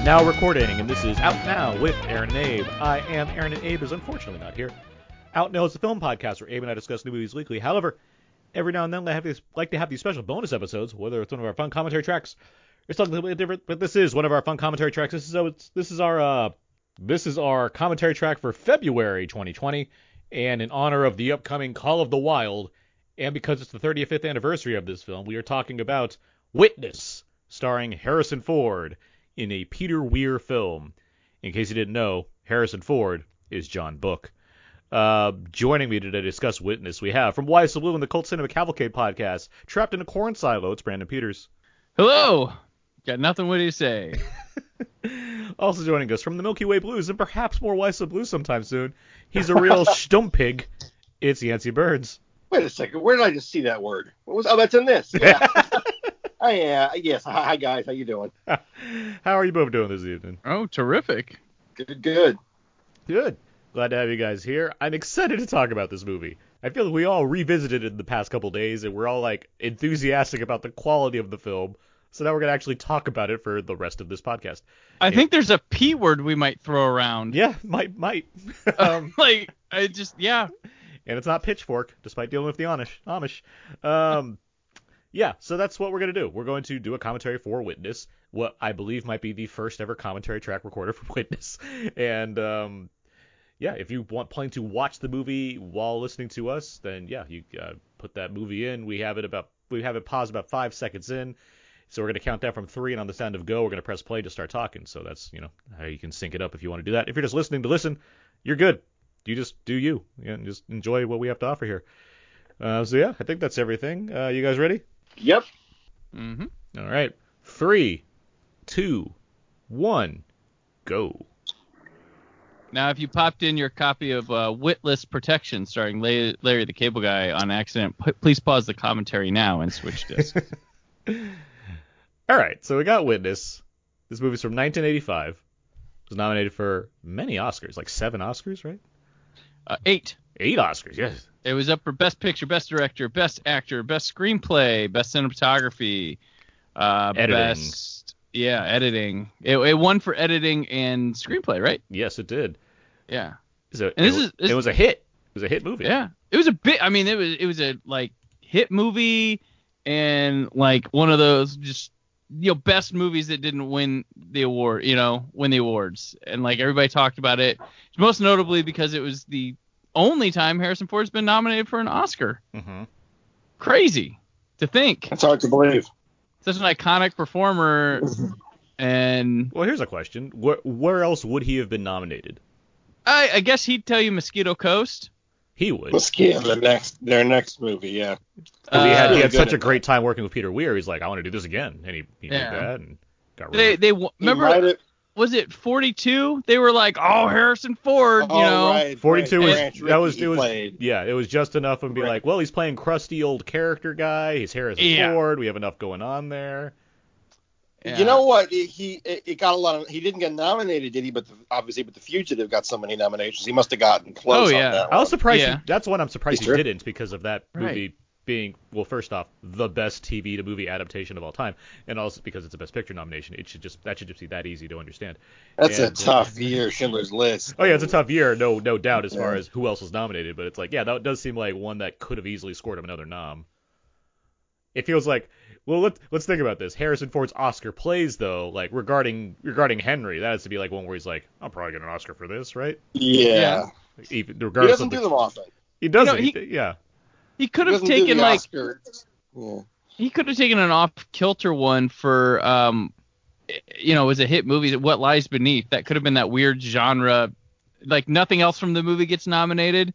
are now recording, and this is Out Now with Aaron and Abe. I am Aaron, and Abe is unfortunately not here. Out Now is the film podcast where Abe and I discuss new movies weekly. However, every now and then I like to have these special bonus episodes, whether it's one of our fun commentary tracks or something a little bit different. But this is one of our fun commentary tracks. This is it's, this is our uh, this is our commentary track for February 2020, and in honor of the upcoming Call of the Wild, and because it's the 35th anniversary of this film, we are talking about Witness, starring Harrison Ford in a Peter Weir film. In case you didn't know, Harrison Ford is John Book. Uh, joining me today to discuss Witness, we have from Wise to Blue and the Cult Cinema Cavalcade podcast, Trapped in a Corn Silo, it's Brandon Peters. Hello. Got nothing what to say? also joining us from the Milky Way Blues and perhaps more Wise to Blue sometime soon, he's a real stumpig. It's Yancey Burns. Wait a second, where did I just see that word? What was? Oh, that's in this. Yeah. oh yeah, yes. Hi guys, how you doing? How are you both doing this evening? Oh, terrific. Good, good. Good. Glad to have you guys here. I'm excited to talk about this movie. I feel like we all revisited it in the past couple days, and we're all like enthusiastic about the quality of the film. So now we're gonna actually talk about it for the rest of this podcast. I Yeah. think there's a P word we might throw around. Yeah, might might. um, like I just yeah. and it's not Pitchfork, despite dealing with the Amish. Amish. Um, yeah, so that's what we're gonna do. We're going to do a commentary for Witness, what I believe might be the first ever commentary track recorder for Witness. And um, yeah, if you want plan to watch the movie while listening to us, then yeah, you uh, put that movie in. We have it about we have it paused about five seconds in. So we're gonna count down from three, and on the sound of go, we're gonna press play to start talking. So that's you know how you can sync it up if you want to do that. If you're just listening to listen, you're good you just do you and just enjoy what we have to offer here. Uh, so yeah, I think that's everything. Uh, you guys ready? Yep. Mm-hmm. All right, three, two, one, go. Now, if you popped in your copy of uh, Witless Protection, starring Larry, Larry the Cable Guy, on accident, p- please pause the commentary now and switch discs. All right, so we got Witness. This movie's from 1985. It was nominated for many Oscars, like seven Oscars, right? Uh, eight. Eight Oscars, yes. It was up for Best Picture, Best Director, Best Actor, Best Screenplay, Best Cinematography, uh, Editing. Best yeah editing. It, it won for editing and screenplay, right? Yes, it did. Yeah. So And this it, is- this- it was a hit. It was a hit movie. Yeah, it was a bit. I mean, it was it was a like hit movie and like one of those just you know best movies that didn't win the award. You know, win the awards, and like everybody talked about it. Most notably because it was the only time Harrison Ford's been nominated for an Oscar. hmm Crazy to think. That's hard to believe. Such an iconic performer, and Well, here's a question: where, where else would he have been nominated? I, I guess he'd tell you Mosquito Coast. He would. Let's get the next their next movie. Yeah. 'Cause he had, Uh, he had such a at great time working with Peter Weir. He's like, I want to do this again, and he, he Yeah. did that and got They rid they w- He remember was it 42? They were like, oh Harrison Ford, you oh, know. right, 42 right. was Ranch that was it was played. yeah it was just enough and be Right. like well he's playing crusty old character guy he's Harrison Yeah. Ford we have enough going on there Yeah. You know what? He it, it got a lot of. He didn't get nominated, did he? But the, obviously, but the Fugitive got so many nominations. He must have gotten close. Oh, yeah. On that I was one. surprised Yeah. he, that's one I'm surprised He's he terrific. didn't because of that Right. movie being well first off the best TV to movie adaptation of all time and also because it's a best picture nomination it should just that should just be that easy to understand That's a And- tough year. Schindler's List. Oh yeah, it's a tough year, no no doubt as far Yeah. as who else was nominated, but it's like yeah, that does seem like one that could have easily scored him another nom. It feels like well let's let's think about this. Harrison Ford's Oscar plays though, like regarding regarding Henry, that has to be like one where he's like, I'm probably getting an Oscar for this, right? Yeah. Even He doesn't of do them often. he doesn't. You know, he, yeah. he could have taken like Oscar. Yeah. he could have taken an off kilter one for um you know, it was a hit movie What Lies Beneath. That could have been that weird genre like nothing else from the movie gets nominated,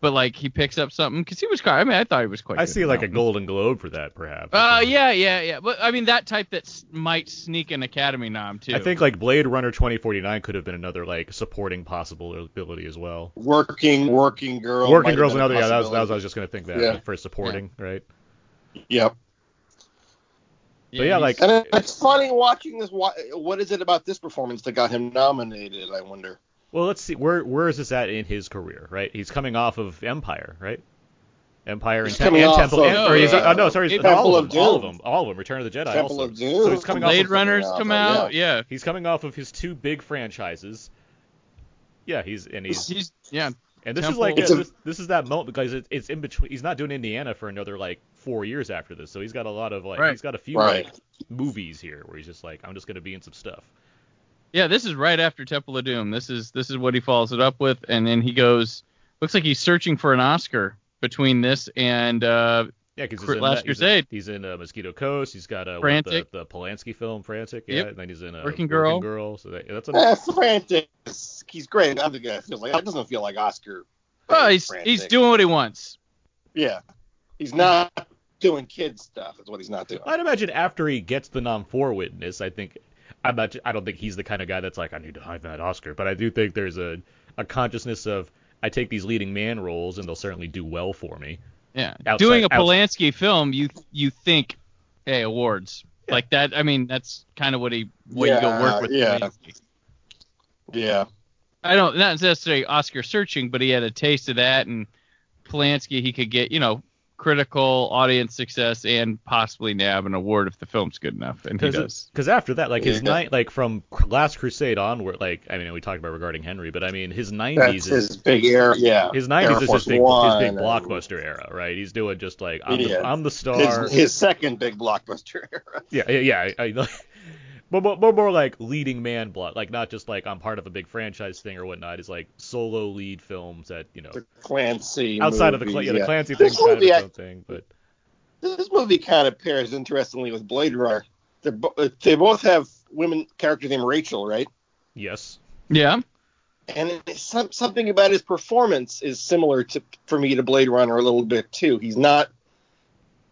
but like he picks up something cuz he was quite I mean, I thought he was quite I good see like that a. Golden Globe for that, perhaps. Uh yeah, yeah, yeah. But I mean that type that s- might sneak an Academy nom too. I think like Blade Runner 2049 could have been another like supporting possibility as well. Working, working girl. Working Girls have been another yeah, that was, that was I was just gonna think that Yeah. like, for supporting, right? Yep. But yeah, like And it's funny watching this. What is it about this performance that got him nominated? I wonder. Well, let's see. Where where is this at in his career? Right, he's coming off of Empire, right? Empire and, He's Tem- and Temple. of, and, or he's, uh, oh, no, sorry, Temple all of of them, all of them, all of them. Return of the Jedi Temple also. of Doom. So he's coming off Blade of, Runner's off come out. Yeah. he's coming off of his two big franchises. Yeah, he's and he's He's yeah. and this is like It's yeah, a- this, this is that moment because it, it's in between. He's not doing Indiana for another like four years after this, so he's got a lot of like Right. he's got a few Right. like, movies here where he's just like I'm just gonna be in some stuff. Yeah, this is right after Temple of Doom. This is this is what he follows it up with, and then he goes. Looks like he's searching for an Oscar between this and uh, Yeah, because Cru- he's in Last that- he's Crusade. In, he's in uh, Mosquito Coast. He's got uh, what, the, the Polanski film Frantic. Yeah, Yep. and then he's in uh, Working Girl. Working Girl. So that, that's a Eh, frantic. He's great. I'm the guy that feels like that doesn't feel like Oscar. well, he's Frantic. he's doing what he wants. Yeah, he's not doing kid stuff. That's what he's not doing. I'd imagine after he gets the nom for witness, I think I'm not. I don't think he's the kind of guy that's like I need to hide that Oscar, but I do think there's a a consciousness of I take these leading man roles and they'll certainly do well for me. Yeah, Outside- doing a outs- Polanski film, you you think, hey, awards Yeah. like that. I mean, that's kind of what he what you go work with. Yeah, yeah. Polanski. Yeah, I don't not necessarily Oscar searching, but he had a taste of that, and Polanski he could get you know critical audience success and possibly nab an award if the film's good enough, and he does. Because after that, like his Yeah. night, like from Last Crusade onward, like I mean, we talked about regarding Henry, but I mean, his 90s that's is his big era. Yeah, his Air 90s is his Force big, his One big and- blockbuster era, right? He's doing just like I'm, the, I'm the star. His, his second big blockbuster era. Yeah, yeah, yeah. I, I, but more, more, more like leading man blood, like not just like I'm part of a big franchise thing or whatnot. It's like solo lead films that you know The Clancy. outside of the movies, yeah, the. Clancy This thing's kind of its I- own thing, but This movie kind of pairs interestingly with Blade Runner. They're bo- uh, they both have women characters named Rachel, right? yes, Yeah, And it's some, something about his performance is similar to for me to Blade Runner a little bit too. He's not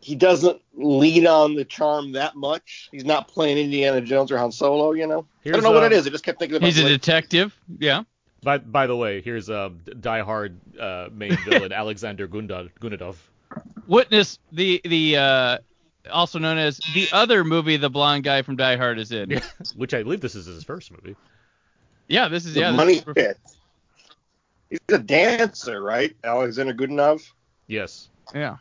he doesn't lean on the charm that much. He's not playing Indiana Jones or Han Solo, you know. I don't know what uh, it is. I just kept thinking about he's a Blade- detective. Yeah, By by the way, here's uh, Die Hard uh, main villain Alexander Gundad, Gunadov. Witness the the uh, also known as the other movie the blonde guy from Die Hard is in. Yeah, which I believe this is his first movie. Yeah, this is the yeah. this money is- pit. He's a dancer, right? Alexander Goodenough. Yes. Yeah.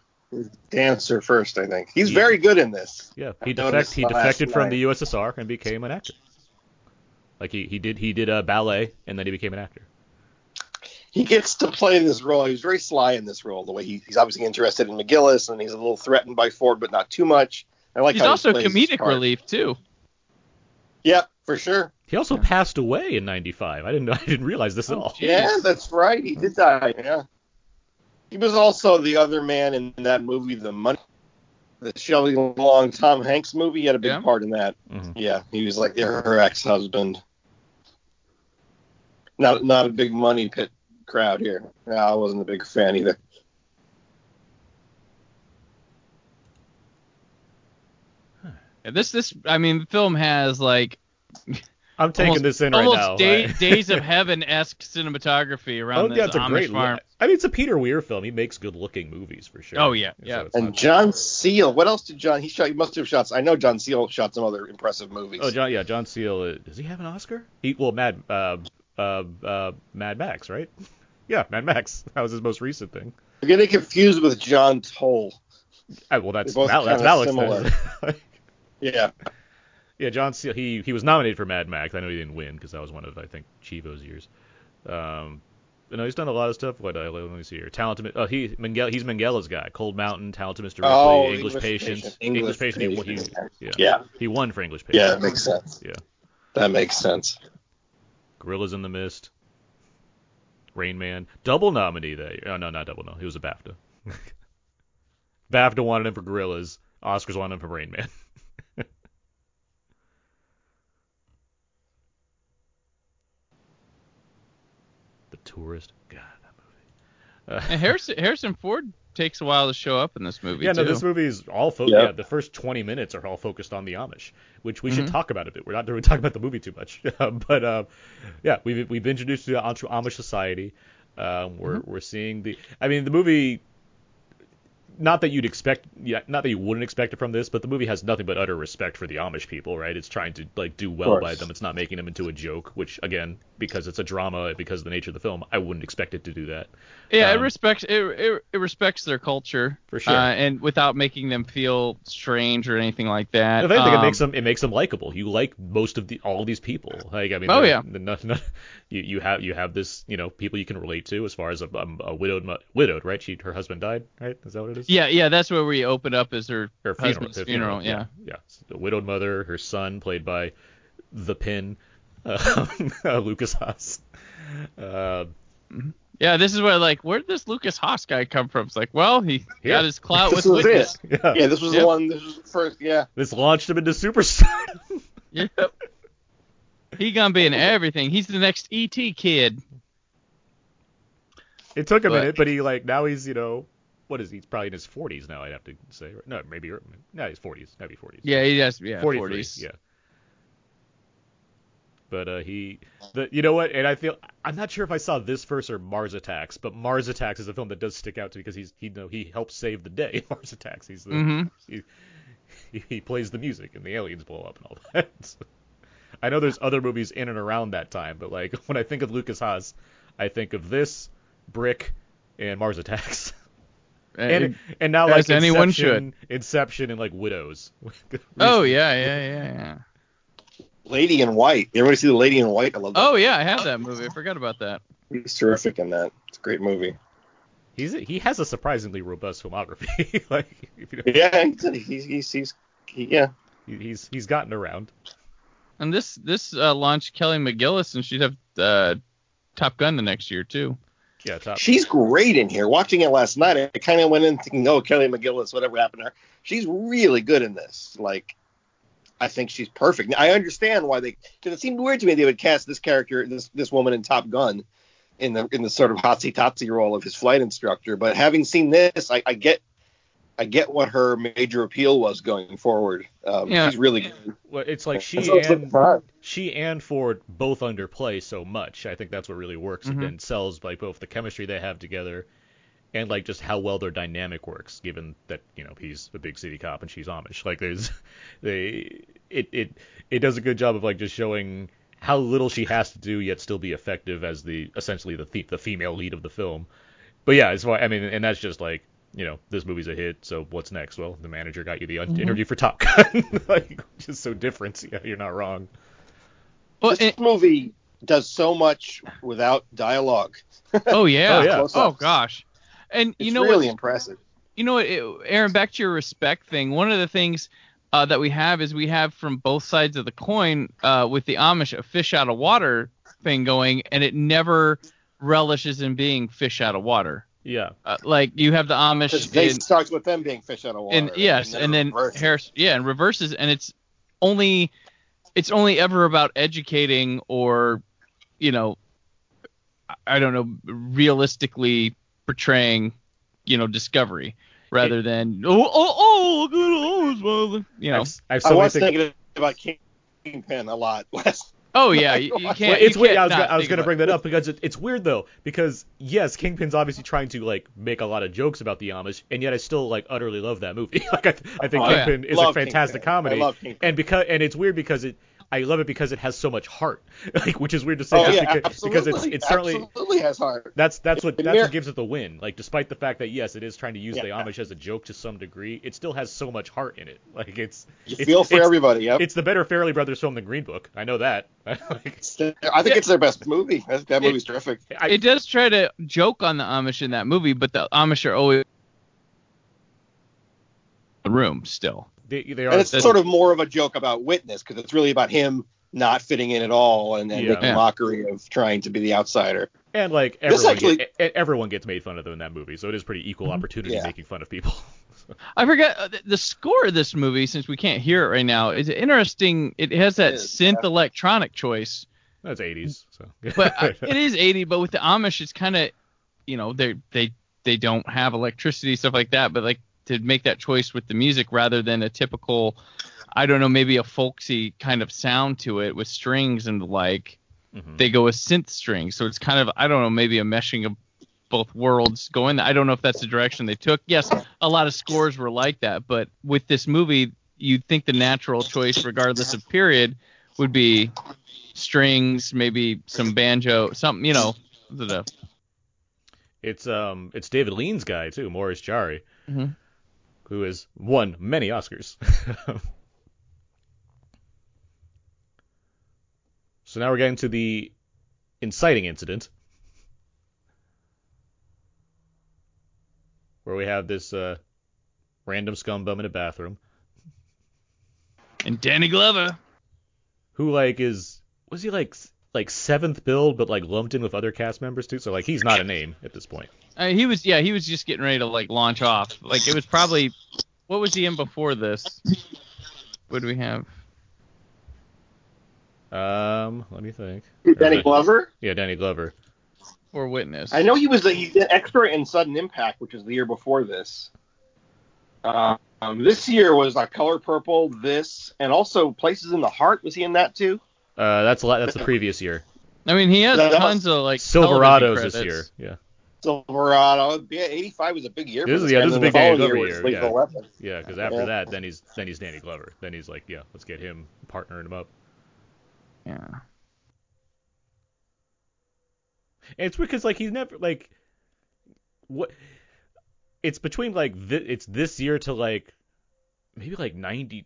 Dancer first, I think. He's Yeah. very good in this. Yeah. He defect he defected from night. the USSR and became an actor. Like he, he did he did a ballet and then he became an actor. he gets to play this role. He's very sly in this role. The way he, he's obviously interested in McGillis, and he's a little threatened by Ford, but not too much. I like He's how he also plays comedic relief too. Yep, for sure. He also passed away in '95. I didn't know I didn't realize this at Oh, all. Yeah, that's right. He did die. Yeah. He was also the other man in that movie, The Money, the Shelley Long Tom Hanks movie. He had a big Yeah. part in that. Mhm. Yeah, he was like her, her ex-husband. Not not a big money pit crowd here. No, I wasn't a big fan either. Yeah, This this I mean the film has like I'm taking almost, this in right almost now. day, right? Days of Heaven esque cinematography around Oh this yeah, it's a Amish great. farm. I mean, it's a Peter Weir film. He makes good-looking movies for sure. Oh, yeah, yeah. it's And not- John Seale. What else did John? He shot. He must have shot. I know John Seale shot some other impressive movies. Oh, John. Yeah, John Seale. uh, Does he have an Oscar? He well, Mad. Uh, uh, uh, Mad Max, right? Yeah, Mad Max. That was his most recent thing. You're getting confused with John Toll. Uh, well, that's both Val, that's kinda Alex. similar. Yeah. yeah, John Seale. He he was nominated for Mad Max. I know he didn't win because that was one of I think Chivo's years. Um, but no, he's done a lot of stuff. What uh, let me see here. Talented. Oh, he Minghella, He's Minghella's guy. Cold Mountain, Talented Mr. Ripley, Oh, English, English Patient, Patient, English English Patient. he- He, yeah. Yeah. He won for English Patient. Yeah, that makes sense. Yeah. That makes sense. Gorillas in the Mist, Rain Man, double nominee that year. Oh no, not double no. He was a BAFTA. BAFTA wanted him for Gorillas. Oscars wanted him for Rain Man. Tourist. God, that movie. Uh, And Harrison Harrison Ford takes a while to show up in this movie yeah, too. no, this movie is all focused. Yeah. yeah. The first 20 minutes are all focused on the Amish, which we should Mhm. talk about a bit. We're not really talking about the movie too much, but uh, yeah, we've we've introduced to the Amish society. Um, we're we're seeing the. I mean, the movie. Not that you'd expect, yeah, not that you wouldn't expect it from this, but the movie has nothing but utter respect for the Amish people, right? It's trying to like do well by them. It's not making them into a joke, which again, because it's a drama, because of the nature of the film, I wouldn't expect it to do that. Yeah, it Um, respects it, it, it respects their culture For sure. uh, and without making them feel strange or anything like that. If anything, it Um, makes them it makes them likable. You like most of the all of these people. Like I mean, Oh, yeah. they're not- not- you you have you have this you know people you can relate to as far as a, um, a widowed widowed right? She her husband died right? Is that what it is? Yeah, yeah, that's where we open up as her, Her funeral. husband's her funeral. Yeah. yeah. The widowed mother, her son played by the Pin, uh, Lukas Haas. Uh, Yeah, this is where like, where did this Lukas Haas guy come from? It's like, well, he Yeah. got his clout This with was Witness. yeah. Yeah, this was Yep. the one. This was the first. Yeah, This launched him into superstar. Yep. He gonna be in everything. He's the next ET kid. it took a But- minute, but he like now he's you know what is he? He's probably in his 40s now. I'd have to say. No, maybe no, he's 40s. Gotta be 40s. Yeah, he does. Yeah, 40s. yeah. But uh, he, the you know what? And I feel I'm not sure if I saw this first or Mars Attacks, but Mars Attacks is a film that does stick out to me because he's he you know he helps save the day. in Mars Attacks. He's the Mhm. he, he, he plays the music and the aliens blow up and all that. So, I know there's other movies in and around that time, but like when I think of Lukas Haas, I think of this, Brick, and Mars Attacks. And and now like As anyone Inception, Inception and like Widows. oh yeah, yeah, yeah, yeah. Lady in White. Everybody see the Lady in White? I love that. Oh yeah, I have that movie. I forgot about that. He's terrific in that. It's a great movie. He's he has a surprisingly robust filmography. like if you know, Yeah, he's he's he's, he's he, yeah. he's he's gotten around. And this this uh, launched Kelly McGillis, and she'd have uh, Top Gun the next year too. Yeah, top. She's great in here. Watching it last night, I kind of went in thinking, oh, Kelly McGillis, whatever happened to her. She's really good in this. Like, I think she's perfect. I understand why they, because it seemed weird to me they would cast this character, this this woman in Top Gun, in the in the sort of hotsy totsy role of his flight instructor. But having seen this, I, I get. I get what her major appeal was going forward. Um, Yeah. She's really good. Well, it's like she That's what I was looking and for she and Ford both underplay so much. I think that's what really works Mhm. and sells like both the chemistry they have together and like just how well their dynamic works. Given that you know he's a big city cop and she's Amish, like there's they it it it does a good job of like just showing how little she has to do yet still be effective as the essentially the the, the female lead of the film. But yeah, it's why I mean, and that's just like you know this movie's a hit, so what's next? Well, the manager got you the un- interview for Top Gun, like just so different. Yeah, you're not wrong. Well, this and- movie does so much without dialogue. oh yeah, Oh, yeah. Oh gosh. And It's you know really what? impressive. you know what, it- Aaron, back to your respect thing. One of the things uh, that we have is we have from both sides of the coin uh, with the Amish a fish out of water thing going, and it never relishes in being fish out of water. Yeah. Uh, like you have the Amish Because they in, starts with them being fish out of water. and yes, and then reverse it. Harris, yeah, and reverses, and it's only it's only ever about educating or you know I- I don't know realistically portraying you know discovery rather than oh oh oh look at those you know I've, I've so many was things. thinking about Kingpin a lot last. Oh yeah you, you can't Well, it's you weird. can't I was, gonna, I was gonna bring that up because it, it's weird though because yes, Kingpin's obviously trying to like make a lot of jokes about the Amish, and yet I still like utterly love that movie. like I, I think Oh, yeah. Kingpin is a fantastic Kingpin. comedy, I love Kingpin. and because and it's weird because it I love it because it has so much heart, like which is weird to say Oh yeah, because, absolutely. because it's it's certainly absolutely has heart. that's that's what that's what gives it the win. Like despite the fact that yes, it is trying to use the Amish as a joke to some degree, it still has so much heart in it. Like it's You it's- feel for it's- everybody. Yep. It's the better Farrelly Brothers film than Green Book. I know that. like, I think Yeah. it's their best movie. That, that movie's terrific. I, it does try to joke on the Amish in that movie but the Amish are always the room still they, they are And it's sort of more of a joke about Witness because it's really about him not fitting in at all and, and Yeah. making mockery of trying to be the outsider. And like This everyone, actually- get, everyone gets made fun of in that movie, so it is pretty equal opportunity Yeah. making fun of people. I forget uh, the- the score of this movie since we can't hear it right now. Is interesting. It has that It is, synth yeah. electronic choice, That's 80s, so. but uh, it is 80. But with the Amish, it's kind of, you know, they they they don't have electricity stuff like that. But like to make that choice with the music rather than a typical, I don't know, maybe a folksy kind of sound to it with strings and the like. Mhm. They go with synth strings, so it's kind of I don't know, maybe a meshing of both worlds going. I don't know if that's the direction they took. Yes, a lot of scores were like that, but with this movie, you'd think the natural choice, regardless of period, would be strings, maybe some banjo, something, you know. It's um it's David Lean's guy too, Maurice Jarre, Mhm. Who has won many Oscars. so now we're getting to the inciting incident, where we have this uh, random scumbum in a bathroom and Danny Glover. who like is was he like like seventh build but like lumped in with other cast members too, so like he's not a name at this point. Uh, he was, yeah, he was just getting ready to like launch off. Like it was probably, what was he in before this? What do we have? Um, let me think. Danny Uh, Glover. Yeah, Danny Glover. Or witness? I know he was a, he's an expert in sudden impact, which was the year before this. Uh, um, this year was like Color Purple, this, and also Places in the Heart. Was he in that too? Uh, that's that's the previous year. I mean, he has That- that tons of like Silverados this year. Yeah, Silverado. Yeah, 85 was a big year. This for is- this yeah, this is and a big the Danny Glover was year, yeah. Yeah, because after Yeah. that, then he's then he's Danny Glover. Then he's like, yeah, let's get him partnering him up. Yeah. And it's because like he's never like what it's between like th- it's this year to like maybe like 90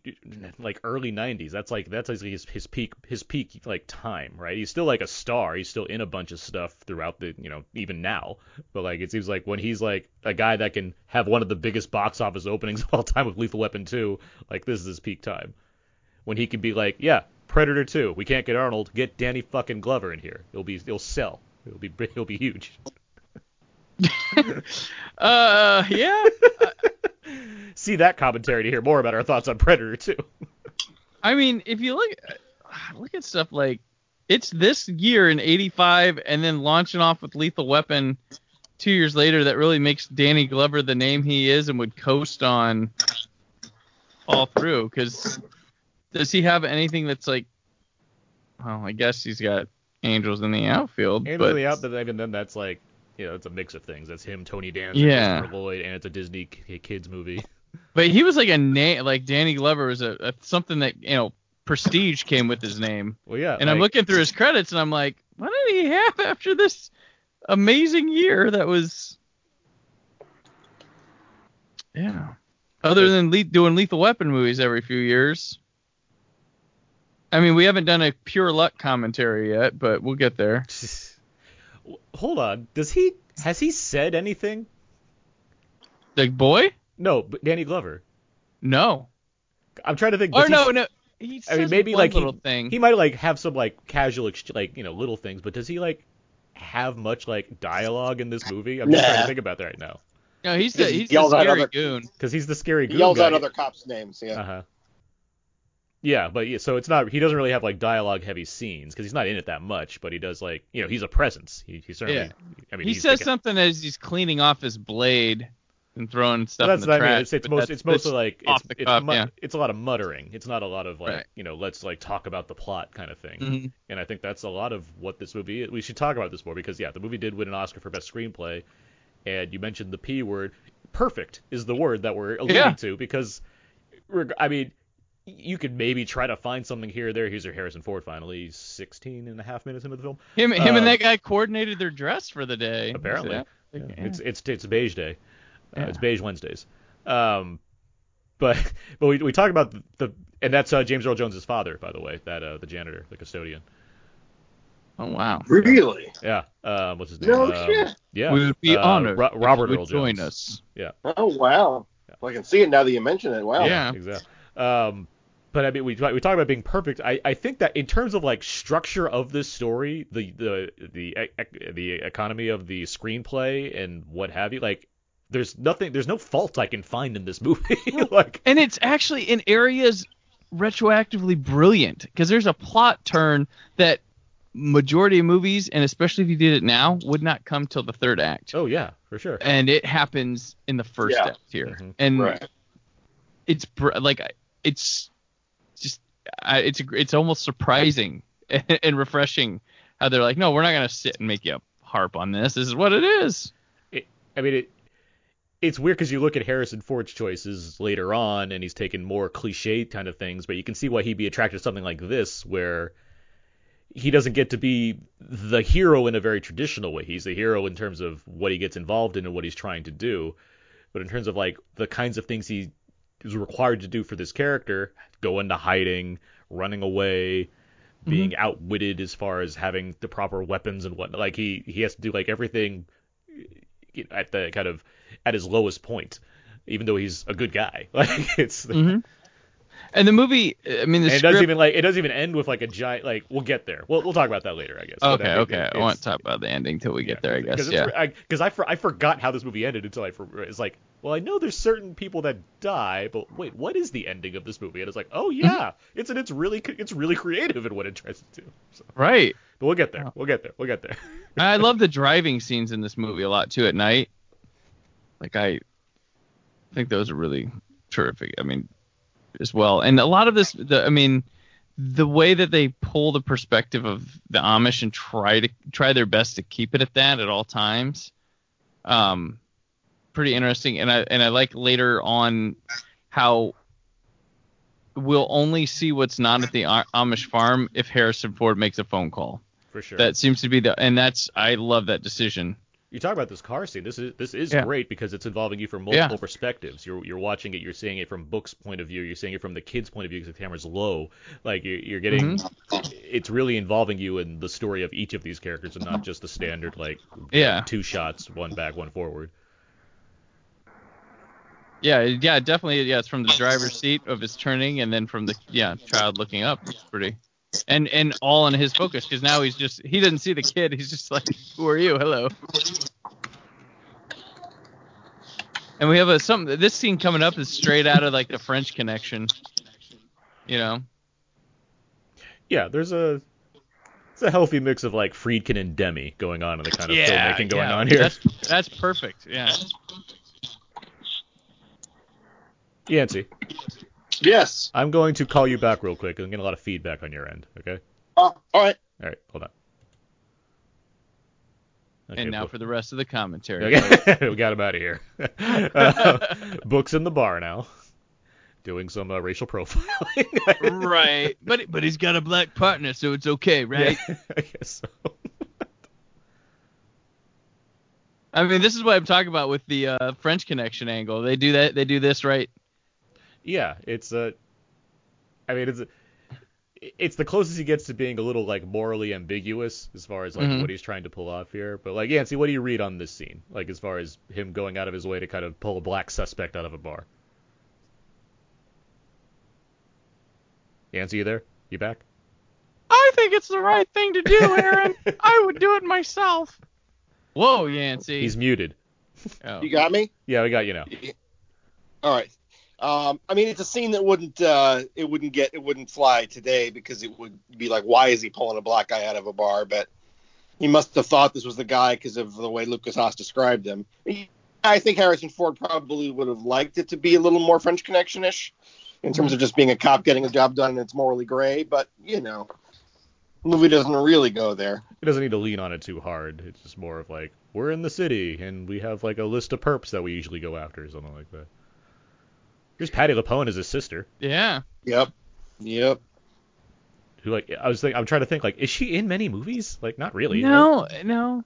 like early 90s that's like that's like his, his peak his peak like time right? He's still like a star. He's still in a bunch of stuff throughout the you know even now. But like it seems like when he's like a guy that can have one of the biggest box office openings of all time with lethal weapon 2 like this is his peak time. When he can be like yeah predator 2 we can't get arnold. Get danny fucking glover in here. It'll be it'll sell. It'll be it'll be huge. Uh, yeah. see that commentary to hear more about our thoughts on Predator 2. I mean, if you look uh, look at stuff like it's this year in '85, and then launching off with Lethal Weapon two years later, that really makes Danny Glover the name he is and would coast on all through. Because does he have anything that's like? Well, I guess he's got Angels in the Outfield, And but the out, but even then, that's like, you know, it's a mix of things. That's him, Tony Danza, Yeah. Christopher Lloyd, and it's a Disney kids movie. but he was like a name. Like Danny Glover was a, a something that you know prestige came with his name. Well, yeah. And I'm looking through his credits, and I'm like, what did he have after this amazing year? That was, yeah. Other than le- doing Lethal Weapon movies every few years. I mean, we haven't done a pure luck commentary yet, but we'll get there. Hold on. Does he has he said anything? The boy? No, but Danny Glover. No. I'm trying to think. Or does he- no, no. He I mean, maybe one like little he, thing. he might like have some like casual, ex- like you know, little things. But does he like have much like dialogue in this movie? I'm just trying to think about that right now. no, he's the He he's the yells out scary other- goon. Because he's the scary He goon yells guy. out other cops' names. Yeah. Uh huh. Yeah, but yeah, so it's not. He doesn't really have like dialogue heavy scenes because he's not in it that much. But he does like you know he's a presence. He, he certainly. Yeah. I mean He says something as he's cleaning off his blade and throwing stuff That's in the what I mean. It's, it's, most, it's mostly like it's it's, cuff, mu- yeah. it's a lot of muttering. It's not a lot of like Right. you know let's like talk about the plot kind of thing. Mhm. And I think that's a lot of what this movie. We should talk about this more because yeah, the movie did win an Oscar for best screenplay, and you mentioned the p word. Perfect is the word that we're alluding Yeah. to because, I mean, you could maybe try to find something here or there. Here's your Harrison Ford finally, 16 and a half minutes into the film. Him, him Uh, and that guy coordinated their dress for the day. Apparently. Yeah. Yeah, Yeah. It's it's it's beige day. Uh, It's beige Wednesdays. Um, but but we we talk about the, the and that's uh, James Earl Jones's father, by the way, that uh, the janitor, the custodian. Oh wow. Really? Yeah. Um, what's his name? No Um, shit. Yeah. We would be uh, honored. Ro- if Robert you Earl would join Jones. us. Oh wow. Well, I can see it now that you mention it. Wow. Yeah. Exactly. Um, but I mean, we we talk about being perfect. I, I think that in terms of like structure of this story, the the the the economy of the screenplay and what have you, like there's nothing, there's no fault I can find in this movie. like And it's actually in areas retroactively brilliant because there's a plot turn that majority of movies, and especially if you did it now, would not come till the third act. Oh yeah, for sure. And it happens in the first Yeah. act here, Mhm. and Right. it's br- like it's just I, it's it's almost surprising and refreshing how they're like, no, we're not gonna sit and make you harp on this. This is what it is. I mean, it it's weird because you look at Harrison Ford's choices later on, and he's taken more cliche kind of things, but you can see why he'd be attracted to something like this, where he doesn't get to be the hero in a very traditional way. He's the hero in terms of what he gets involved in and what he's trying to do, but in terms of like the kinds of things he is required to do for this character, go into hiding, running away, being outwitted as far as having the proper weapons and whatnot. Like he he has to do like everything you know, at the kind of at his lowest point, even though he's a good guy. Like it's hmm And the movie, I mean, the and it script. doesn't even like it doesn't even end with like a giant like we'll get there. We'll we'll talk about that later, I guess. Okay, I mean, okay. it- I won't talk about the ending till we get there, I guess. Because Yeah. because I, for, I forgot how this movie ended until I for, it's like well I know there's certain people that die but wait what is the ending of this movie and it's like oh Mm-hmm. yeah it's and it's really it's really creative in what it tries to do. So, Right. but we'll get there. We'll get there. We'll get there. I love the driving scenes in this movie a lot too at night. Like I think those are really terrific. I mean, as well. And a lot of this, the, I mean, the way that they pull the perspective of the Amish and try to try their best to keep it at that at all times, um, pretty interesting. And I and I like later on how we'll only see what's not at the Amish farm if Harrison Ford makes a phone call. For sure. That seems to be the, and that's I love that decision. you talk about this car scene. This is this is Yeah. great because it's involving you from multiple Yeah. perspectives. You're you're watching it. You're seeing it from Book's point of view. You're seeing it from the kid's point of view because the camera's low. Like you're, you're getting. Mm-hmm. It's really involving you in the story of each of these characters and not just the standard like Yeah. two shots, one back, one forward. Yeah, yeah, definitely. Yeah, it's from the driver's seat of his turning, and then from the yeah child looking up. It's pretty, and and all in his focus because now he's just he doesn't see the kid. He's just like, who are you? Hello. And we have a some this scene coming up is straight out of like the French Connection. You know. Yeah, there's a it's a healthy mix of like Friedkin and Demi going on in the kind of filmmaking going yeah, on here. That's that's perfect. Yeah. Yancey, Yes. I'm going to call you back real quick. I'm getting a lot of feedback on your end. Okay. Oh, all right. All right, hold on. Okay, and now book- for the rest of the commentary. Okay, we got him out of here. Uh, books in the bar now, doing some uh, racial profiling. right, but but he's got a black partner, so it's okay, right? Yeah, I guess so. I mean, this is what I'm talking about with the uh, French Connection angle. They do that. They do this right. Yeah, it's a. I mean, it's a, it's the closest he gets to being a little like morally ambiguous as far as like Mhm. what he's trying to pull off here. But like, Yancey, what do you read on this scene? Like as far as him going out of his way to kind of pull a black suspect out of a bar. Yancey, you there? You back? I think it's the right thing to do, Aaron. I would do it myself. Whoa, Yancey. He's muted. Oh. You got me? Yeah, we got you now. All right. Um, I mean, it's a scene that wouldn't uh, it wouldn't get it wouldn't fly today because it would be like, why is he pulling a black guy out of a bar? But he must have thought this was the guy because of the way Lukas Haas described him. I think Harrison Ford probably would have liked it to be a little more French Connection-ish in terms of just being a cop getting a job done and it's morally gray. But you know, the movie doesn't really go there. It doesn't need to lean on it too hard. It's just more of like we're in the city and we have like a list of perps that we usually go after, or something like that. Here's Patti LuPone as his sister, Yeah. Yep. Yep. who like I was think I'm trying to think like is she in many movies? Like not really. right? No, no.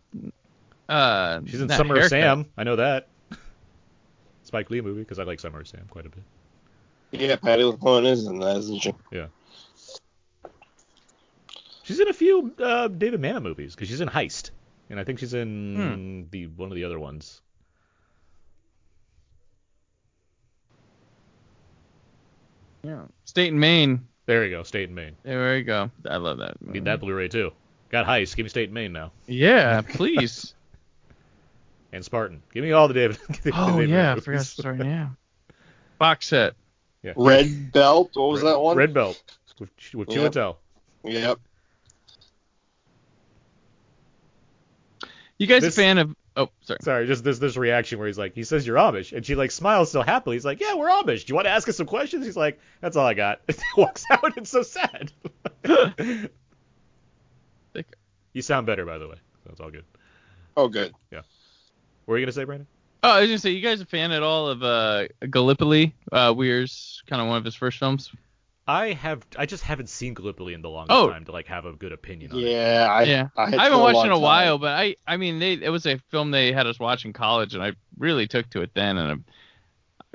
Uh, She's in that Summer of. Sam. I know that. Spike Lee movie because I like Summer of Sam quite a bit. Yeah, Patti LuPone is in that, isn't she? Yeah. She's in a few uh, David Mamet movies because she's in Heist, and I think she's in Hmm. the one of the other ones. Yeah. State and Maine. There you go, State and Maine. There you go. I love that. Need that Blu-ray too. Got Heist. Give me State and Maine now. Yeah, please. And Spartan. Give me all the David. the oh David yeah, I movies. forgot. Sorry, yeah. Box set. Yeah. Red Belt. What was that one? Red Belt with with Yeah. Chiwetel. Yep. You guys This- a fan of? Oh, sorry. Sorry, just this this reaction where he's like, he says you're Amish, and she like smiles so happily. He's like, yeah, we're Amish. Do you want to ask us some questions? He's like, that's all I got. Walks out. It's so sad. You sound better, by the way. So it's all good. Oh, good. Yeah. What were you gonna say, Brandon? Oh, I was gonna say, you guys a fan at all of uh, Gallipoli? Uh, Weir's kind of one of his first films. I have I just haven't seen Gallipoli in the longest Oh. time to like have a good opinion on it. Yeah, I, yeah, I, had I haven't watched in a time. while, but I, I mean, they, it was a film they had us watch in college, and I really took to it then, and I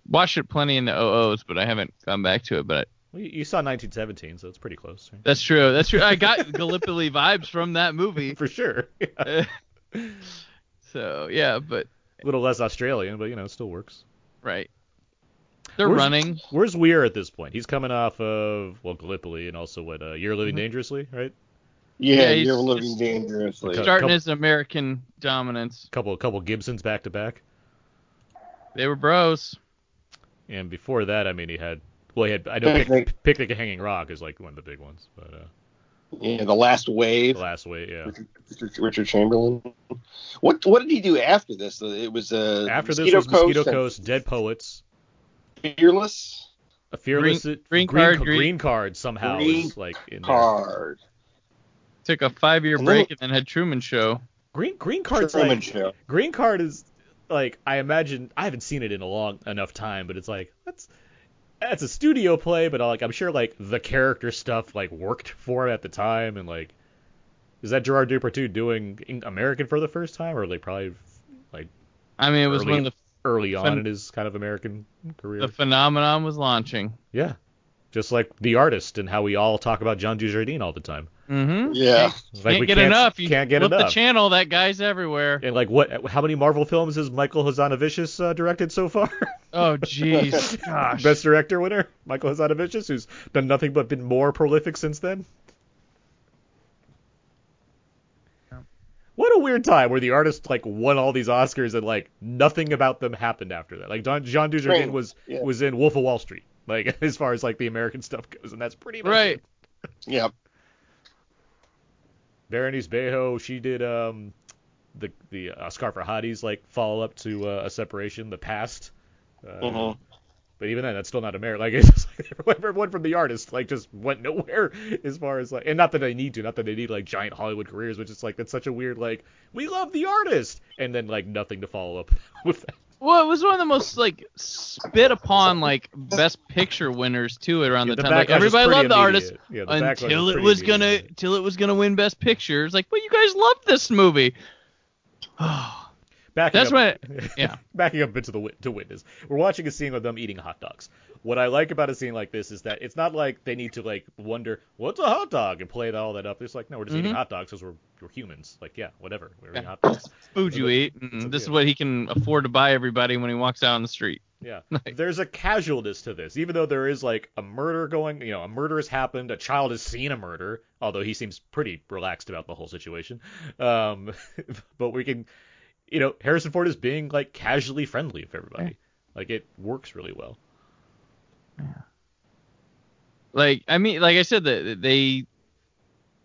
watched it plenty in the OOs, but I haven't gone back to it. But Well, you you saw 1917, so it's pretty close, right? that's true. That's true. I got Gallipoli vibes from that movie. For sure. Uh, so yeah, but a little less Australian, but you know, it still works. right. They're Where's- running. Where's Weir at this point? He's coming off of well Gallipoli and also what uh, You're Living Mhm. Dangerously, right? Yeah, Yeah, you're living dangerously. Starting couple- his American dominance. Couple a couple Gibsons back to back, They were bros. and before that, I mean, he had well, he had I know Picnic. Pic- Picnic at Hanging Rock is like one of the big ones, but uh, Yeah, the last wave. the last wave, yeah. Richard, Richard Chamberlain. What what did he do after this? It was uh, After this Mosquito was Mosquito and Coast, Dead Poets, Fearless a fearless Green- green, Green Card, Green- green card somehow Green is like in there. Card. Took a five year And then- break and then had Truman Show. Green green card's Truman like Show. Green Card is like I imagine I haven't seen it in a long enough time, but it's like that's that's a studio play, but like I'm sure like the character stuff like worked for it at the time, and like is that Gerard Depardieu doing American for the first time, or like probably like I mean, it was Early- of the early on Phen- in his kind of American career? the phenomenon was launching. yeah, just like the artist and how we all talk about John Dujardin all the time. Mm-hmm. Yeah. It's Can't we get enough. You can't get flip enough. the channel. That guy's everywhere. and like what? How many Marvel films has Michael Hazanavicius uh, directed so far? Oh, jeez. Gosh. Best director winner, Michael Hazanavicius, who's done nothing but been more prolific since then. What a weird time where the artist like won all these Oscars and like nothing about them happened after that. Like Don, Jean Dujardin was yeah. was in Wolf of Wall Street, like as far as like the American stuff goes, and that's pretty much Right. it. Yeah. Berenice Bejo, she did um the the uh, Asghar Farhadi's like follow up to uh, a separation, the past. Uh, Mhm. But even then, that's still not American. Like it's just like everyone, from the artist like just went nowhere as far as like, and not that they need to, not that they need like giant Hollywood careers, which is like that's such a weird like we love the artist, and then like nothing to follow up with that. Well, it was one of the most like spit upon like best picture winners too around Yeah, the the time. Like everybody loved the artist. Yeah, the until it pretty was gonna immediate. until it was gonna win best picture. It's like, well, you guys loved this movie. Backing That's up, yeah. backing up into the to witness. We're watching a scene of them eating hot dogs. What I like about a scene like this is that it's not like they need to like wonder what's a hot dog and play all that up. It's like no, we're just eating Mhm. hot dogs because we're we're humans. Like yeah, whatever, we're eating hot dogs. Food you eat. This is what he can afford to buy everybody when he walks out on the street. Yeah. Like- There's a casualness to this, even though there is like a murder going, you know, a murder has happened, a child has seen a murder, although he seems pretty relaxed about the whole situation. Um, but we can, you know, Harrison Ford is being like casually friendly with everybody. Like it works really well. Yeah. Like I mean, like I said, that they,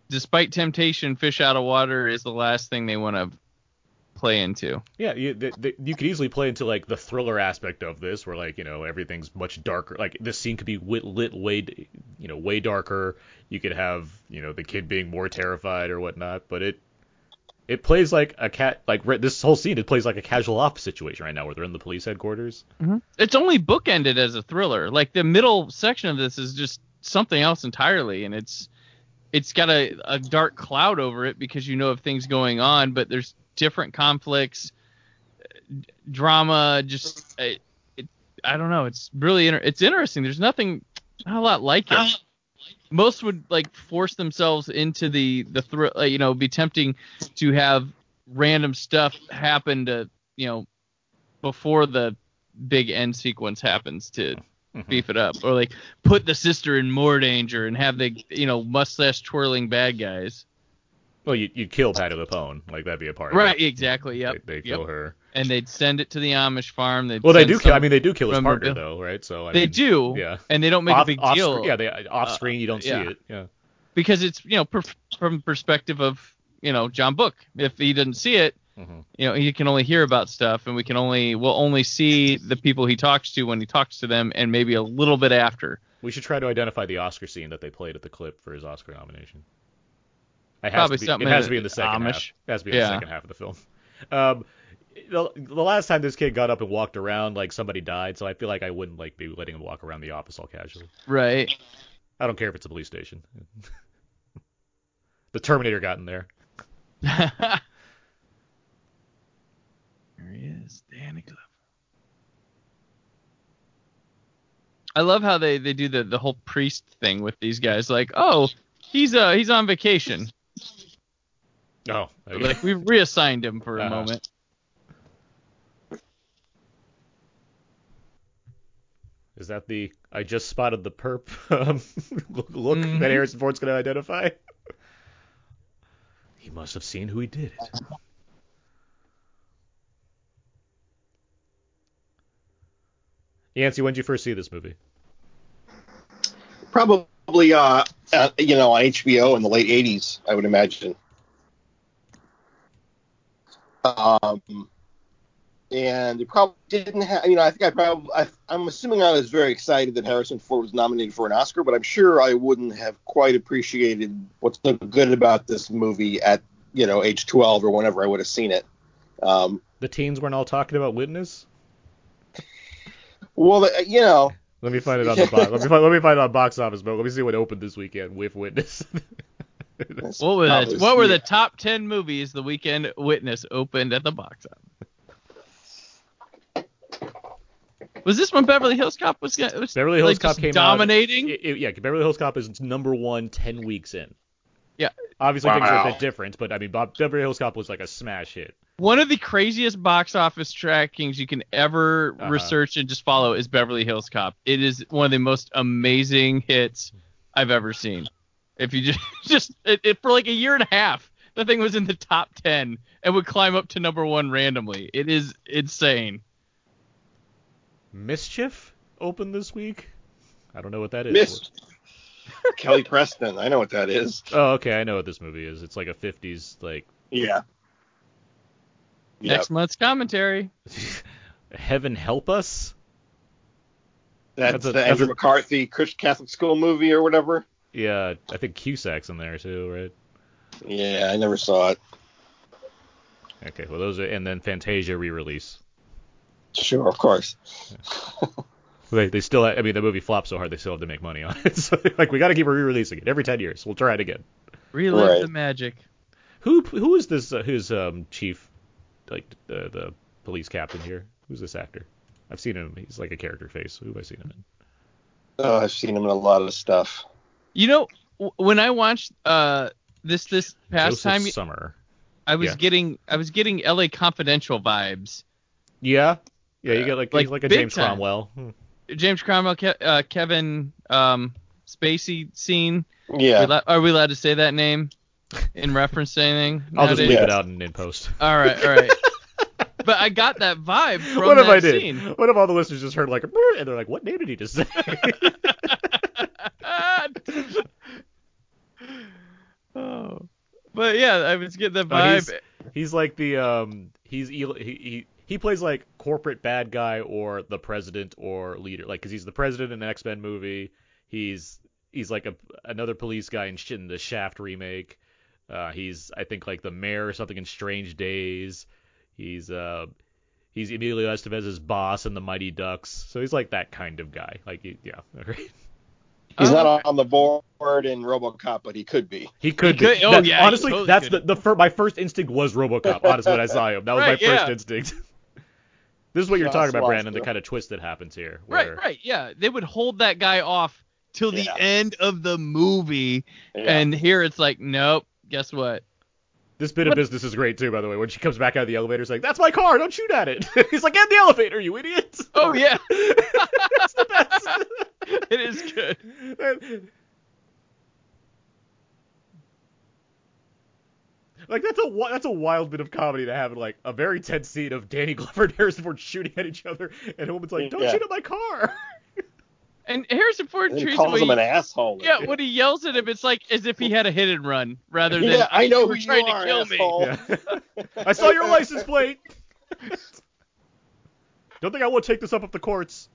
despite temptation, fish out of water is the last thing they want to play into. Yeah, you, th th you could easily play into like the thriller aspect of this, where like you know everything's much darker. Like this scene could be lit, lit way, you know, way darker. You could have you know the kid being more terrified or whatnot, but it it plays like a cat. Like re- this whole scene, it plays like a casual ops situation right now, where they're in the police headquarters. Mm-hmm. It's only bookended as a thriller. Like the middle section of this is just something else entirely, and it's it's got a, a dark cloud over it because you know of things going on, but there's different conflicts, d- drama. Just it, it, I don't know. It's really inter- it's interesting. There's nothing not a lot like it. Most would like force themselves into the the thrill. Uh, you know, be tempting to have random stuff happen to you know before the big end sequence happens to Mhm. beef it up or like put the sister in more danger and have the you know mustache twirling bad guys Well, you you'd kill Patti LuPone, like that'd be a part. right Of it. exactly yep They, yep. kill her. and they'd send it to the amish farm they'd Well, they do kill. I mean, they do kill his partner though, right? So I they mean, do Yeah. and they don't make off, a big off deal screen- yeah, they off screen you don't yeah. see it. Yeah. because it's you know per, from perspective of you know john book if he didn't see it Mhm. you know he can only hear about stuff and we can only we'll only see the people he talks to when he talks to them and maybe a little bit after We should try to identify the Oscar scene that they played at the clip for his Oscar nomination. It has Probably to be, something it has in to be in the second Amish. half. It has to be in Yeah. the second half of the film. Um, the, the last time this kid got up and walked around, like somebody died, so I feel like I wouldn't like be letting him walk around the office all casually. Right. I don't care if it's a police station. the Terminator got in there. there he is, Danny Glover. I love how they, they do the, the whole priest thing with these guys. Like, oh, he's uh he's on vacation. Oh, okay. Like we've reassigned him for a Uh-huh. moment. Is that the I just spotted the perp um, look Mhm. that Harrison Ford's going to identify? He must have seen who he did it. Yancey, when did you first see this movie? Probably, uh, uh, you know, on HBO in the late '80s, I would imagine. Um, and it probably didn't have. You know, I think I probably. I, I'm assuming I was very excited that Harrison Ford was nominated for an Oscar, but I'm sure I wouldn't have quite appreciated what's so good about this movie at you know age 12 or whenever I would have seen it. Um, The teens weren't all talking about Witness. well, you know, Let me find it on the box. Let me find, let me find it on box office, but let me see what opened this weekend with Witness. that's What were probably- the what were the top ten movies the weekend Witness opened at the box office? Was this when Beverly Hills Cop was, was Beverly Hills like, Cop came dominating? out. It, it- yeah, Beverly Hills Cop is number one ten weeks in. Yeah. Obviously things are a Wow. bit different, but I mean Bob, Beverly Hills Cop was like a smash hit. One of the craziest box office trackings you can ever Uh-huh. research and just follow is Beverly Hills Cop. It is one of the most amazing hits I've ever seen. If you just just it, it for like a year and a half, the thing was in the top ten and would climb up to number one randomly. It is insane. Mischief opened this week. I don't know what that is. Miss Kelly Preston. I know what that is. Oh, okay, I know what this movie is. It's like a 50s like Yeah. Yeah. Next month's commentary. Heaven Help Us. That's, That's a- the that's Andrew a- McCarthy Christian Catholic School movie or whatever. Yeah, I think Cusack's in there too, right? Yeah, I never saw it. Okay, well those are and then Fantasia re-release. Sure, of course. They, they still I mean the movie flopped so hard they still have to make money on it. So like we got to keep re-releasing it every 10 years. We'll try it again. Relive Right. the magic. Who who is this uh, who's um chief like the the police captain here? Who's this actor? I've seen him. He's like a character face. Who have I seen him in? Oh, I've seen him in a lot of stuff. You know, when I watched uh this this past Joseph time, Summer. I was yeah. getting I was getting L.A. Confidential vibes. Yeah. Yeah, you get like Like, like a James time. Cromwell. Hmm. James Cromwell, Ke- uh, Kevin um, Spacey scene. Yeah. We allo- are we allowed to say that name in reference to anything? I'll just nowadays? leave it out in, in post. All right, all right. but I got that vibe from what if that I did? scene. What if all the listeners just heard like and they're like, "What name did he just say?" oh. But yeah, I was getting Oh, vibe. he's, he's like the um he's he, he he plays like corporate bad guy or the president or leader like because he's the president in an X Men movie. He's he's like a another police guy in, in the Shaft remake. Uh, he's I think like the mayor or something in Strange Days. He's uh he's Emilio Estevez's boss in the Mighty Ducks. So he's like that kind of guy. Like yeah, right. He's Oh, not okay. on the board in RoboCop, but he could be. He could could- be. oh, That- yeah, honestly, totally that's the, the fir- my first instinct was RoboCop. Honestly, when I saw him, that was Right, my first yeah. instinct. this is what you're Joss talking about, Brandon. The kind of twist that happens here. Right, Where, right, yeah. They would hold that guy off till the Yeah. end of the movie, Yeah. and here it's like, nope. Guess what? This bit of What- business is great too, by the way. When she comes back out of the elevator, it's like, "That's my car! Don't shoot at it!" He's like, "Get the elevator, you idiot!" Oh yeah, that's the best. it is good. Like that's a that's a wild bit of comedy to have in like a very tense scene of Danny Glover and Harrison Ford shooting at each other, and a woman's like, mm, "Don't Yeah. shoot at my car." And Harrison Ford And he treats calls the him way an asshole. yeah, when he yells at him, it's like as if he had a hit and run rather than Yeah, I know you who were you trying are, to kill me. Yeah. I saw your license plate. Don't think I won't take this up at the courts.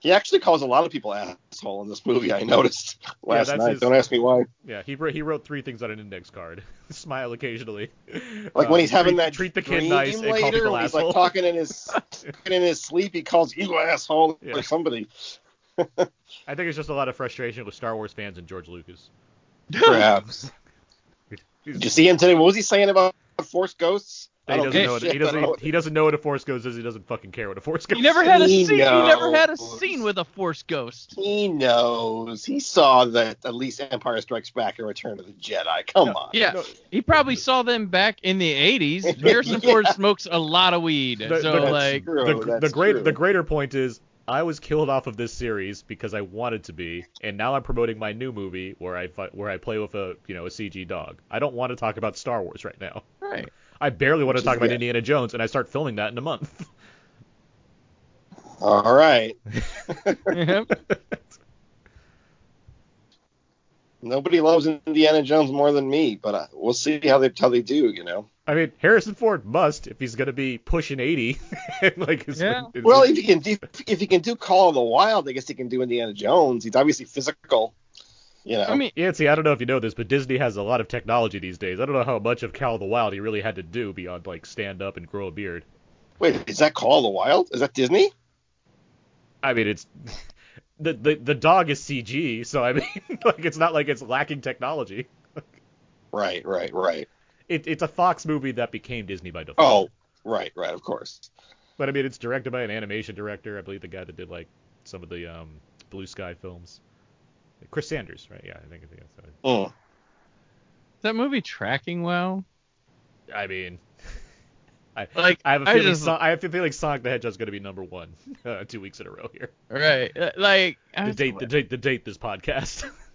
He actually calls a lot of people asshole in this movie. I noticed last that's night. his- Don't ask me why. Yeah, he wrote, he wrote three things on an index card. Smile occasionally. Like Uh, when he's having treat, that treat the kid dream nice and call later, people when he's like talking in his talking in his sleep, he calls you asshole Yeah. or somebody. I think it's just a lot of frustration with Star Wars fans and George Lucas. Perhaps. Did you see him today? What was he saying about Force Ghosts? he doesn't know what, shit. he I don't know doesn't what- he doesn't know what a force ghost is. He doesn't fucking care what a force ghost. He never is. had a He scene. He never had a scene with a Force ghost. He knows. He saw that at least Empire Strikes Back and Return of the Jedi. Come No, on. Yeah, No. he probably saw them back in the 80s. Harrison Yeah. Ford smokes a lot of weed, The- so the- That's like, true. the, the great true. the greater point is I was killed off of this series because I wanted to be, and now I'm promoting my new movie where I fi- where I play with a you know a CG dog. I don't want to talk about Star Wars right now. right. I barely want to Which talk about good. Indiana Jones, and I start filming that in a month. All right. Nobody loves Indiana Jones more than me, but uh, we'll see how they how they do. You know. I mean, Harrison Ford must if he's gonna be pushing 80. like, Yeah. it's- Well, if he can do if he can do Call of the Wild, I guess he can do Indiana Jones. He's obviously physical. You know. I mean, Yeah, I don't know if you know this, but Disney has a lot of technology these days. I don't know how much of Call of the Wild he really had to do beyond like stand up and grow a beard. wait, is that Call of the Wild? Is that Disney? I mean, it's the the the dog is CG, so I mean, like it's not like it's lacking technology. Right, right, right. It, it's a Fox movie that became Disney by default. Oh, right, right. Of course. But I mean, it's directed by an animation director. I believe the guy that did like some of the um, Blue Sky films. Chris Sanders, right? Yeah, I think, I think that's. Oh. is that movie tracking well? I mean, I Like, I have a feeling just- Son- I have a feeling Sonic the Hedgehog's going to be number one uh, two weeks in a row here. Right. uh, Like, The date, the date, the date. This podcast.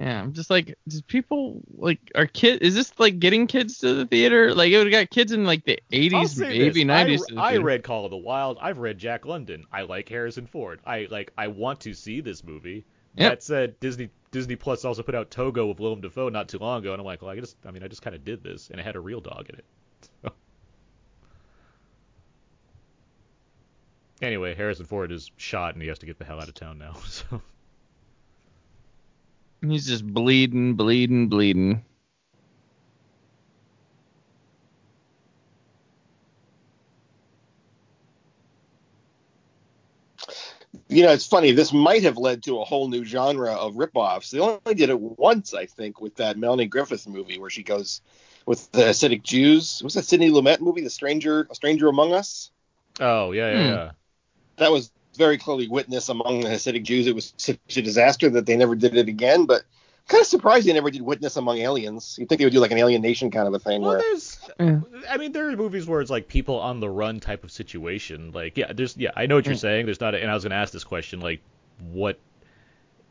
Yeah, I'm just like, does people like are kid? Is this like getting kids to the theater? Like, it would have got kids in like the 80s, maybe this. 90s. I, I read Call of the Wild. I've read Jack London. I like Harrison Ford. I like. I want to see this movie. Yep. That said, Disney Disney Plus also put out Togo with Willem Dafoe not too long ago, and I'm like, well, I just, I mean, I just kind of did this, and it had a real dog in it. So. Anyway, Harrison Ford is shot, and he has to get the hell out of town now. So. He's just bleeding, bleeding, bleeding. You know, it's funny. This might have led to a whole new genre of ripoffs. They only did it once, I think, with that Melanie Griffith movie where she goes with the Hasidic Jews. Was that Sidney Lumet movie, The Stranger, A Stranger Among Us? Oh yeah, yeah, Hmm. yeah. That was very clearly witness among the Hasidic Jews. It was such a disaster that they never did it again. But kind of surprised they never did witness among aliens. You'd think they would do like an Alien Nation kind of a thing Well, where there's, Yeah. I mean, there are movies where it's like people on the run type of situation. Like, yeah, there's, yeah, I know what you're Mm. saying. There's not, a, and I was gonna ask this question, like, what,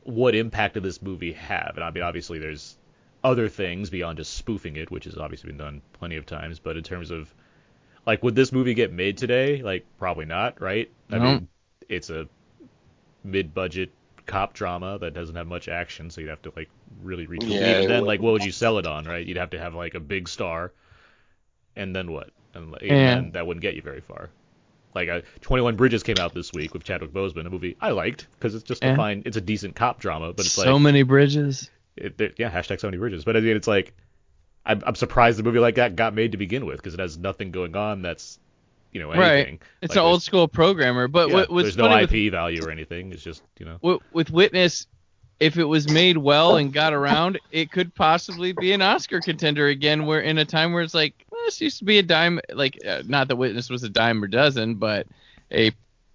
what impact did this movie have? And I mean, obviously, there's other things beyond just spoofing it, which has obviously been done plenty of times. But in terms of, like, would this movie get made today? Like, probably not, right? I No. mean, it's a mid-budget cop drama that doesn't have much action, so you'd have to like really retool. Yeah, it. it And then, would. like, what would you sell it on, right? You'd have to have like a big star, and then what? And, like, and that wouldn't get you very far. Like, uh, 21 Bridges came out this week with Chadwick Boseman, a movie I liked because it's just a fine, it's a decent cop drama, but it's so like, many bridges. it, there- yeah, hashtag so many bridges. But I mean, it's like, I'm, I'm surprised the movie like that got made to begin with because it has nothing going on that's, you know, Right. It's Like, an old school programmer, but yeah, what, what's there's no IP with, value or anything. It's just, you know. with, with Witness, if it was made well and got around, it could possibly be an Oscar contender again. Where in a time where it's like, well, this used to be a dime, like uh, not that Witness was a dime or dozen, but a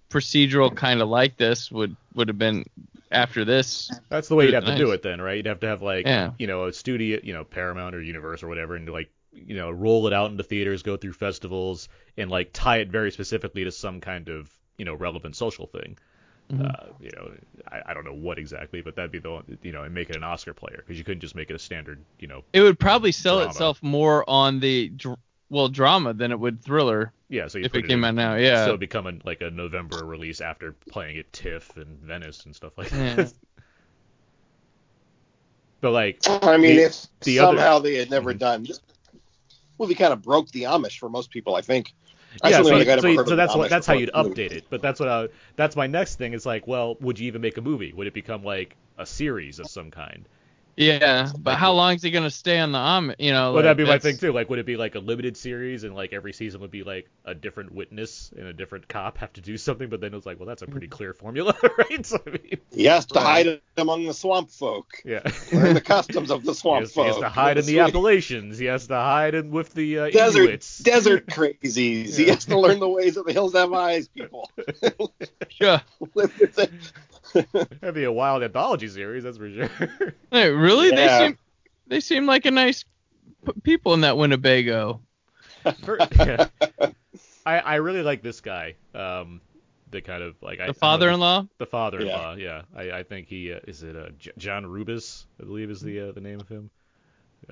procedural kind of like this would would have been after this. That's the way you'd have to do it then, right? You'd have to have like Yeah. you know a studio, you know Paramount or Universe or whatever, and like you know roll it out into theaters, go through festivals, and like tie it very specifically to some kind of you know relevant social thing. Mhm. Uh, you know, I, I don't know what exactly, but that'd be the one, you know, and make it an Oscar player because you couldn't just make it a standard, you know, It would probably sell Drama. itself more on the dr- well drama than it would thriller. yeah. So you If put it came in- out now, yeah. So it'd become a, like a November release after playing at TIFF and Venice and stuff like Yeah. that. but like, I mean, The- if the other- somehow they had never Mhm. done this movie, kind of broke the Amish for most people. I think. Yeah, so, so, so that's what that's how you'd update it. But that's what I, that's my next thing. Is like, well, would you even make a movie? Would it become like a series of some kind? Yeah, but how long is he gonna stay on the Amish? You know, Well, that'd like, be my thing too. Like, would it be like a limited series, and like every season would be like a different witness and a different cop have to do something? But then it's like, well, that's a pretty clear formula, right? So, I mean, He has to Right. hide among the swamp folk. yeah. Learn the customs of the He swamp has, he has to hide in the Sweet Appalachians. He has to hide in with the uh, desert Inuits. desert crazies. He has to learn the ways of the hills that have eyes, people. Yeah. Live with it. That'd be a wild anthology series, that's for sure. Hey, really? They seem they seem like a nice p- people in that Winnebago. For- yeah. I I really like this guy. Um, the kind of like I, I The father-in-law. The father-in-law, yeah. I, I think he uh, is it uh, J- John Rubis, I believe is the uh, the name of him.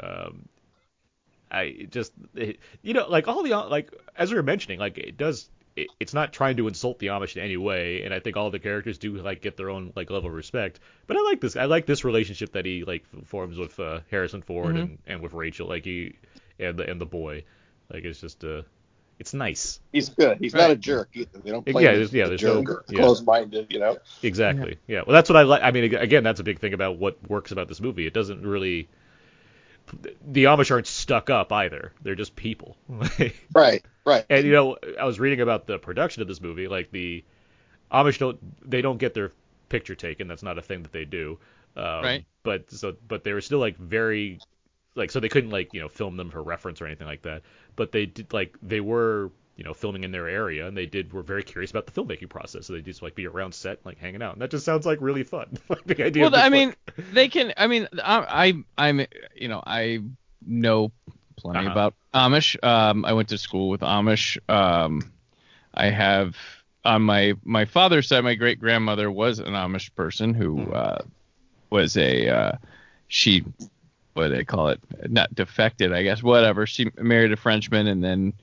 Um, I just it, you know like all the like as we were mentioning like it does it, it's not trying to insult the Amish in any way, and I think all the characters do like get their own like level of respect. But I like this I like this relationship that he like forms with uh, Harrison Ford Mhm. and, and with Rachel like he and the and the boy like it's just uh it's nice He's good. He's Right. not a jerk either. They don't play Yeah, there's- yeah, a there's jerk no- or yeah. closed-minded, you know. Exactly. Yeah. Well, that's what I like. I mean, again, that's a big thing about what works about this movie. It doesn't really. The Amish aren't stuck up either. They're just people. Right, right. and you know, I was reading about the production of this movie. Like the Amish don't they don't get their picture taken. That's not a thing that they do. Um, Right. But so but they were still like very like so they couldn't like you know film them for reference or anything like that. But they did like they were you know filming in their area and they did were very curious about the filmmaking process. So they just like be around set like hanging out. And that just sounds like really fun. like the idea. Well, I mean, they can. I mean, I I'm you know I know plenty Uh-huh. about Amish. Um, I went to school with Amish. Um, I have on my my father's side, my great grandmother was an Amish person who Mhm. uh, was a uh, she what do they call it? Not defected, I guess. Whatever. She married a Frenchman and then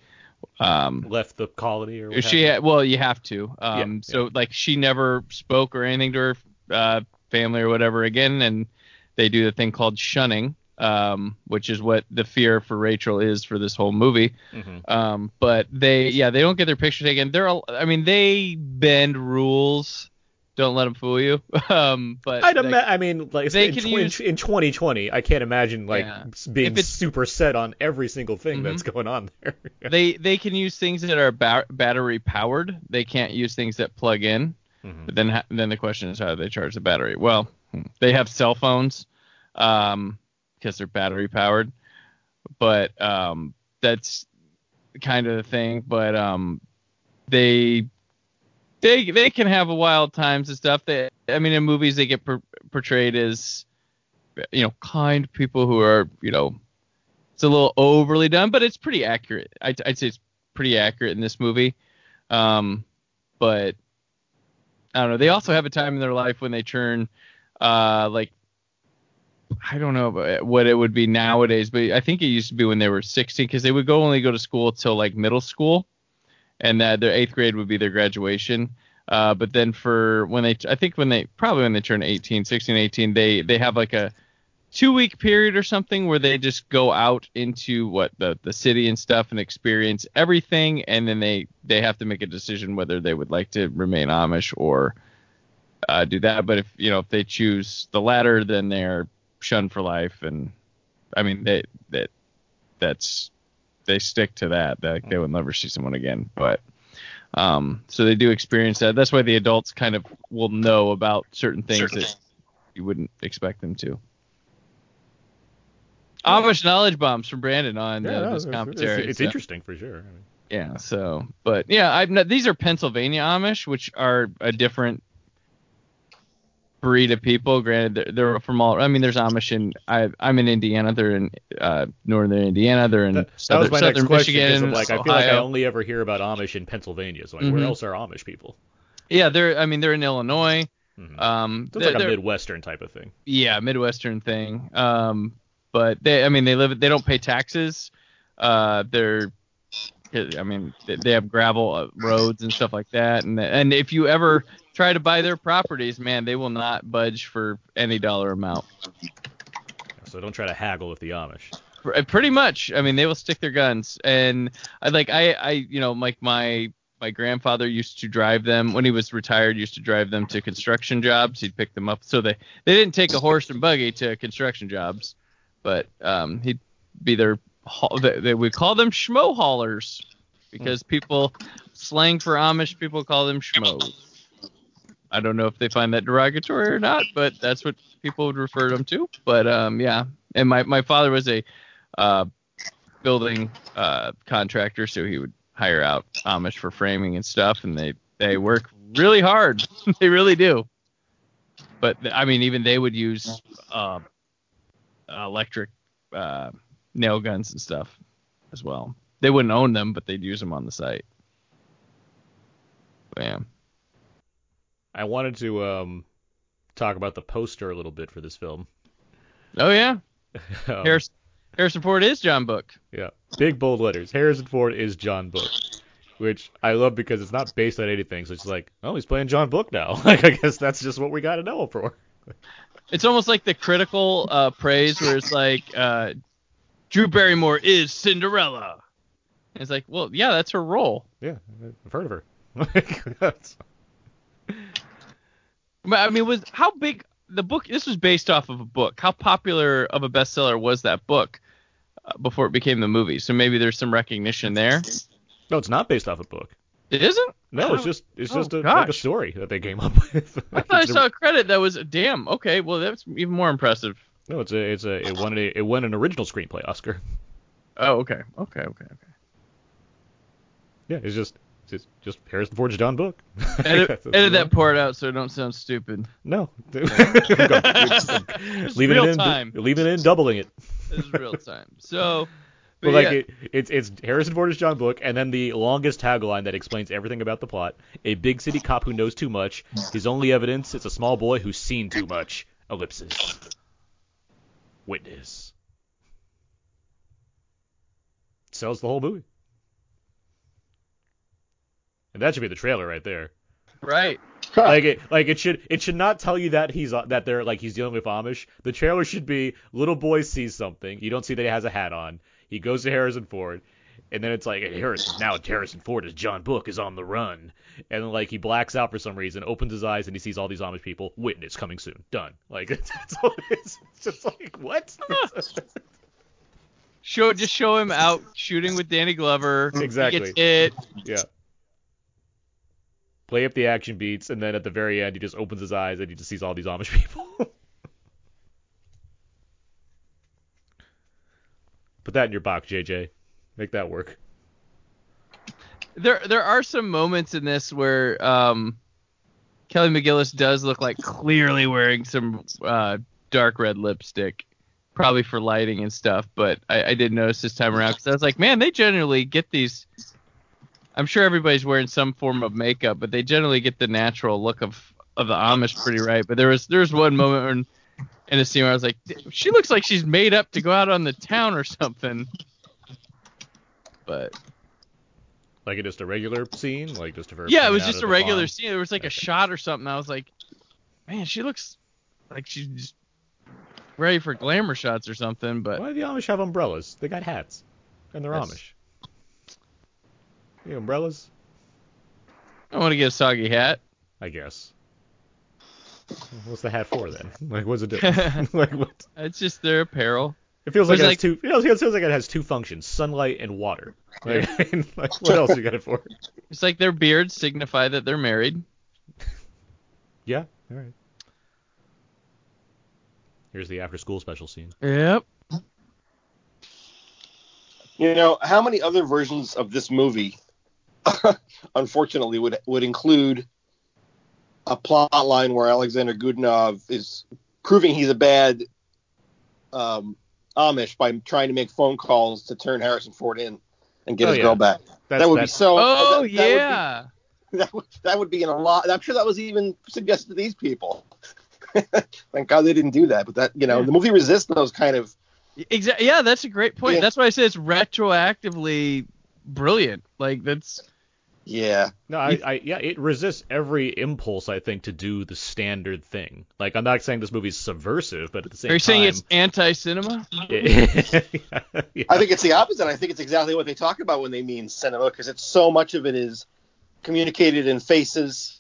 um, left the colony or she had, well, you have to. Um, Yeah, so like she never spoke or anything to her uh, family or whatever again, and they do the thing called shunning, um, which is what the fear for Rachel is for this whole movie. Mhm. Um, but they, yeah, they don't get their picture taken. They're, all, I mean, they bend rules. Don't let them fool you. Um, but I'd ima- I mean, like they in, can tw- use- in 2020, I can't imagine like Yeah. being super set on every single thing Mhm. that's going on there. they they can use things that are ba- battery powered. They can't use things that plug in. Mhm. But then ha- then the question is how do they charge the battery? Well, they have cell phones um because they're battery powered. But um that's kind of the thing, but um they they they can have a wild times and stuff. They I mean in movies they get per- portrayed as you know kind people who are, you know, it's a little overly done, but it's pretty accurate. I'd, I'd say it's pretty accurate in this movie. Um but I don't know. They also have a time in their life when they turn, uh, like, I don't know what it would be nowadays, but I think it used to be when they were 16 because they would go only go to school till like middle school, and that their eighth grade would be their graduation. Uh, but then for when they, I think when they probably when they turn 18, 16, 18, they they have like a two week period or something where they just go out into what the the city and stuff and experience everything and then they they have to make a decision whether they would like to remain amish or uh, do that but if you know if they choose the latter then they're shunned for life and i mean they that that's they stick to that that they will never see someone again but um so they do experience that that's why the adults kind of will know about certain things that you wouldn't expect them to Amish knowledge bombs from Brandon on Yeah, uh, no, this it's, commentary. it's, it's so- interesting for sure. I mean, Yeah. So, but yeah, I've not, these are Pennsylvania Amish, which are a different breed of people. Granted, they're, they're from all. I mean, there's Amish in. I, I'm in Indiana. They're in uh, northern Indiana. They're in that, that southern, my southern Michigan. I'm like, I feel like I only ever hear about Amish in Pennsylvania. So like, where Mhm. else are Amish people? Yeah, they're. I mean, they're in Illinois. Mhm. Um, so it's like a Midwestern type of thing. yeah midwestern thing um but they i mean they live they don't pay taxes uh they're i mean they- they have gravel uh, roads and stuff like that and and if you ever try to buy their properties man they will not budge for any dollar amount So don't try to haggle with the Amish. Pretty much. I mean, they will stick their guns, and I like I I you know like my my grandfather used to drive them when he was retired. Used to drive them to construction jobs. He'd pick them up. So they they didn't take a horse and buggy to construction jobs, but um he'd be their they would call them schmo haulers because people slang for Amish people call them schmoes. I don't know if they find that derogatory or not, but that's what people would refer them to. But um, yeah, and my, my father was a uh, building uh, contractor, so he would hire out Amish for framing and stuff, and they they work really hard. they really do. But I mean, even they would use uh, electric nail guns and stuff as well. They wouldn't own them, but they'd use them on the site. Bam. I wanted to um, talk about the poster a little bit for this film. Oh yeah, Um, Harrison, Harrison Ford is John Book. Yeah, big bold letters. Harrison Ford is John Book, which I love because it's not based on anything. So it's like, oh, he's playing John Book now. Like, I guess that's just what we got to know him for. It's almost like the critical uh, praise where it's like uh, Drew Barrymore is Cinderella. And it's like, well, yeah, that's her role. Yeah, I've heard of her. Like, that's- But, I mean, was how big the book? This was based off of a book. How popular of a bestseller was that book uh, before it became the movie? So maybe there's some recognition there. no, it's not based off a book. It isn't. No, it's Oh, just it's oh, just a, like a story that they came up with. I thought I it's a- saw a credit that was damn. Okay, well that's even more impressive. No, it's a it's a it won a, it won an original screenplay Oscar. Oh, okay, okay, okay, okay. Yeah, it's just it's just Harrison Ford's John Book. Edit, edit that part out so it don't sound stupid. No, It's leaving real it in, time. leaving it in, doubling it. This is real time. So, But but like yeah. it, it's it's Harrison Ford as John Book, and then the longest tagline that explains everything about the plot: a big city cop who knows too much. His only evidence is a small boy who's seen too much. Ellipsis. Witness. Sells the whole movie. And that should be the trailer right there. right. Like it, like it should, it should not tell you that he's uh, that they're like he's dealing with Amish. The trailer should be little boy sees something. You don't see that he has a hat on. He goes to Harrison Ford, and then it's like Harrison now Harrison Ford is John Book is on the run, and then like he blacks out for some reason, opens his eyes, and he sees all these Amish people. Witness coming soon. Done. Like that's all it is. It's just like what? Show just show him out shooting with Danny Glover. Exactly. He gets hit. yeah. Play up the action beats, and then at the very end, he just opens his eyes and he just sees all these Amish people. Put that in your box, JJ. Make that work. There there are some moments in this where um, Kelly McGillis does look like clearly wearing some uh, dark red lipstick, probably for lighting and stuff. But I, I did notice this time around because I was like, man, they generally get these. I'm sure everybody's wearing some form of makeup, but they generally get the natural look of of the Amish pretty right. But there was there was one moment when, in a scene where I was like, she looks like she's made up to go out on the town or something. But Like it just a regular scene, like just her. yeah, it was just a regular scene. There was like a shot or something. I was like, man, she looks like she's just ready for glamour shots or something. But Why do the Amish have umbrellas? They got hats, and they're Amish. The umbrellas, I want to get a soggy hat. I guess. What's the hat for then? Like, what's it do? like, what? It's just their apparel. It feels like it it has two. It feels, it feels like it has two functions: sunlight and water. Like, like, what else you got it for? It's like their beards signify that they're married. Yeah. All right. Here's the after-school special scene. Yep. You know, how many other versions of this movie, unfortunately, would would include a plot line where Alexander Godunov is proving he's a bad um, Amish by trying to make phone calls to turn Harrison Ford in and get Oh, his yeah. girl back. That's, that would be so. Oh that- that would be- yeah. that would, that would be in a lot. I'm sure that was even suggested to these people. Thank God they didn't do that. But that, you know, Yeah. the movie resists those kind of. Exactly. Yeah, that's a great point. Yeah. That's why I say it's retroactively brilliant. Like that's Yeah. No, I, I yeah, it resists every impulse I think to do the standard thing. Like I'm not saying this movie's subversive, but at the same time. Are you time, saying it's anti-cinema? yeah. I think it's the opposite. I think it's exactly what they talk about when they mean cinema, because it's so much of it is communicated in faces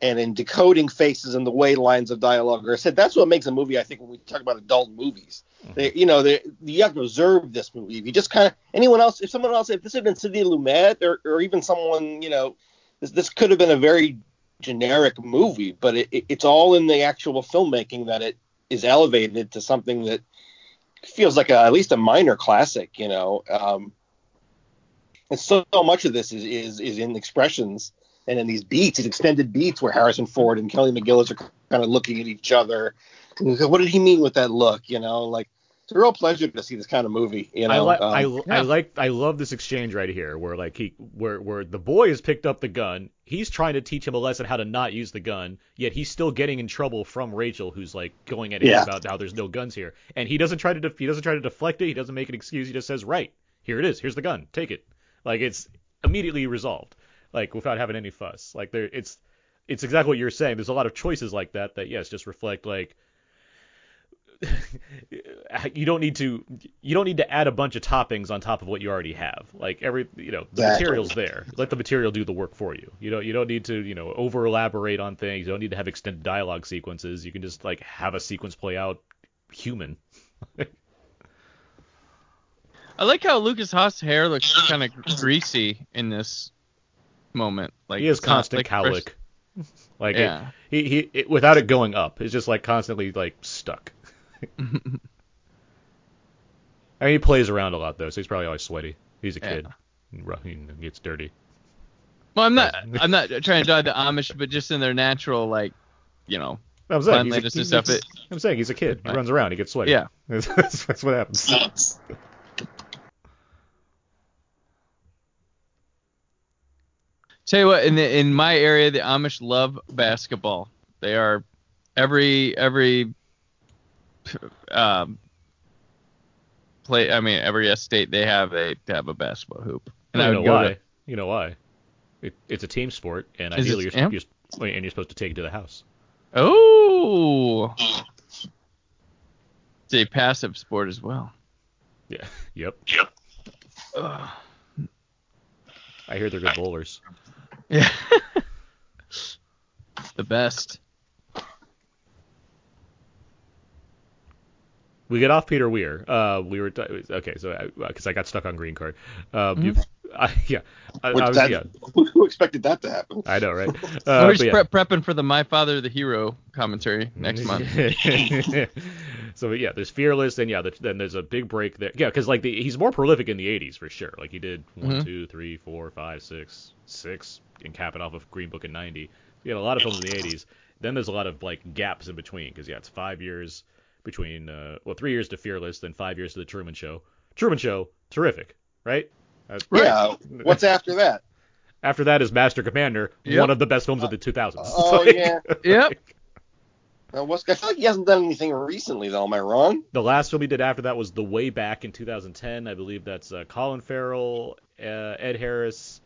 and in decoding faces and the way lines of dialogue are said. That's what makes a movie. I think when we talk about adult movies, they, you know, they, you have to observe this movie. If you just kind of anyone else, if someone else, if this had been Sidney Lumet or, or even someone, you know, this, this could have been a very generic movie, but it, it, it's all in the actual filmmaking that it is elevated to something that feels like a, at least a minor classic, you know. Um, and so, so much of this is, is is in expressions and in these beats, these extended beats where Harrison Ford and Kelly McGillis are kind of looking at each other. What did he mean with that look? You know, like it's a real pleasure to see this kind of movie. You know, I like um, I, yeah. I like I love this exchange right here where like he where where the boy has picked up the gun, he's trying to teach him a lesson how to not use the gun, yet he's still getting in trouble from Rachel who's like going at him Yeah. about how there's no guns here. And he doesn't try to def- he doesn't try to deflect it, he doesn't make an excuse, he just says, "Right, here it is. Here's the gun. Take it." Like it's immediately resolved. Like without having any fuss. Like there it's it's exactly what you're saying. There's a lot of choices like that that yes, just reflect like you don't need to you don't need to add a bunch of toppings on top of what you already have. Like every you know the Exactly. material's there. Let the material do the work for you. You don't you don't need to you know over elaborate on things. You don't need to have extended dialogue sequences. You can just like have a sequence play out human. I like how Lucas Haas' hair looks kind of greasy in this moment. Like he is it's not, constant like, cowlick. Like it- Yeah. he he it, without it going up, it's just like constantly like stuck. I mean, he plays around a lot though, so he's probably always sweaty. He's a kid. Ru- He gets dirty. Well, I'm not. I'm not trying to drive the Amish, but just in their natural, like, you know, I'm saying, he's a, cleanliness and stuff. It, I'm saying he's a kid. He runs around. He gets sweaty. Yeah. That's, that's, that's what happens. Tell you what, in the in my area, the Amish love basketball. They are every every um play. I mean, every estate they have a they have a basketball hoop. And you I know would go why? to- You know why? It, it's a team sport, and Is it- ideally you're, you're, and you're supposed to take it to the house. Oh, it's a passive sport as well. Yeah. Yep. Ugh. I hear they're good bowlers. Yeah. the best. We get off Peter Weir. Uh, we were t- okay, so because I, got stuck on green card. Um, Mhm. you've- I, yeah, I, I was, that- yeah, Who expected that to happen? I know, right? Uh, We're just yeah. pre- prepping for the My Father the Hero commentary next month. So yeah, there's Fearless, and yeah, the, then there's a big break there. Yeah, because like the, he's more prolific in the '80s for sure. Like he did one, Mhm. two, three, four, five, six, six, and capping off of Green Book in '90. He had a lot of films in the '80s. Then there's a lot of like gaps in between because yeah, it's five years between uh, well, three years to Fearless, then five years to the Truman Show. Truman Show, terrific, right? Uh, Yeah. What's after that? After that is Master Commander, Yep. one of the best films of the 2000s. Oh, Like- yeah. Yep. Uh, what's, I feel like he hasn't done anything recently, though. Am I wrong? The last film he did after that was The Way Back in 2010. I believe that's uh, Colin Farrell, uh, Ed Harris,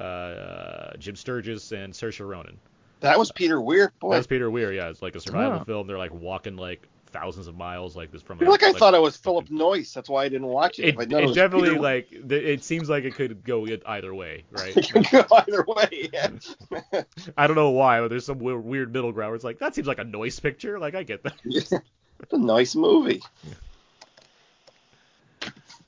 uh, Jim Sturgess, and Saoirse Ronan. That was Peter Weir. Boy, That's Peter Weir. Yeah, it's like a survival Oh. film. They're like walking like thousands of miles, like this from. I like I thought it was Philip Noyce. That's why I didn't watch it. It, it definitely Peter- like it seems like it could go either way, right? It could go either way. Yeah. I don't know why, but there's some weird, weird middle ground where it's like that seems like a Noyce picture. Like I get that. it's a nice movie.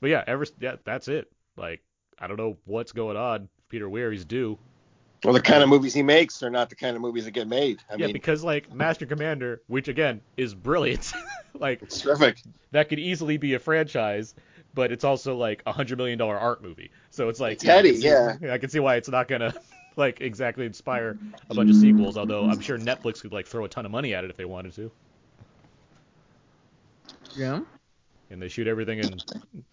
But yeah, ever yeah, that's it. Like I don't know what's going on. Peter Weir, he's due. Well, the kind of movies he makes are not the kind of movies that get made. I yeah, mean, because like Master Commander, which again is brilliant, like it's terrific. that could easily be a franchise, but it's also like a hundred million dollar art movie. So it's like It's heady, I see- yeah. I can see why it's not gonna like exactly inspire a bunch of sequels. Although I'm sure Netflix could like throw a ton of money at it if they wanted to, Yeah. and they shoot everything in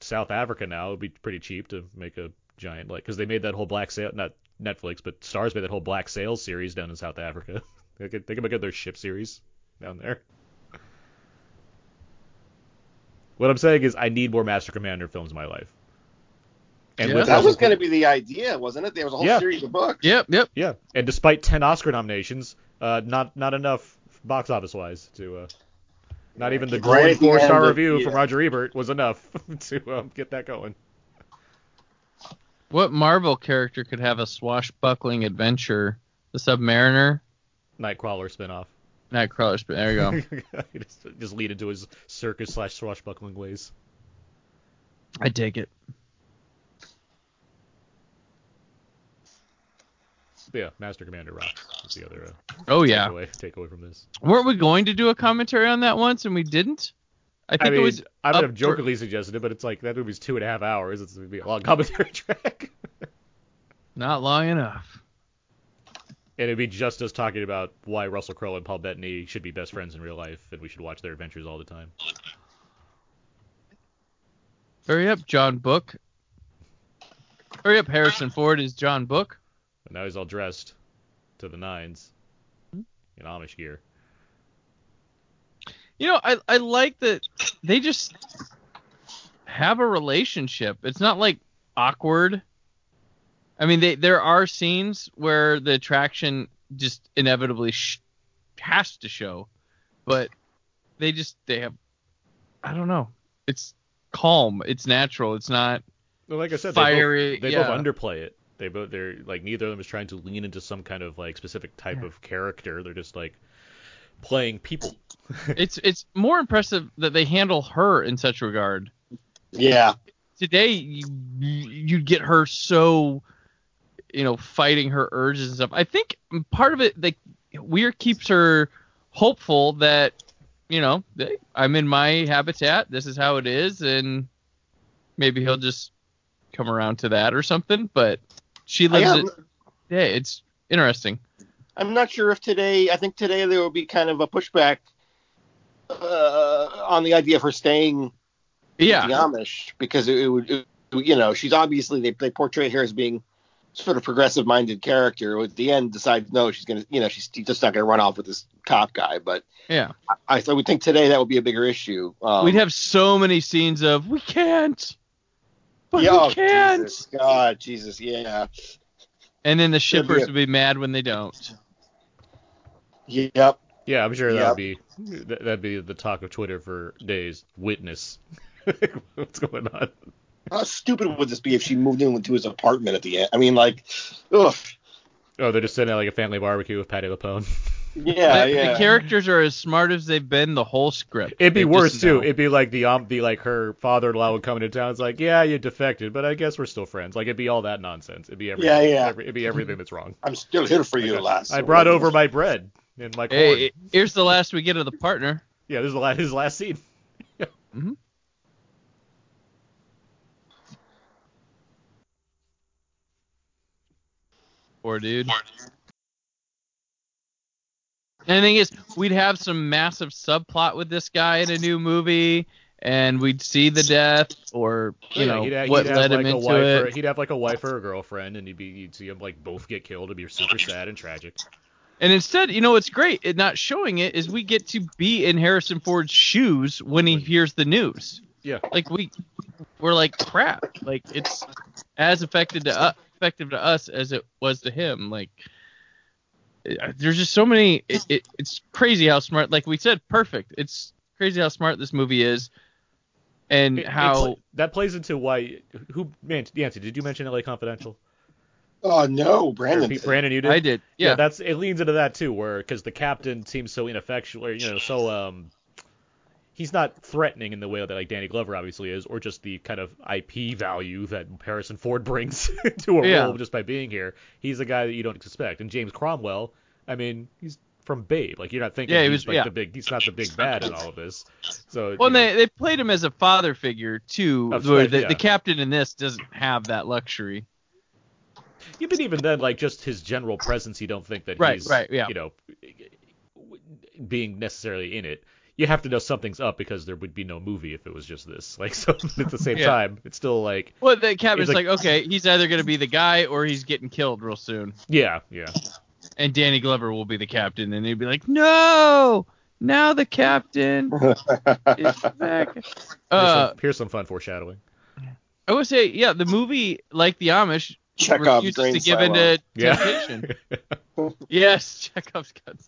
South Africa now. It'd be pretty cheap to make a giant like because they made that whole Black Sail not Netflix but Starz made that whole Black Sails series down in South Africa. they could they could make their ship series down there. What I'm saying is I need more Master Commander films in my life. And Yeah. That was going to be the idea, wasn't it? There was a whole Yeah. series of books. Yep, yep. Yeah, and despite ten Oscar nominations, uh, not not enough box office wise to. Uh, not even the Right glowing four star end of- review from. Roger Ebert was enough to um, get that going. What Marvel character could have a swashbuckling adventure? The Submariner? Nightcrawler spinoff. Nightcrawler. sp- There you go. just, just lead into his circus slash swashbuckling ways. I take it. But yeah, Master Commander Rock is the other uh, Oh yeah. takeaway, takeaway from this. Weren't we going to do a commentary on that once and we didn't? I think I mean, it was. I would have for- jokingly suggested it, but it's like that movie's two and a half hours. It's gonna be a long commentary track. Not long enough. And it'd be just us talking about why Russell Crowe and Paul Bettany should be best friends in real life, and we should watch their adventures all the time. Hurry up, John Book. Hurry up, Harrison Ford is John Book. But now he's all dressed to the nines in Amish gear. You know, I I like that they just have a relationship. It's not like awkward. I mean, they there are scenes where the attraction just inevitably sh- has to show, but they just they have I don't know. It's calm. It's natural. It's not Well, like I said, fiery. they both, they yeah. both underplay it. They both they're like neither of them is trying to lean into some kind of like specific type Yeah. of character. They're just like playing people. it's it's more impressive that they handle her in such regard. Yeah. today you you get her so you know fighting her urges and stuff. I think part of it like Weir keeps her hopeful that you know they, I'm in my habitat. This is how it is, and maybe he'll just come around to that or something. But she lives am, it. Yeah, it's interesting. I'm not sure if today. I think today there will be kind of a pushback uh, on the idea of her staying with the Amish because it, it would, it, you know, she's obviously they they portray her as being sort of progressive-minded character. Who at the end decides no, she's gonna, you know, she's just not gonna run off with this cop guy. But yeah. I, I would think today that would be a bigger issue. Um, We'd have so many scenes of we can't, but yeah, oh, we can't, Jesus, God, Jesus, yeah, and then the shippers would be mad when they don't. Yep. Yeah, I'm sure that Yep. would be that- that'd be the talk of Twitter for days. Witness. What's going on? How stupid would this be if she moved into his apartment at the end? I mean, like, ugh. Oh, they're just sitting at like a family barbecue with Patti LuPone. Yeah, the, yeah. the characters are as smart as they've been the whole script. It'd be They worse too. know. It'd be like the um, be like her father-in-law would come into town. It's like, yeah, you defected, but I guess we're still friends. Like it'd be all that nonsense. It'd be everything. Yeah, yeah. Every, it'd be everything that's wrong. I'm still here for you, Like, lass. I brought over my bread and corn. Hey, here's the last we get of the partner. Yeah, this is the last, his last scene. Mm-hmm. Poor dude. And the thing is, we'd have some massive subplot with this guy in a new movie, and we'd see the death or you Yeah, know he'd ha- what he'd have led him like a into wife it. Or, he'd have like a wife or a girlfriend, and he'd be you'd see them like both get killed. It'd be super sad and tragic. And instead, you know what's great? It not showing it is we get to be in Harrison Ford's shoes when he hears the news. Yeah. Like we, we're like crap. Like it's as affected to uh, effective to us as it was to him. Like it- there's just so many. It, it, it's crazy how smart. Like we said, perfect. It's crazy how smart this movie is, and It- how that plays into why who man Yancey, did you mention LA Confidential? Oh no, Brandon. Pete- Brandon, you did. I did. Yeah. that's it leans into that too, where because the captain seems so ineffectual, or, you know, so um, he's not threatening in the way that like Danny Glover obviously is, or just the kind of IP value that Harrison Ford brings to a Yeah. role just by being here. He's a guy that you don't expect, and James Cromwell, I mean, he's from Babe, like you're not thinking Yeah, he he's like yeah. the big, he's not the big bad in all of this. So well, you they they played him as a father figure too, where course, the, yeah. the captain in this doesn't have that luxury. Yeah, but even then, like just his general presence, you don't think that Right, he's, right, yeah. you know, being necessarily in it. You have to know something's up because there would be no movie if it was just this. Like, so at the same Yeah. time, it's still like, Well, the captain's like, like- okay, he's either going to be the guy or he's getting killed real soon. yeah, yeah. And Danny Glover will be the captain. And he'd be like, no, now the captain is back. Here's, Uh, some, here's some fun foreshadowing. I would say, yeah, the movie, like the Amish, Chekhov's refuses drain to give silo. into Yeah. temptation. yes, Chekhov's gun.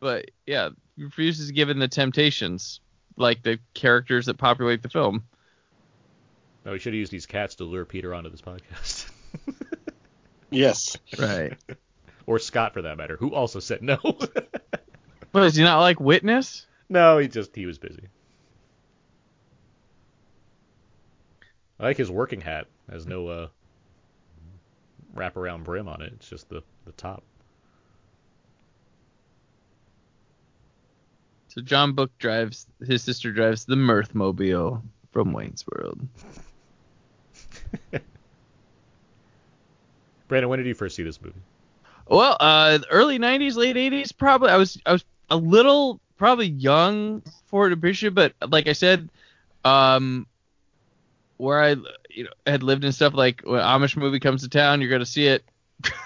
But yeah, refuses to give in the temptations, like the characters that populate the film. no, we should have used these cats to lure Peter onto this podcast. Yes. Right. or Scott for that matter, who also said no. What does he not like Witness? no, he just he was busy. I like his working hat. Has no uh wraparound brim on it. It's just the the top. So John Book drives his sister drives the Mirthmobile from Wayne's World. Brandon, when did you first see this movie? Well, uh, early '90s, late '80s, probably. I was I was a little probably young for it to appreciate, but like I said, um, where I you know had lived and stuff, like when Amish movie comes to town, you're gonna see it.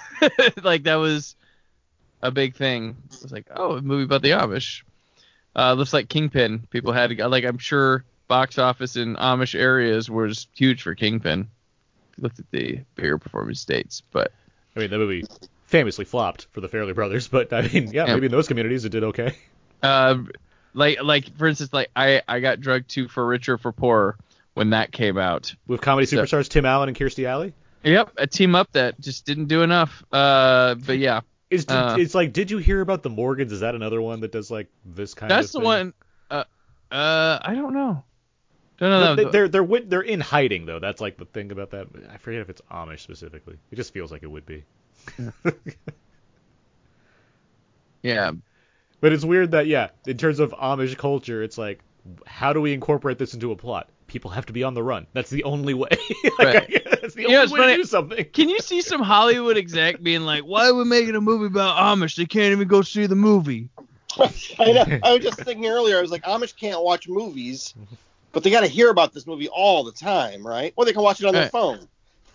like that was a big thing. It was like, oh, a movie about the Amish. Uh, looks like Kingpin. People had like I'm sure box office in Amish areas was huge for Kingpin. Looked at the bigger performing states, but I mean, the movie famously flopped for the Farrelly Brothers, but I mean, yeah, Yeah. maybe in those communities it did okay. Uh, like like for instance, like I I got drugged too for richer for poorer when that came out. With comedy So- superstars Tim Allen and Kirstie Alley. Yep, a team up that just didn't do enough. Uh, but yeah, Is Uh, it's like, did you hear about the Morgans? Is that another one that does like this kind that's of? That's the one. Uh, uh, I don't know. Don't know They- that. They're they're they're in hiding though. That's like the thing about that. I forget if it's Amish specifically. It just feels like it would be. yeah, But it's weird that yeah, in terms of Amish culture, it's like, how do we incorporate this into a plot? People have to be on the run. That's the only way. like, Right. That's the You only know, way funny- to do something. Can you see some Hollywood exec being like, "Why are we making a movie about Amish? They can't even go see the movie." I know. I was just thinking earlier. I was like, Amish can't watch movies, but they got to hear about this movie all the time, right? Or they can watch it on their Right. phone.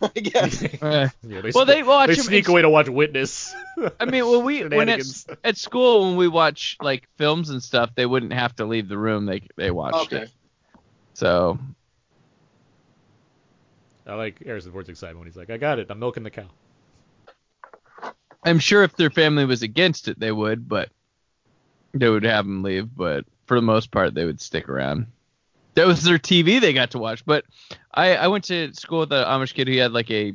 I guess. Uh, Yeah, they well, they watch they sneak away to watch Witness. I mean, when we when at, at school when we watch like films and stuff, they wouldn't have to leave the room. They they watched Okay. it. So I like Harrison Ford's excitement when he's like, "I got it. I'm milking the cow." I'm sure if their family was against it, they would, but they would have them leave. But for the most part, they would stick around. That was their TV they got to watch. But I, I went to school with an Amish kid who had like a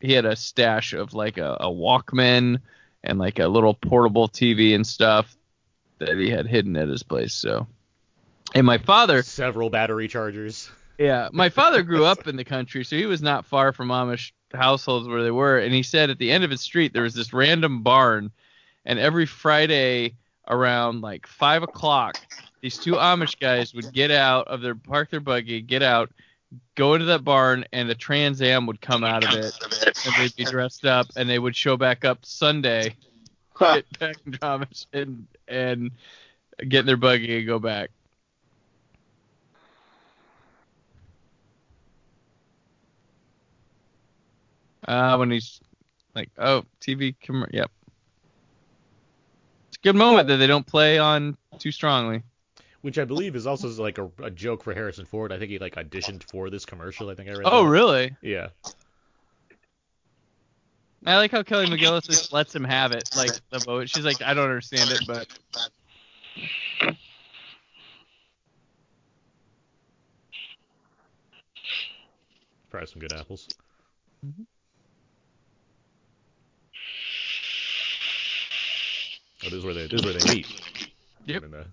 he had a stash of like a, a Walkman and like a little portable TV and stuff that he had hidden at his place. So, and my father, Several battery chargers. yeah, my father grew up in the country, so he was not far from Amish households where they were. And he said at the end of his street there was this random barn, and every Friday around like five o'clock, these two Amish guys would get out of their park their buggy, get out, go into that barn, and a Trans Am would come out of it, and they'd be dressed up, and they would show back up Sunday, get back in Amish, and and get in their buggy and go back. Uh, when he's like, oh, TV, com- yep. It's a good moment that they don't play on too strongly. Which I believe is also like a, a joke for Harrison Ford. I think he like auditioned for this commercial. I think I read. Oh, that. really? Yeah. I like how Kelly McGillis just lets him have it, like the vote. She's like, I don't understand it, but Probably some good apples. Mhm. Oh, this is where they this is where they meet. Yep. And, uh,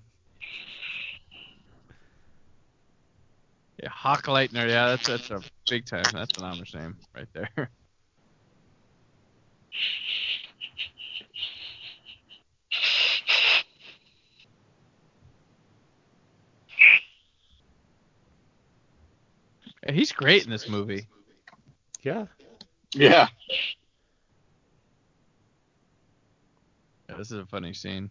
yeah, Hochleitner, yeah, that's that's a big time. That's an Amish name right there. Yeah, he's great in this movie. yeah. Yeah. Yeah, this is a funny scene.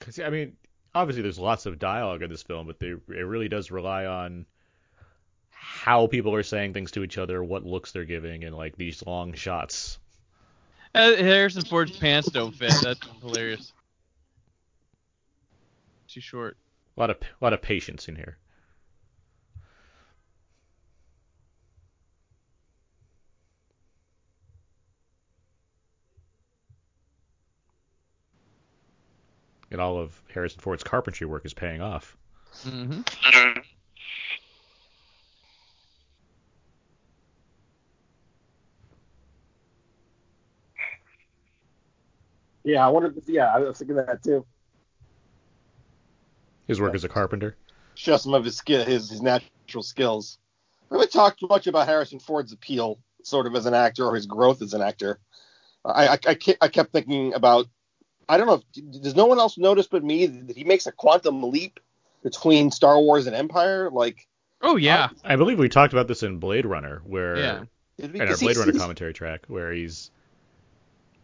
Cause I mean, obviously there's lots of dialogue in this film, but they, it really does rely on how people are saying things to each other, what looks they're giving, and like these long shots. Uh, Harrison Ford's pants don't fit. That's hilarious. Too short. A lot of a lot of patience in here. And all of Harrison Ford's carpentry work is paying off. Mm-hmm. Yeah, I wonder. If, yeah, I was thinking that too. His work as a carpenter. Show some of his skill, his his natural skills. We haven't talked much about Harrison Ford's appeal, sort of as an actor, or his growth as an actor. I I, I, I kept thinking about. I don't know. If, does no one else notice but me that he makes a quantum leap between Star Wars and Empire? Like, Oh yeah. I believe we talked about this in Blade Runner, where Yeah. in our Blade Runner commentary track, where he's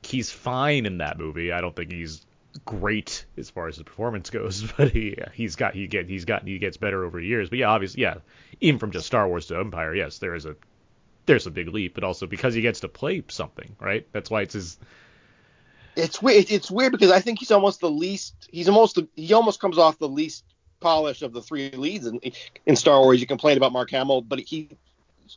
he's fine in that movie. I don't think he's great as far as his performance goes, but he he's got he get he's got he gets better over years. But yeah, obviously, yeah, even from just Star Wars to Empire, yes, there is a there's a big leap, but also because he gets to play something, right? That's why it's his It's weird. It's weird because I think he's almost the least. He's almost the, he almost comes off the least polished of the three leads in, in Star Wars. You complain about Mark Hamill, but he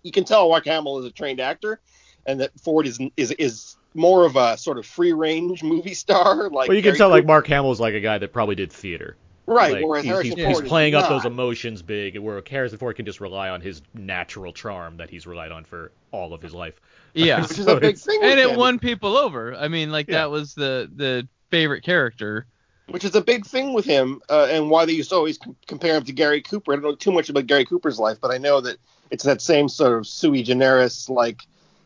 you can tell Mark Hamill is a trained actor, and that Ford is is is more of a sort of free range movie star. Like well, you can tell like Cooper. Mark Hamill's like a guy that probably did theater. Right. Like, whereas he's, Harrison he's, Ford he's is playing up not. those emotions big, where Harrison Ford can just rely on his natural charm that he's relied on for all of his life. Yeah. which is So a big it's- thing. With and it him, won people over. I mean, like Yeah. that was the the favorite character. which is a big thing with him, uh, and why they used to always com- compare him to Gary Cooper. I don't know too much about Gary Cooper's life, but I know that it's that same sort of sui generis, like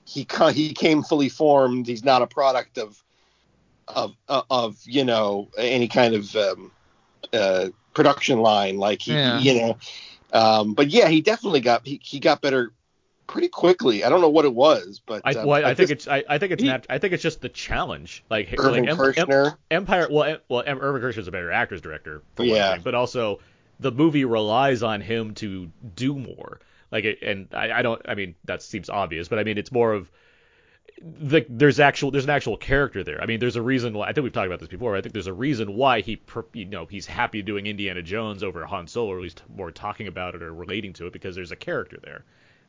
he ca- he came fully formed. He's not a product of of uh, of you know any kind of um, uh, production line, like he Yeah. you know. Um, but yeah, he definitely got he, he got better pretty quickly. I don't know what it was, but I, uh, well, I but think it's I, I think it's He- nat- I think it's just the challenge. Like Irving like Em- Em- Kershner. Empire. Well, Em- well, Em- Irving Kershner's a better actor's director for one Yeah. thing, but also the movie relies on him to do more. Like, it, and I, I don't. I mean, that seems obvious, but I mean, it's more of the there's actual there's an actual character there. I mean, there's a reason why I think we've talked about this before. I think there's a reason why he you know he's happy doing Indiana Jones over Han Solo, or at least more talking about it or relating to it because there's a character there.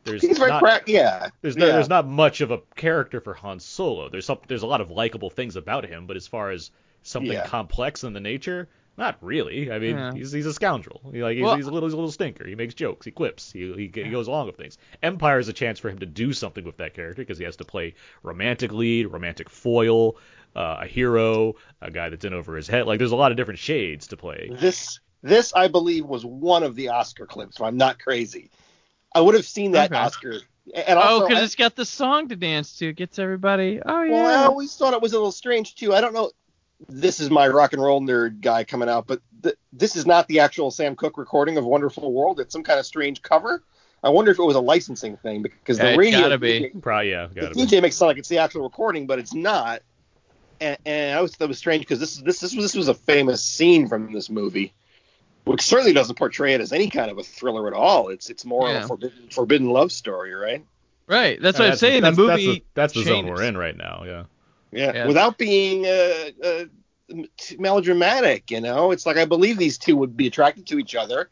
There's He's very not, yeah. there's no, yeah. there's not much of a character for Han Solo. There's some there's a lot of likable things about him, but as far as something Yeah. complex in the nature, not really. I mean, Yeah. he's he's a scoundrel. He, like he's, Well- he's a little he's a little stinker. He makes jokes. He quips. He he, he goes along with things. Empire is a chance for him to do something with that character because he has to play romantic lead, romantic foil, uh, a hero, a guy that's in over his head. Like there's a lot of different shades to play. This this I believe was one of the Oscar clips. If I'm not crazy, I would have seen that Okay. Oscar. And Oh, because it's got the song to dance to. It gets everybody. Oh yeah. well, I always thought it was a little strange too. I don't know. This is my rock and roll nerd guy coming out, but th- this is not the actual Sam Cooke recording of Wonderful World. It's some kind of strange cover. I wonder if it was a licensing thing because Yeah, the it's radio gotta be. Probably yeah, gotta be. DJ makes it sound like it's the actual recording, but it's not. And, and I always thought it was strange because this is this this was this was a famous scene from this movie, which certainly doesn't portray it as any kind of a thriller at all. It's it's more of a forbidden forbidden love story, right? Right. That's what I'm saying. That's, the movie. That's the, that's the zone we're in right now. Yeah. Yeah, Yeah. without being uh, uh, melodramatic, you know, it's like I believe these two would be attracted to each other,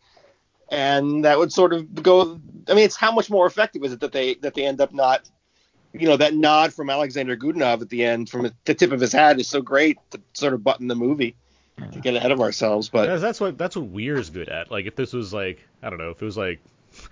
and that would sort of go. I mean, it's how much more effective is it that they that they end up not, you know, that nod from Alexander Godunov at the end from the tip of his hat is so great to sort of button the movie to get ahead of ourselves, but That's, that's what that's what Weir's good at. Like if this was like I don't know if it was like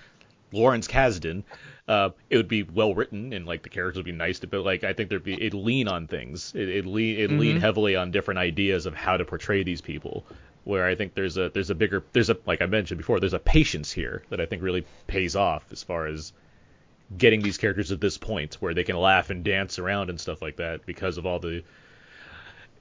Lawrence Kasdan, uh, it would be well written and like the characters would be nice to. But like I think there'd be it'd lean on things. It it lean it lean Mhm. heavily on different ideas of how to portray these people. Where I think there's a there's a bigger there's a like I mentioned before there's a patience here that I think really pays off as far as getting these characters at this point where they can laugh and dance around and stuff like that because of all the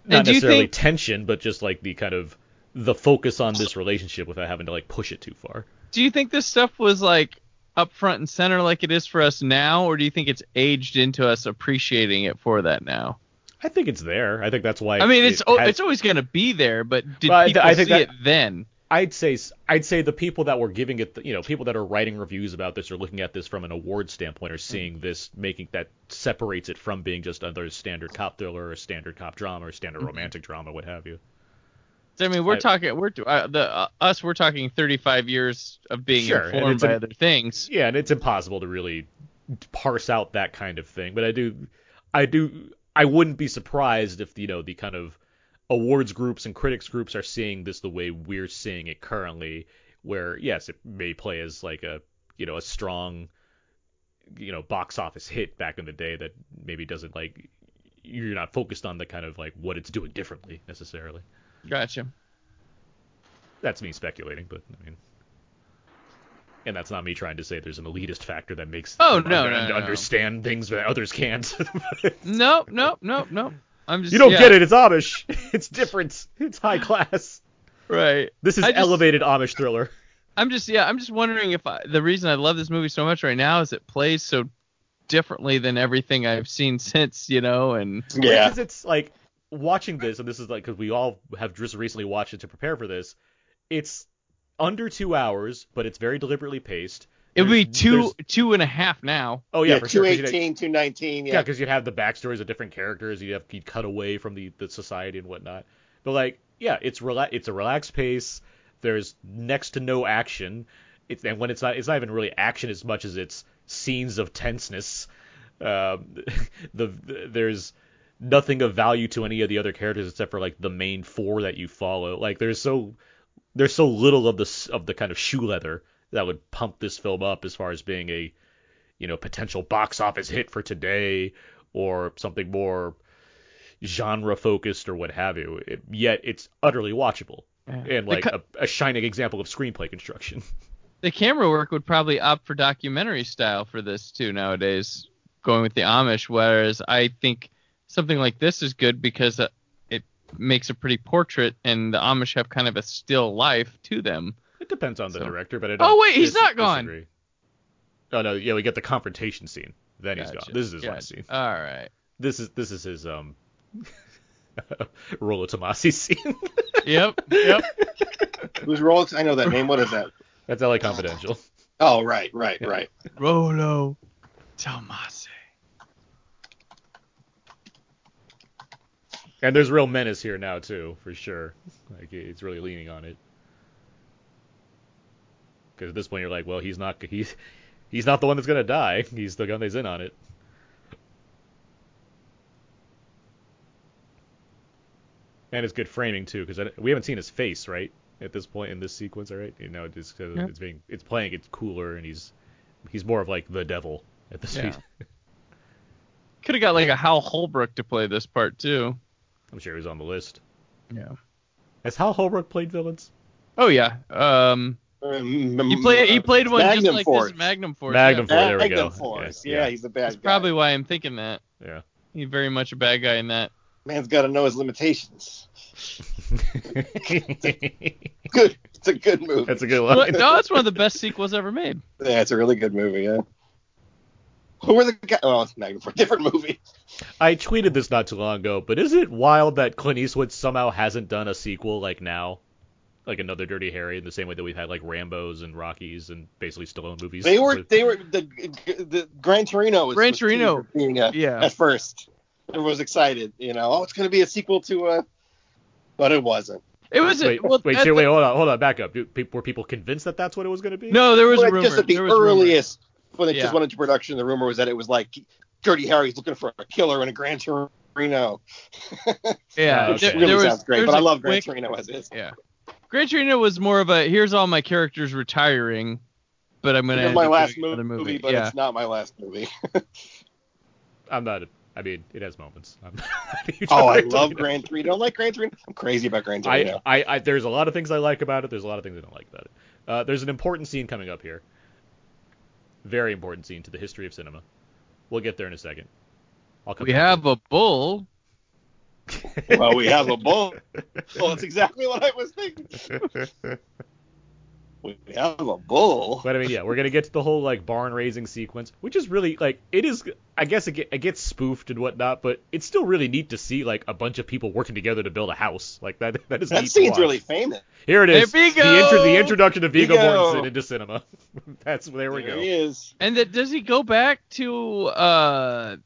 not And necessarily think- tension, but just like the kind of the focus on this relationship without having to like push it too far. Do you think this stuff was like up front and center like it is for us now, or do you think it's aged into us appreciating it for that now? I think it's there. I think that's why. I mean, it's it has- it's always going to be there, but did I- people I see that- it then? I'd say I'd say the people that were giving it, the, you know, people that are writing reviews about this or looking at this from an award standpoint are seeing this, making that separates it from being just another standard cop thriller or standard cop drama or standard Mm-hmm. romantic drama, what have you. I mean, we're I- talking we're uh, the uh, us we're talking 35 years of being Sure, informed by other things. Yeah, and it's impossible to really parse out that kind of thing. But I do, I do, I wouldn't be surprised if you know the kind of awards groups and critics groups are seeing this the way we're seeing it currently. Where yes, it may play as like a you know a strong you know box office hit back in the day that maybe doesn't like you're not focused on the kind of like what it's doing differently necessarily. Gotcha. That's me speculating, but I mean, and that's not me trying to say there's an elitist factor that makes Oh, them no, no, no, no. understand things that others can't. no, no, no, no. I'm just you don't yeah, get it. It's Amish. It's different. It's high class. right. This is just- elevated Amish thriller. I'm just yeah, I'm just wondering if I, the reason I love this movie so much right now is it plays so differently than everything I've seen since, you know, and Yeah. Because it's like watching this, and this is like because we all have just recently watched it to prepare for this. It's under two hours, but it's very deliberately paced. it would be two two and a half now. Oh yeah, yeah, for sure. 'cause you'd- 218, 219. Yeah, Yeah. because you'd have the backstories of different characters. You'd have you'd cut away from the, the society and whatnot. But like, yeah, it's rela- it's a relaxed pace. There's next to no action. It's and when it's not it's not even really action as much as it's scenes of tenseness. Um, the, the there's nothing of value to any of the other characters except for like the main four that you follow. Like there's so there's so little of the of the kind of shoe leather that would pump this film up as far as being a you know potential box office hit for today or something more genre focused or what have you. It, yet it's utterly watchable and like ca- a, a shining example of screenplay construction. the camera work would probably opt for documentary style for this too nowadays, going with the Amish. Whereas I think something like this is good because uh, it makes a pretty portrait, and the Amish have kind of a still life to them. It depends on the So- director, but I Oh, don't wait, he's dis- not gone. disagree. Oh no, yeah, we get the confrontation scene. Then he's gone. This is his last scene. All right. This is this is his um Rolo Tomasi scene. Yep. Yep. Who's Rolo? I know that name. What is that? That's LA Confidential. Oh, right, right, Yeah. right. Rolo Tomasi. And there's real menace here now too, for sure. Like it's really leaning on it. Because at this point you're like, well, he's not he's he's not the one that's gonna die. He's the gun that's in on it. And it's good framing too, because we haven't seen his face right at this point in this sequence, all right? You know, it's just 'cause Yeah. it's being it's playing it's cooler, and he's he's more of like the devil at this Yeah. point. Could have got like a Hal Holbrook to play this part too. I'm sure he's on the list. Yeah. Has Hal Holbrook played villains? Oh yeah. Um. He played. He played one just like Force. this. Magnum Force. Magnum yeah. Force. there we Magnum go. Force. Yeah, Yeah, yeah. he's the bad That's guy. probably why I'm thinking that. Yeah. He's very much a bad guy in that. Man's got to know his limitations. That's Good. It's a good movie. That's a good Well, line. no, it's one of the best sequels ever made. Yeah, it's a really good movie. Yeah. Who were the guys? Oh, it's Magnum Force. Different movie. I tweeted this not too long ago, but is it wild that Clint Eastwood somehow hasn't done a sequel like now? Like another Dirty Harry in the same way that we've had like Rambo's and Rockies and basically Stallone movies. They were. They were the the Gran Torino was Gran was Torino. being a, Yeah. at first. Everyone was excited. You know, oh, it's going to be a sequel to uh but it wasn't. It was. a- Wait, well, wait, at here, the- wait, hold on, hold on, back up. Do, pe- were people convinced that that's what it was going to be? No, there was Well, a rumor. just at the there was rumor. Earliest when it Yeah. just went into production, the rumor was that it was like Dirty Harry's looking for a killer in a Gran Torino. Yeah, Which okay. there, really there was, sounds great, but I I a love Gran quick- Torino as is. Yeah, Gran Torino was more of a here's all my characters retiring, but I'm gonna. It's my last doing another movie, movie. but yeah. it's not my last movie. I'm not. I mean, it has moments. I'm not a huge oh, I love Torino. Gran Torino. Don't like Gran Torino? I'm crazy about Gran I, Torino. I, I, there's a lot of things I like about it. There's a lot of things I don't like about it. Uh, there's an important scene coming up here. Very important scene to the history of cinema. We'll get there in a second. I'll come We back have a bull. well, we have a bull. Well, that's exactly what I was thinking. it. We have a bull. But I mean, yeah, we're gonna get to the whole like barn raising sequence, which is really like it is. I guess it, get, it gets spoofed and whatnot, but it's still really neat to see like a bunch of people working together to build a house. Like that. That is That neat to scene's watch. really famous. Here it is. Hey, the, intro, the introduction of Viggo Viggo! Mortensen into cinema. That's there we there go. he is. And that does he go back to uh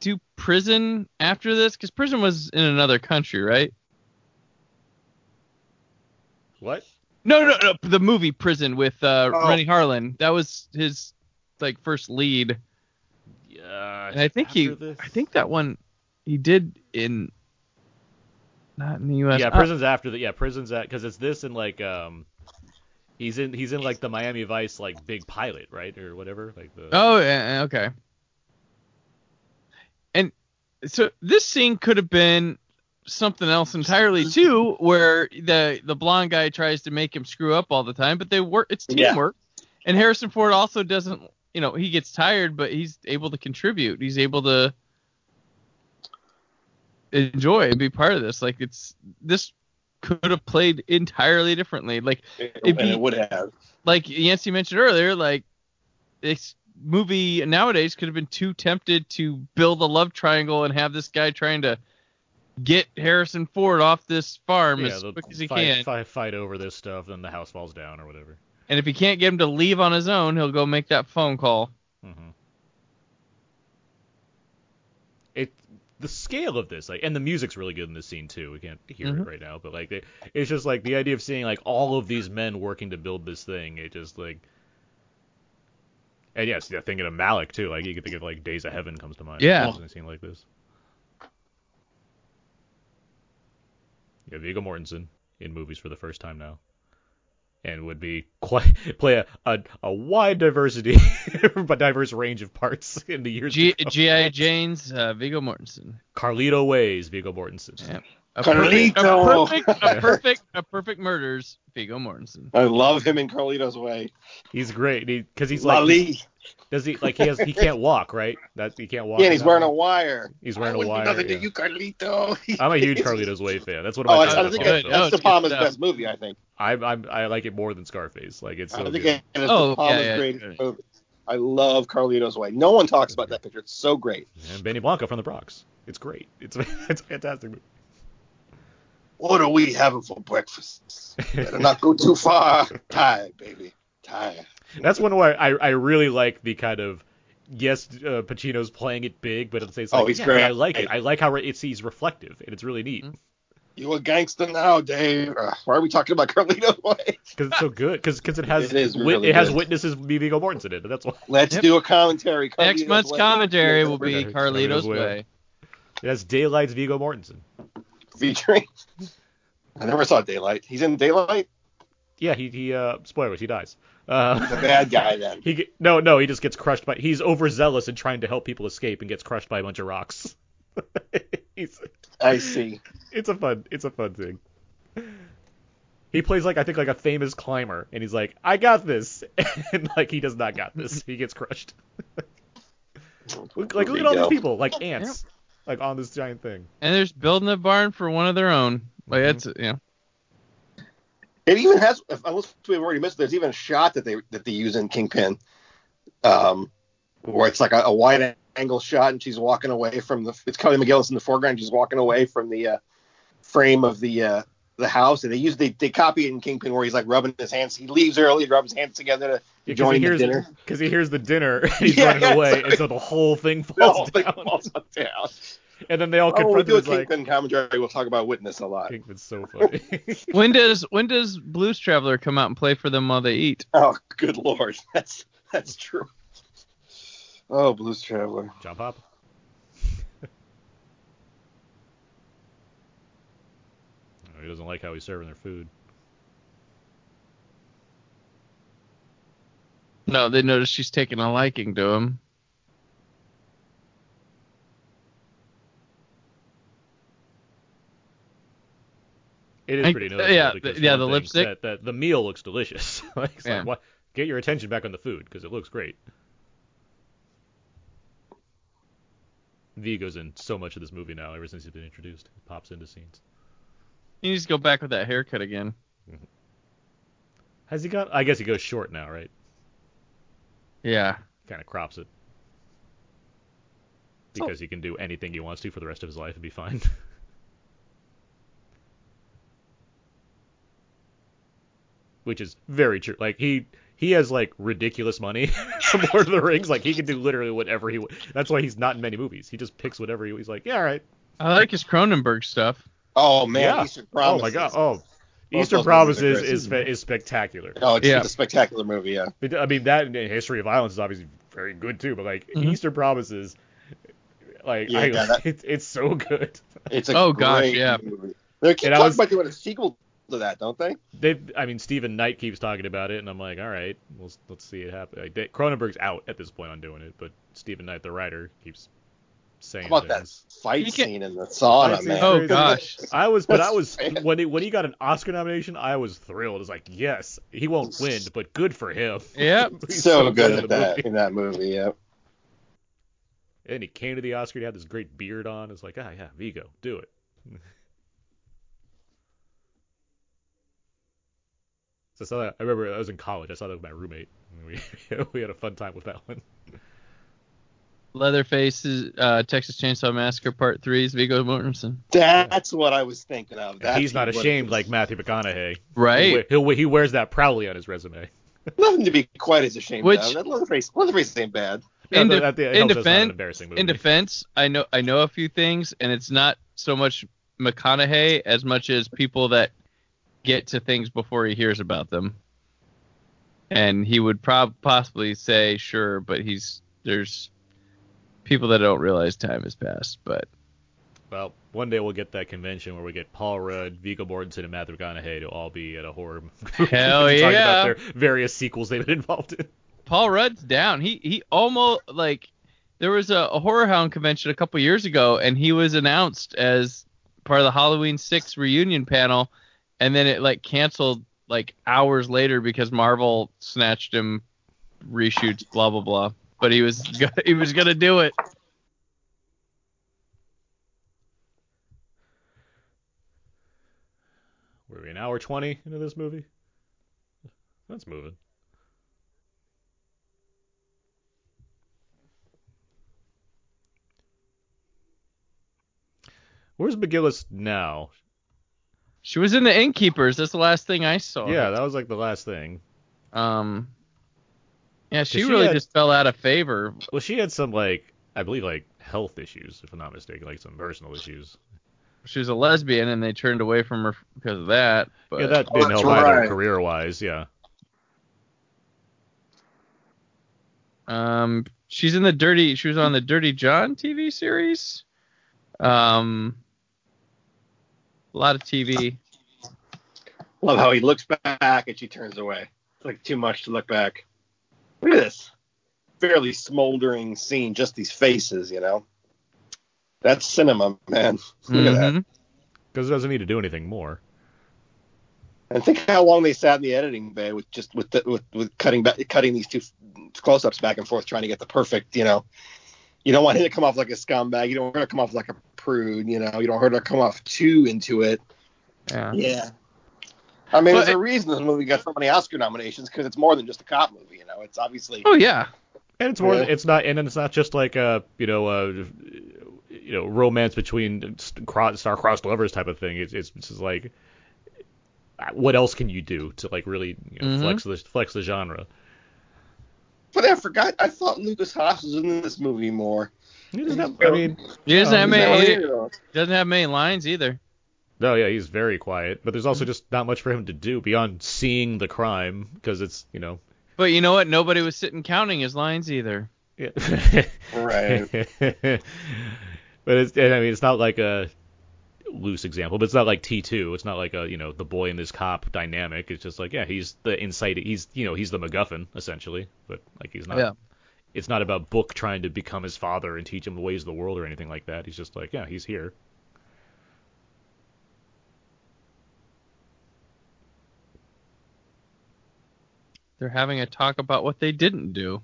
to prison after this? Because prison was in another country, right? What? No, no, no. The movie Prison with uh, Oh. Renny Harlin. That was his like first lead, Yeah. and I think he, this? I think that one he did in, not in the U.S. Yeah, Uh, prison's after the yeah prison's at because it's this and like um he's in he's in like the Miami Vice like big pilot right or whatever like the Oh, yeah, okay. And so this scene could have been something else entirely too, where the the blonde guy tries to make him screw up all the time, but they work. It's Yeah. teamwork. And Harrison Ford also doesn't, you know, he gets tired, but he's able to contribute. He's able to enjoy and be part of this. Like it's this could have played entirely differently. Like and be- it would have. like Yancey mentioned earlier, like this movie nowadays could have been too tempted to build a love triangle and have this guy trying to get Harrison Ford off this farm yeah as quick as he fight, can. Fight, fight over this stuff then the house falls down or whatever. And if he can't get him to leave on his own, he'll go make that phone call. Mm-hmm. It the scale of this like and the music's really good in this scene too. We can't hear Mhm. it right now, but like it, it's just like the idea of seeing like all of these men working to build this thing. It just like and yes, yeah, thinking of Malick too. Like you could think of like Days of Heaven comes to mind. Yeah. in a scene like this. Yeah, Viggo Mortensen in movies for the first time now, and would be quite play a a, a wide diversity, but diverse range of parts in the years. G- to come. G.I. Jane's uh, Viggo Mortensen. Carlito Ways, Viggo Mortensen. Yeah. A perfect, a perfect, a perfect, a perfect murders, Viggo Mortensen. I love him in Carlito's Way. He's great because he's like Lali. Does he like he has he can't walk right? That he can't walk. Yeah, and he's wearing a wire. He's wearing I a wire, Nothing yeah. to you, Carlito. I'm a huge Carlito's Way fan. That's one of Oh, my I, I favorite think good. that's, films. Oh, that's De Palma's good stuff. best movie. I think. I I'm, I like it more than Scarface. Like it's so I think good. it's Oh, De Palma's yeah, yeah, greatest movie. I love Carlito's Way. No one talks about that picture. It's so great. And Benny Blanco from the Bronx. It's great. It's it's a fantastic movie. What are we having for breakfast? Better not go too far. Tired, baby. Tired. That's one where I I really like the kind of yes uh, Pacino's playing it big, but at the same time, Oh, he's yeah, great. I like it. I like how it's he's reflective and it's really neat Mhm. You a gangster now, Dave? Ugh, why are we talking about Carlito's Way? because it's so good because it has It is wit- it has witnesses be Viggo Mortensen in it. That's why Let's Yep. do a commentary. Next month's Way. commentary will be Carlito's Carlito's Way. Way. it has Daylight's Viggo Mortensen. featuring. I never saw Daylight. He's in Daylight. Yeah, he he uh spoilers he dies. Uh, The bad guy then. He no no he just gets crushed by he's overzealous in trying to help people escape and gets crushed by a bunch of rocks. I see. it's a fun it's a fun thing. He plays like I think like a famous climber and he's like I got this and like he does not got this. He gets crushed. Look, like look at all these people like ants like on this giant thing. And there's building a barn for one of their own. Like Mhm. that's you know. It even has, if- unless we've already missed, there's even a shot that they that they use in Kingpin, um, where it's like a, a wide angle shot, and she's walking away from the. It's Kelly McGillis in the foreground. She's walking away from the uh, frame of the uh, the house, and they use they, they copy it in Kingpin where he's like rubbing his hands. He leaves early, rubs his hands together to Because join he the dinner. because he hears the dinner and he's Yeah, running yeah, away and so the whole thing The falls whole thing falls down. And then they all confront Oh, when we confront do a him as like Kingpin commentary, we'll talk about Witness a lot. Kingpin's so funny. When does when does Blues Traveler come out and play for them while they eat? Oh, good lord, that's that's true. Oh, Blues Traveler. John Pop. Oh, he doesn't like how he's serving their food. No, they notice she's taking a liking to him. It is I- pretty uh, noticeable. yeah, the- yeah, the lipstick. That, that the meal looks delicious. like, Yeah. like, what? Get your attention back on the food because it looks great. Viggo's in so much of this movie now. Ever since he's been introduced, he pops into scenes. He needs to go back with that haircut again. Mm-hmm. Has he got? I guess he goes short now, right? Yeah. Kind of crops it because he can do anything he wants to for the rest of his life and be fine. Which is very true. Like he he has like ridiculous money from Lord of the Rings. Like he can do literally whatever he. wa- That's why he's not in many movies. He just picks whatever he. He's like, yeah, all right. I like his Cronenberg stuff. Oh man, Yeah. Eastern Oh my god. Oh, Both Eastern those movies are Promises great. is is spectacular. Oh, it's, Yeah. it's a spectacular movie. Yeah. I mean that and History of Violence is obviously very good too, but like Mhm. Eastern Promises, like Yeah, I, yeah, that- it's it's so good. It's a Oh, gosh, yeah. movie. They keep And I talking was- about doing a sequel to that, don't they? They, I mean, Steven Knight keeps talking about it, and I'm like, all right, well, let's see it happen. Like, they, Cronenberg's out at this point on doing it, but Steven Knight, the writer, keeps saying How about that fight You scene in the sauna, man? Oh crazy. gosh. I was, but I was when he, when he got an Oscar nomination, I was thrilled. It's like, yes, he won't win, but good for him. Yep. He's so good in at that movie. in that movie. Yeah. And he came to the Oscar. He had this great beard on. It's like, ah, yeah, Viggo, do it. So I saw that. I remember I was in college. I saw that with my roommate. and We we had a fun time with that one. Leatherface's uh, Texas Chainsaw Massacre Part Three is Viggo Mortensen. That's what I was thinking of. That's he's not ashamed like Matthew McConaughey. Right. He'll, he'll, he wears that proudly on his resume. Nothing to be quite as ashamed Which- of. That Leatherface, Leatherface ain't bad. In, de- at the- it in helps that's not an defense, embarrassing movie. in defense, I know I know a few things, and it's not so much McConaughey as much as people that get to things before he hears about them. And he would prob possibly say sure, but he's there's people that don't realize time has passed. But Well, one day we'll get that convention where we get Paul Rudd, Viggo Mortensen, and Matthew McConaughey to all be at a horror Hell talking yeah. about their various sequels they've been involved in. Paul Rudd's down. He he almost like there was a, a horror hound convention a couple years ago, and he was announced as part of the Halloween Six reunion panel, and then it like canceled like hours later because Marvel snatched him reshoots, blah blah blah. But he was he was gonna do it. Were we an hour twenty into this movie? That's moving. Where's McGillis now? She was in the Innkeepers. That's the last thing I saw. Yeah, that was like the last thing. Um. Yeah, she, she really had- just fell out of favor. Well, she had some like I believe like health issues, if I'm not mistaken, like some personal issues. She was a lesbian, and they turned away from her because of that. But yeah, that didn't that's help either career wise. Yeah. Um, she's in the Dirty. She was on the Dirty John TV series. Um, a lot of TV. Love how he looks back and she turns away. It's like too much to look back. Look at this. Fairly smoldering scene, just these faces, you know. That's cinema, man. Look at that. Mhm. Because it doesn't need to do anything more. And think how long they sat in the editing bay with just with the, with, with cutting back, cutting these two close-ups back and forth, trying to get the perfect, you know. You don't want him to come off like a scumbag. You don't want her to come off like a prude. You know. You don't want her to come off too into it. Yeah. Yeah. I mean, But- there's a reason this movie got so many Oscar nominations because it's more than just a cop movie. You know, it's obviously Oh yeah. And it's more. Yeah. It's not. And it's not just like a you know a you know romance between star-crossed lovers type of thing. It's it's just like what else can you do to like really you know, Mhm. flex the flex the genre? But I forgot. I thought Lukas Haas was in this movie more. He doesn't have- I mean, He doesn't No, have many. He what it is? doesn't have many lines either. no, yeah, he's very quiet. But there's also just not much for him to do beyond seeing the crime because it's you know. But you know what? Nobody was sitting counting his lines either. Yeah. Right. but it's and I mean it's not like a loose example, but it's not like T2. It's not like a you know the boy and this cop dynamic. It's just like yeah, he's the insight. He's you know he's the MacGuffin essentially, but like he's not. Yeah. It's not about Book trying to become his father and teach him the ways of the world or anything like that. He's just like yeah, he's here. They're having a talk about what they didn't do.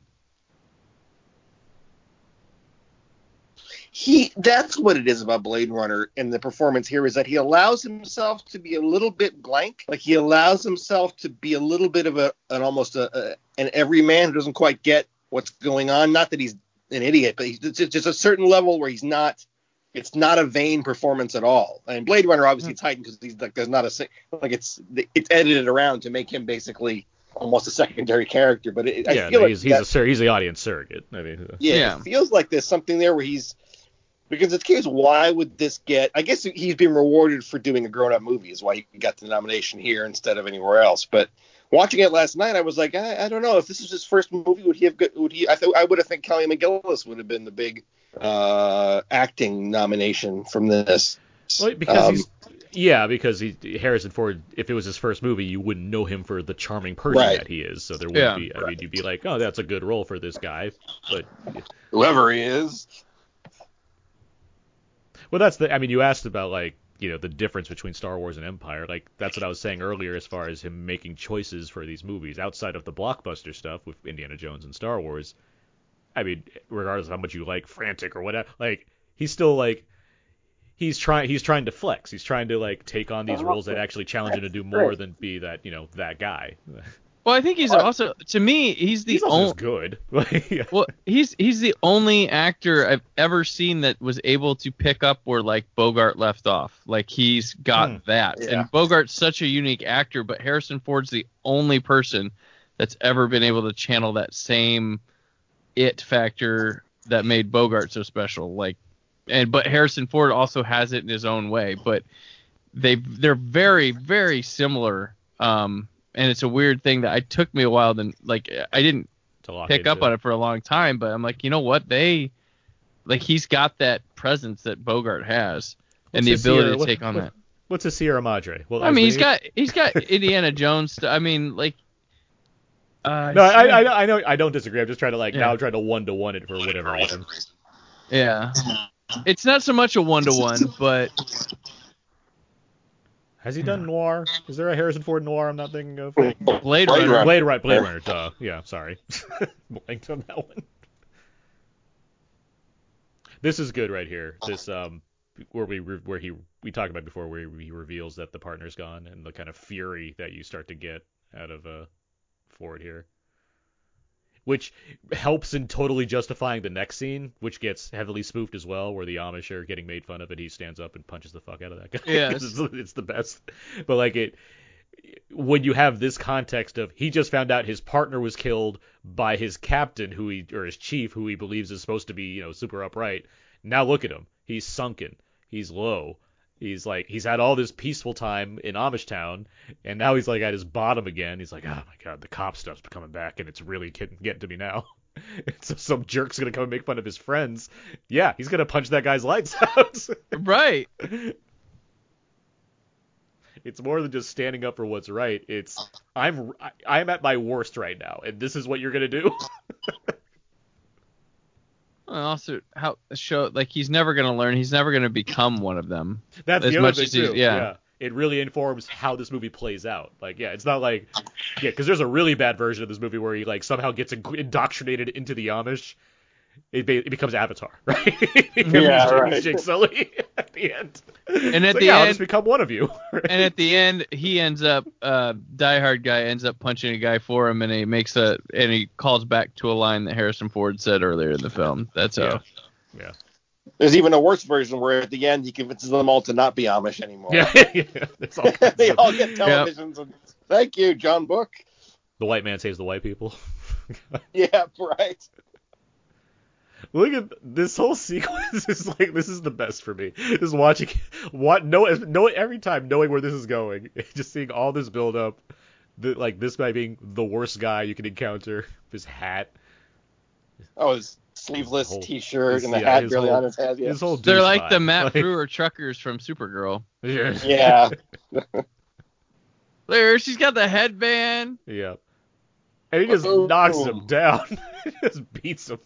He that's what it is about Blade Runner and the performance here is that he allows himself to be a little bit blank. Like he allows himself to be a little bit of a an almost a, a an everyman who doesn't quite get what's going on. Not that he's an idiot, but he's it's just a certain level where he's not. It's not a vain performance at all. And Blade Runner obviously hmm. it's heightened because he's like there's not a like it's it's edited around to make him basically almost a secondary character. But it, yeah, I feel no, like he's he's that- a sur- he's the audience surrogate. I mean, yeah, Yeah. it feels like there's something there where he's Because it's curious, why would this get? I guess he's been rewarded for doing a grown-up movie, is why he got the nomination here instead of anywhere else. But watching it last night, I was like, I, I don't know if this is his first movie. Would he have? Would he? I thought I would have think Kelly McGillis would have been the big uh, acting nomination from this. Well, because Um, he's yeah, because he Harrison Ford. If it was his first movie, you wouldn't know him for the charming person Right. that he is. So there wouldn't Yeah. be. I mean, you'd be like, oh, that's a good role for this guy. But Whoever he is. Well, that's the. I mean, you asked about like you know the difference between Star Wars and Empire. Like that's what I was saying earlier as far as him making choices for these movies outside of the blockbuster stuff with Indiana Jones and Star Wars. I mean, regardless of how much you like frantic or whatever, like he's still like he's trying he's trying to flex. He's trying to like take on these uh-huh. roles that actually challenge him to do more than be that you know that guy. Well, I think he's also to me he's the He's only good. Well he's he's the only actor I've ever seen that was able to pick up where like Bogart left off. Like he's got Hmm. that. Yeah. And Bogart's such a unique actor, but Harrison Ford's the only person that's ever been able to channel that same it factor that made Bogart so special. Like and but Harrison Ford also has it in his own way, but they they're very very similar. Um and it's a weird thing that it took me a while to like I didn't pick up on it for a long time, but I'm like, you know what? They like he's got that presence that Bogart has and What's the ability Sierra- to what- take on what- that. What's a Sierra Madre? Well, I mean, he's got he's got Indiana Jones. st- I mean, like. Uh, No, I, I, I know I don't disagree. I'm just trying to like Yeah. now I'm trying to one to one it for whatever reason. yeah. It's not so much a one to one, but Has he done noir? Is there a Harrison Ford noir I'm not thinking of? Blade, Blade Runner. Runner. Blade Runner, Blade Runner. Duh. Yeah, sorry. Blanked on that one. This is good right here. This um where we where he we talked about before where he reveals that the partner's gone and the kind of fury that you start to get out of uh Ford here. Which helps in totally justifying the next scene, which gets heavily spoofed as well, where the Amish are getting made fun of and he stands up and punches the fuck out of that guy. Yes. it's, it's the best. But like it when you have this context of he just found out his partner was killed by his captain who he or his chief who he believes is supposed to be you know super upright now look at him he's sunken he's low he's like he's had all this peaceful time in amish town and now he's like at his bottom again he's like oh my god the cop stuff's coming back and it's really getting, getting to me now so some jerk's gonna come and make fun of his friends yeah he's gonna punch that guy's lights out right. It's more than just standing up for what's right. It's I'm I'm at my worst right now, and this is what you're gonna do. Also, how show like he's never gonna learn. He's never gonna become one of them. That's As the other much thing too. yeah. It really informs how this movie plays out. Like, yeah, it's not like yeah, because there's a really bad version of this movie where he like somehow gets indoctrinated into the Amish. It, be, it becomes Avatar, right? Yeah, Jake- right. Jake Sully at the end. And at It's like, the yeah, I'll end- just become one of you. right? And at the end, he ends up uh, Die Hard guy ends up punching a guy for him, and he makes a and he calls back to a line that Harrison Ford said earlier in the film. That's yeah. how. yeah. There's even a worse version where at the end he convinces them all to not be Amish anymore. Yeah, yeah. It's all they all get televisions. And, Thank you, John Book. the white man saves the white people. Yeah, right. Look at this whole sequence is like this is the best for me. Just watching what no no every time knowing where this is going, just seeing all this build up, the, like this guy being the worst guy you can encounter, his hat, Oh, his sleeveless Whole- T-shirt his- and the yeah, hat his barely whole- on his head. Yeah. his whole. They're douche like the. Matt Like- Brewer truckers from Supergirl. Yeah. yeah. There, she's got the headband. yeah. And he just Oh. knocks him down. he just beats him.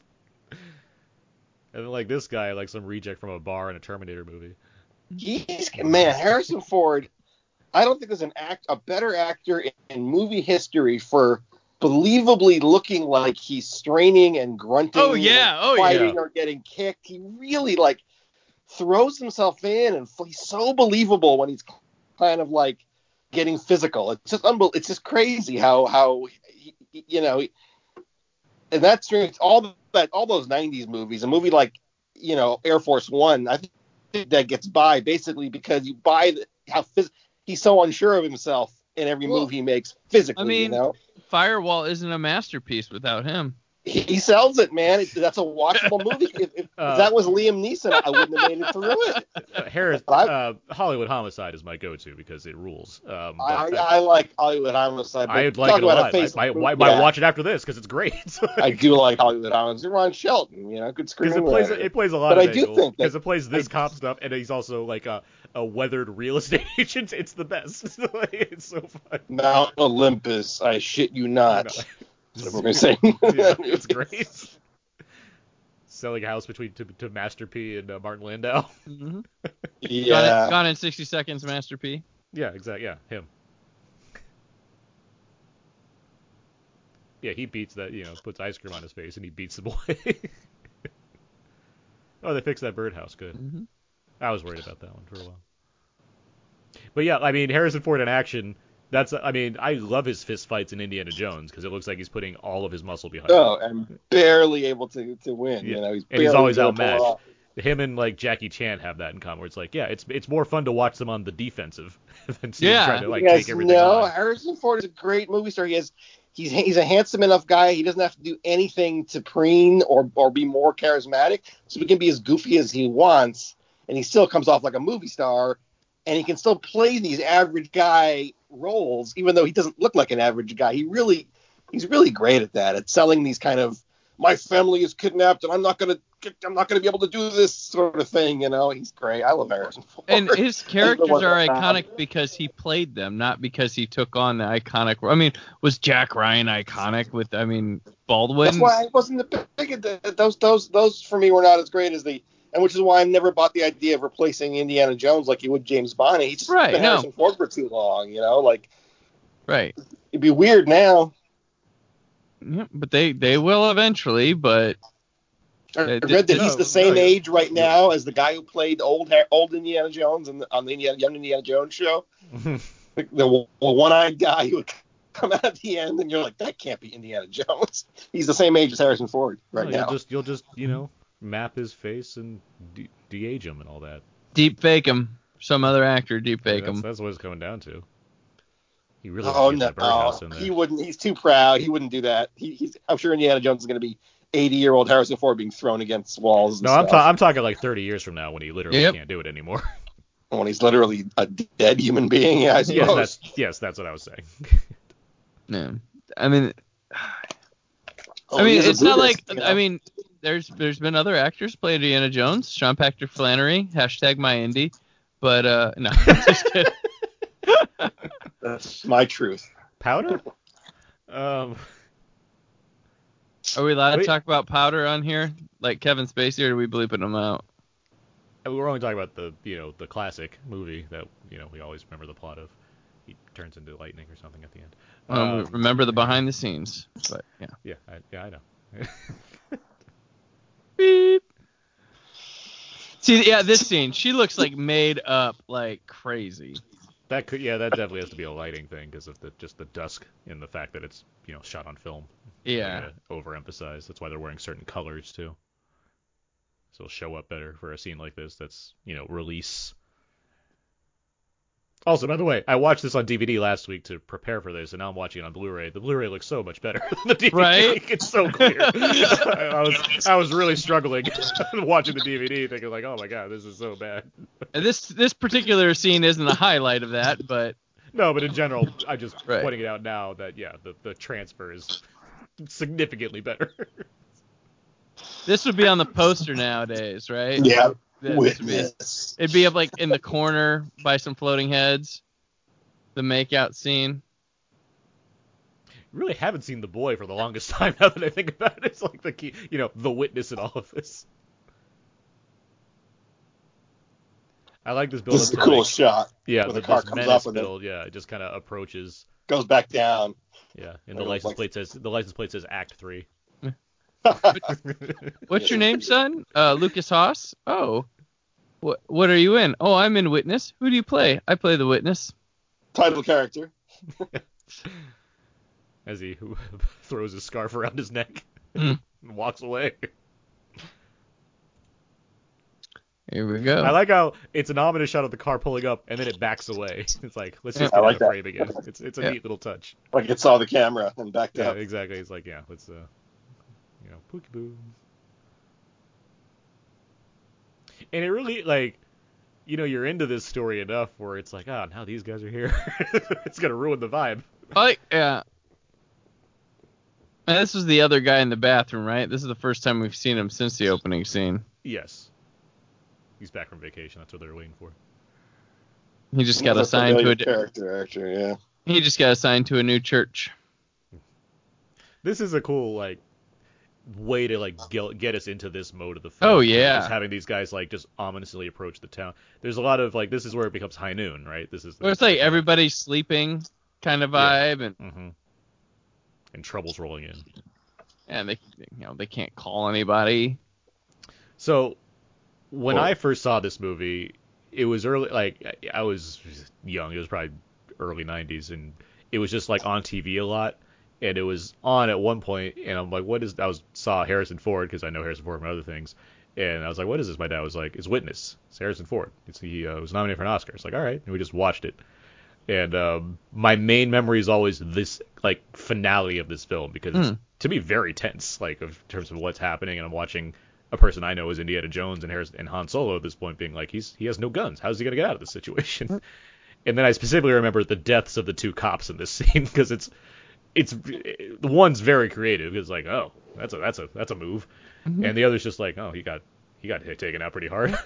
And then like this guy, like some reject from a bar in a Terminator movie. He's man, Harrison Ford. I don't think there's an act a better actor in, in movie history for believably looking like he's straining and grunting. Oh, yeah. and Oh, fighting yeah. or getting kicked. He really like throws himself in, and he's so believable when he's kind of like getting physical. It's just unbel- It's just crazy how how he, he- you know. He, and that's true. It's all that all those '90s movies. A movie like you know Air Force One. I think that gets by basically because you buy the, how phys- he's so unsure of himself in every Well, move he makes physically. I mean- you know, Firewall isn't a masterpiece without him. He sells it, man. It, that's a watchable movie. If, if, Uh, that was Liam Neeson, I wouldn't have made it through it. Uh, Harris, I- uh, Hollywood Homicide is my go-to because it rules. Um, I, but I like Hollywood Homicide. I like it a lot. I, face I, of why, movie, why yeah, watch it after this? Because it's great. I do like Hollywood Homicide. Ron Shelton, you know, good Because it plays it plays a lot But of I do think because it plays this cop stuff and he's also like a, a weathered real estate agent. It's the best. it's so fun. Mount Olympus, I shit you not. That's what we're gonna say. yeah, it's great. Selling a house between to, to Master P and uh, Martin Landau. hmm yeah. Gone, in, gone in 60 seconds, Master P. Yeah, exactly. Yeah, him. Yeah, he beats that. You know, puts ice cream on his face and he beats the boy. oh, they fixed that birdhouse. Good. hmm I was worried about that one for a while. But yeah, I mean Harrison Ford in action. That's I mean I love his fist fights in Indiana Jones because it looks like he's putting all of his muscle behind. Oh, and barely able to to win. Yeah. You know, he's And he's always able to pull it outmatched. Him and like Jackie Chan have that in common. Where it's like yeah, it's it's more fun to watch them on the defensive than see Yeah. trying to like you guys take everything know on. Harrison Ford is a great movie star. He has he's he's a handsome enough guy. He doesn't have to do anything to preen or or be more charismatic, so he can be as goofy as he wants, and he still comes off like a movie star, and he can still play these average guy roles, even though he doesn't look like an average guy. He really he's really great at that, at selling these kind of my family is kidnapped and I'm not gonna I'm not gonna be able to do this sort of thing. You know, he's great. I love Harrison Ford. And his characters are iconic because he played them, not because he took on the iconic. I mean, was Jack Ryan iconic with? I mean, Baldwin. That's why I wasn't the big. Those those those for me were not as great as the, and which is why I've never bought the idea of replacing Indiana Jones like you would James Bond. He's just Right, been no. Harrison Ford for too long. You know, like Right. it'd be weird now. Yeah, but they they will eventually. But I read that no, he's the oh, same oh, no, age right now as the guy who played old old Indiana Jones in the, on the Indiana, young Indiana Jones show. The, the one-eyed guy who would come out at the end, and you're like, that can't be Indiana Jones. He's the same age as Harrison Ford right Well, now. You'll just you'll just you know map his face and de- de-age him and all that. deep fake him. Some other actor deep fake that's, him. that's what it's coming down to. He really Oh no, get the birdhouse oh, in there. he wouldn't. He's too proud. He wouldn't do that. He, he's. I'm sure Indiana Jones is going to be 80 year old Harrison Ford being thrown against walls. And No, I'm, stuff ta- I'm talking like 30 years from now when he literally Yep. can't do it anymore. when he's literally a dead human being. Yeah, I yes, that's yes, that's what I was saying. Yeah. I mean, Oh, I mean, he is it's not like you know? I mean, there's there's been other actors play Indiana Jones, Sean Patrick Flanery, hashtag my indie, but uh no, just kidding. that's my truth. Powder? Um, Are we allowed to Wait. talk about Powder on here, like Kevin Spacey, or are we bleeping him out? We're only talking about the you know the classic movie that you know we always remember the plot of. He turns into lightning or something at the end. Um, Um, remember the behind the scenes, but yeah. Yeah, I, yeah, I know. Beep. See, yeah, this scene, she looks like made up like crazy. that could yeah, that definitely has to be a lighting thing because of the just the dusk and the fact that it's you know shot on film. Yeah. Uh, overemphasized. That's why they're wearing certain colors too. So it'll show up better for a scene like this. That's you know release. Also, by the way, I watched this on DVD last week to prepare for this, and now I'm watching it on Blu-ray. The Blu-ray looks so much better than the DVD. Right? It's so clear. I, I was I was really struggling watching the DVD, thinking like, oh my god, this is so bad. And this this particular scene isn't a highlight of that, but No, but in general, I'm just Right. pointing it out now that yeah, the the transfer is significantly better. this would be on the poster nowadays, right? Yeah, That- this would be- witness. It'd be up like in the corner by some floating heads. The makeout scene. really haven't seen the boy for the longest time. Now that I think about it, it's like the key, you know, the witness in all of this. I like this build This is a cool like, shot. yeah, the, the car comes up with it. build. Yeah, it just kind of approaches. Goes back down. Yeah, and the license like- plate says the license plate says Act Three. What's your name, son? Uh, Lukas Haas. Oh. What what are you in? Oh, I'm in Witness. Who do you play? I play the Witness. Title character. As he throws his scarf around his neck Mm. and walks away. Here we go. I like how it's an ominous shot of the car pulling up and then it backs away. It's like let's just Yeah, I get like out the that. frame again. It's it's a Yeah. neat little touch. Like it saw the camera and backed Yeah, up. exactly. It's like yeah, let's uh You know, Pookie Boo. And it really like, you know, you're into this story enough where it's like, oh, now these guys are here. it's gonna ruin the vibe. Like, yeah. And this was the other guy in the bathroom, right? This is the first time we've seen him since the opening scene. Yes. He's back from vacation. That's what they're waiting for. He just got That's assigned to a. character actor. Yeah. He just got assigned to a new church. This is a cool like way to like get, get us into this mode of the film. Oh, yeah. Just having these guys like just ominously approach the town. There's a lot of like this is where it becomes high noon, right? This is. It's like everybody's sleeping kind of Yeah. vibe, and hmm And trouble's rolling in. and they you know they can't call anybody. So when Well- I first saw this movie, it was early. Like I I was young. It was probably early '90s, and it was just like on TV a lot. And it was on at one point, and I'm like, "What is?" I was saw Harrison Ford because I know Harrison Ford from other things, and I was like, "What is this?" My dad was like, "It's Witness. It's Harrison Ford. It's, he uh, was nominated for an Oscar." It's like, "All right," and we just watched it. And um, my main memory is always this like finale of this film because it's Hmm. to me very tense, like of in terms of what's happening, and I'm watching a person I know is Indiana Jones and Harrison and Han Solo at this point being like he's he has no guns. How's he gonna get out of this situation? and then I specifically remember the deaths of the two cops in this scene because it's it's the one's very creative. It's like oh that's a that's a that's a move, Mhm. and the other's just like oh he got he got hit, taken out pretty hard.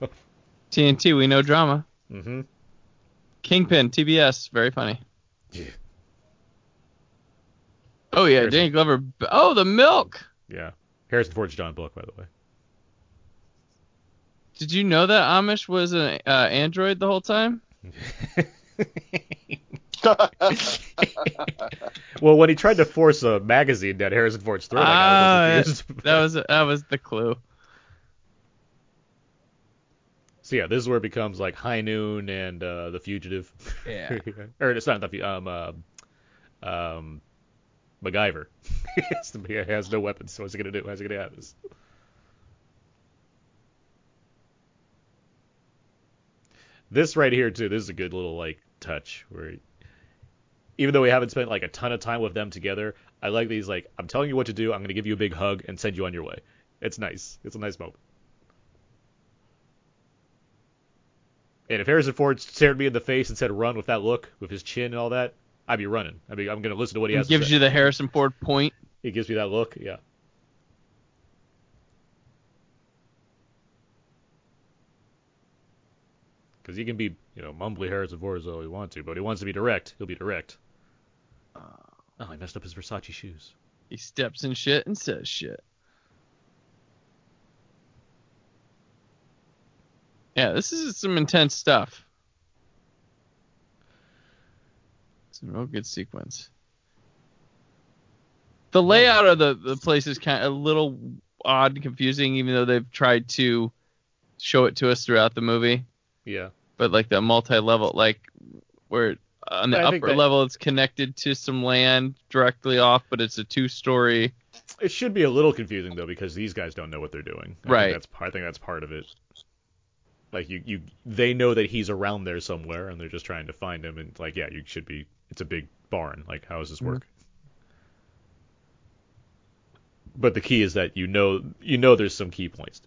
TNT, we know drama. hmm Kingpin, TBS, very funny. Yeah. Oh yeah, Harrison- Danny Glover. Oh, the milk. Yeah. Harrison Ford's John Book, by the way. Did you know that Amish was an uh, android the whole time? well, when he tried to force a magazine down Harrison Ford's throat, I got a Ah, little confused. That was that was the clue. so yeah, this is where it becomes like High Noon and uh, The Fugitive. Yeah. or it's not the Fu- um uh, um MacGyver. He has no weapons. So what's he gonna do? How's he gonna have this? This right here too. This is a good little like touch where, even though we haven't spent like a ton of time with them together, I like these like I'm telling you what to do. I'm gonna give you a big hug and send you on your way. It's nice. It's a nice moment. And if Harrison Ford stared me in the face and said run with that look, with his chin and all that, I'd be running. I mean, I'm gonna listen to what he It has gives to say. you the Harrison Ford point. He gives me that look, yeah. Because he can be, you know, mumbly Harrison Ford as all he wants to, but he wants to be direct. He'll be direct. Oh, he messed up his Versace shoes. He steps in shit and says shit. Yeah, this is some intense stuff. It's a real good sequence. The layout of the, the place is kind of a little odd and confusing, even though they've tried to show it to us throughout the movie. Yeah. But like the multi-level, like where on the I upper that- level it's connected to some land directly off, but it's a two-story. It should be a little confusing though because these guys don't know what they're doing. I Right. Think that's part- I think that's part of it. Like you, you, they know that he's around there somewhere, and they're just trying to find him. And like, yeah, you should be. It's a big barn. Like, how does this mm-hmm. work? But the key is that you know, you know, there's some key points.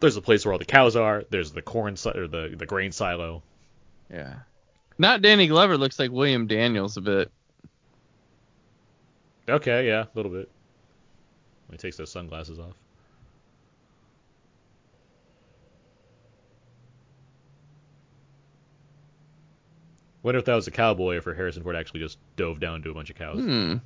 There's a place where all the cows are. There's the corn si- or the the grain silo. Yeah. Not Danny Glover looks like William Daniels a bit. Okay, yeah, a little bit. When he takes those sunglasses off. Wonder if that was a cowboy or if Harrison Ford actually just dove down to a bunch of cows. Hmm.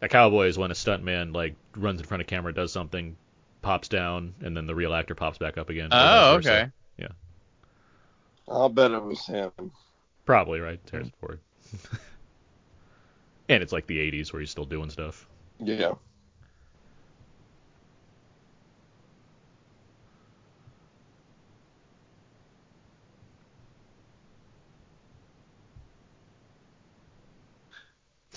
A cowboy is when a stuntman like runs in front of camera, does something, pops down, and then the real actor pops back up again. Oh, okay. Yeah. I'll bet it was him. Probably right, it's Harrison Ford. and it's like the '80s where he's still doing stuff. Yeah.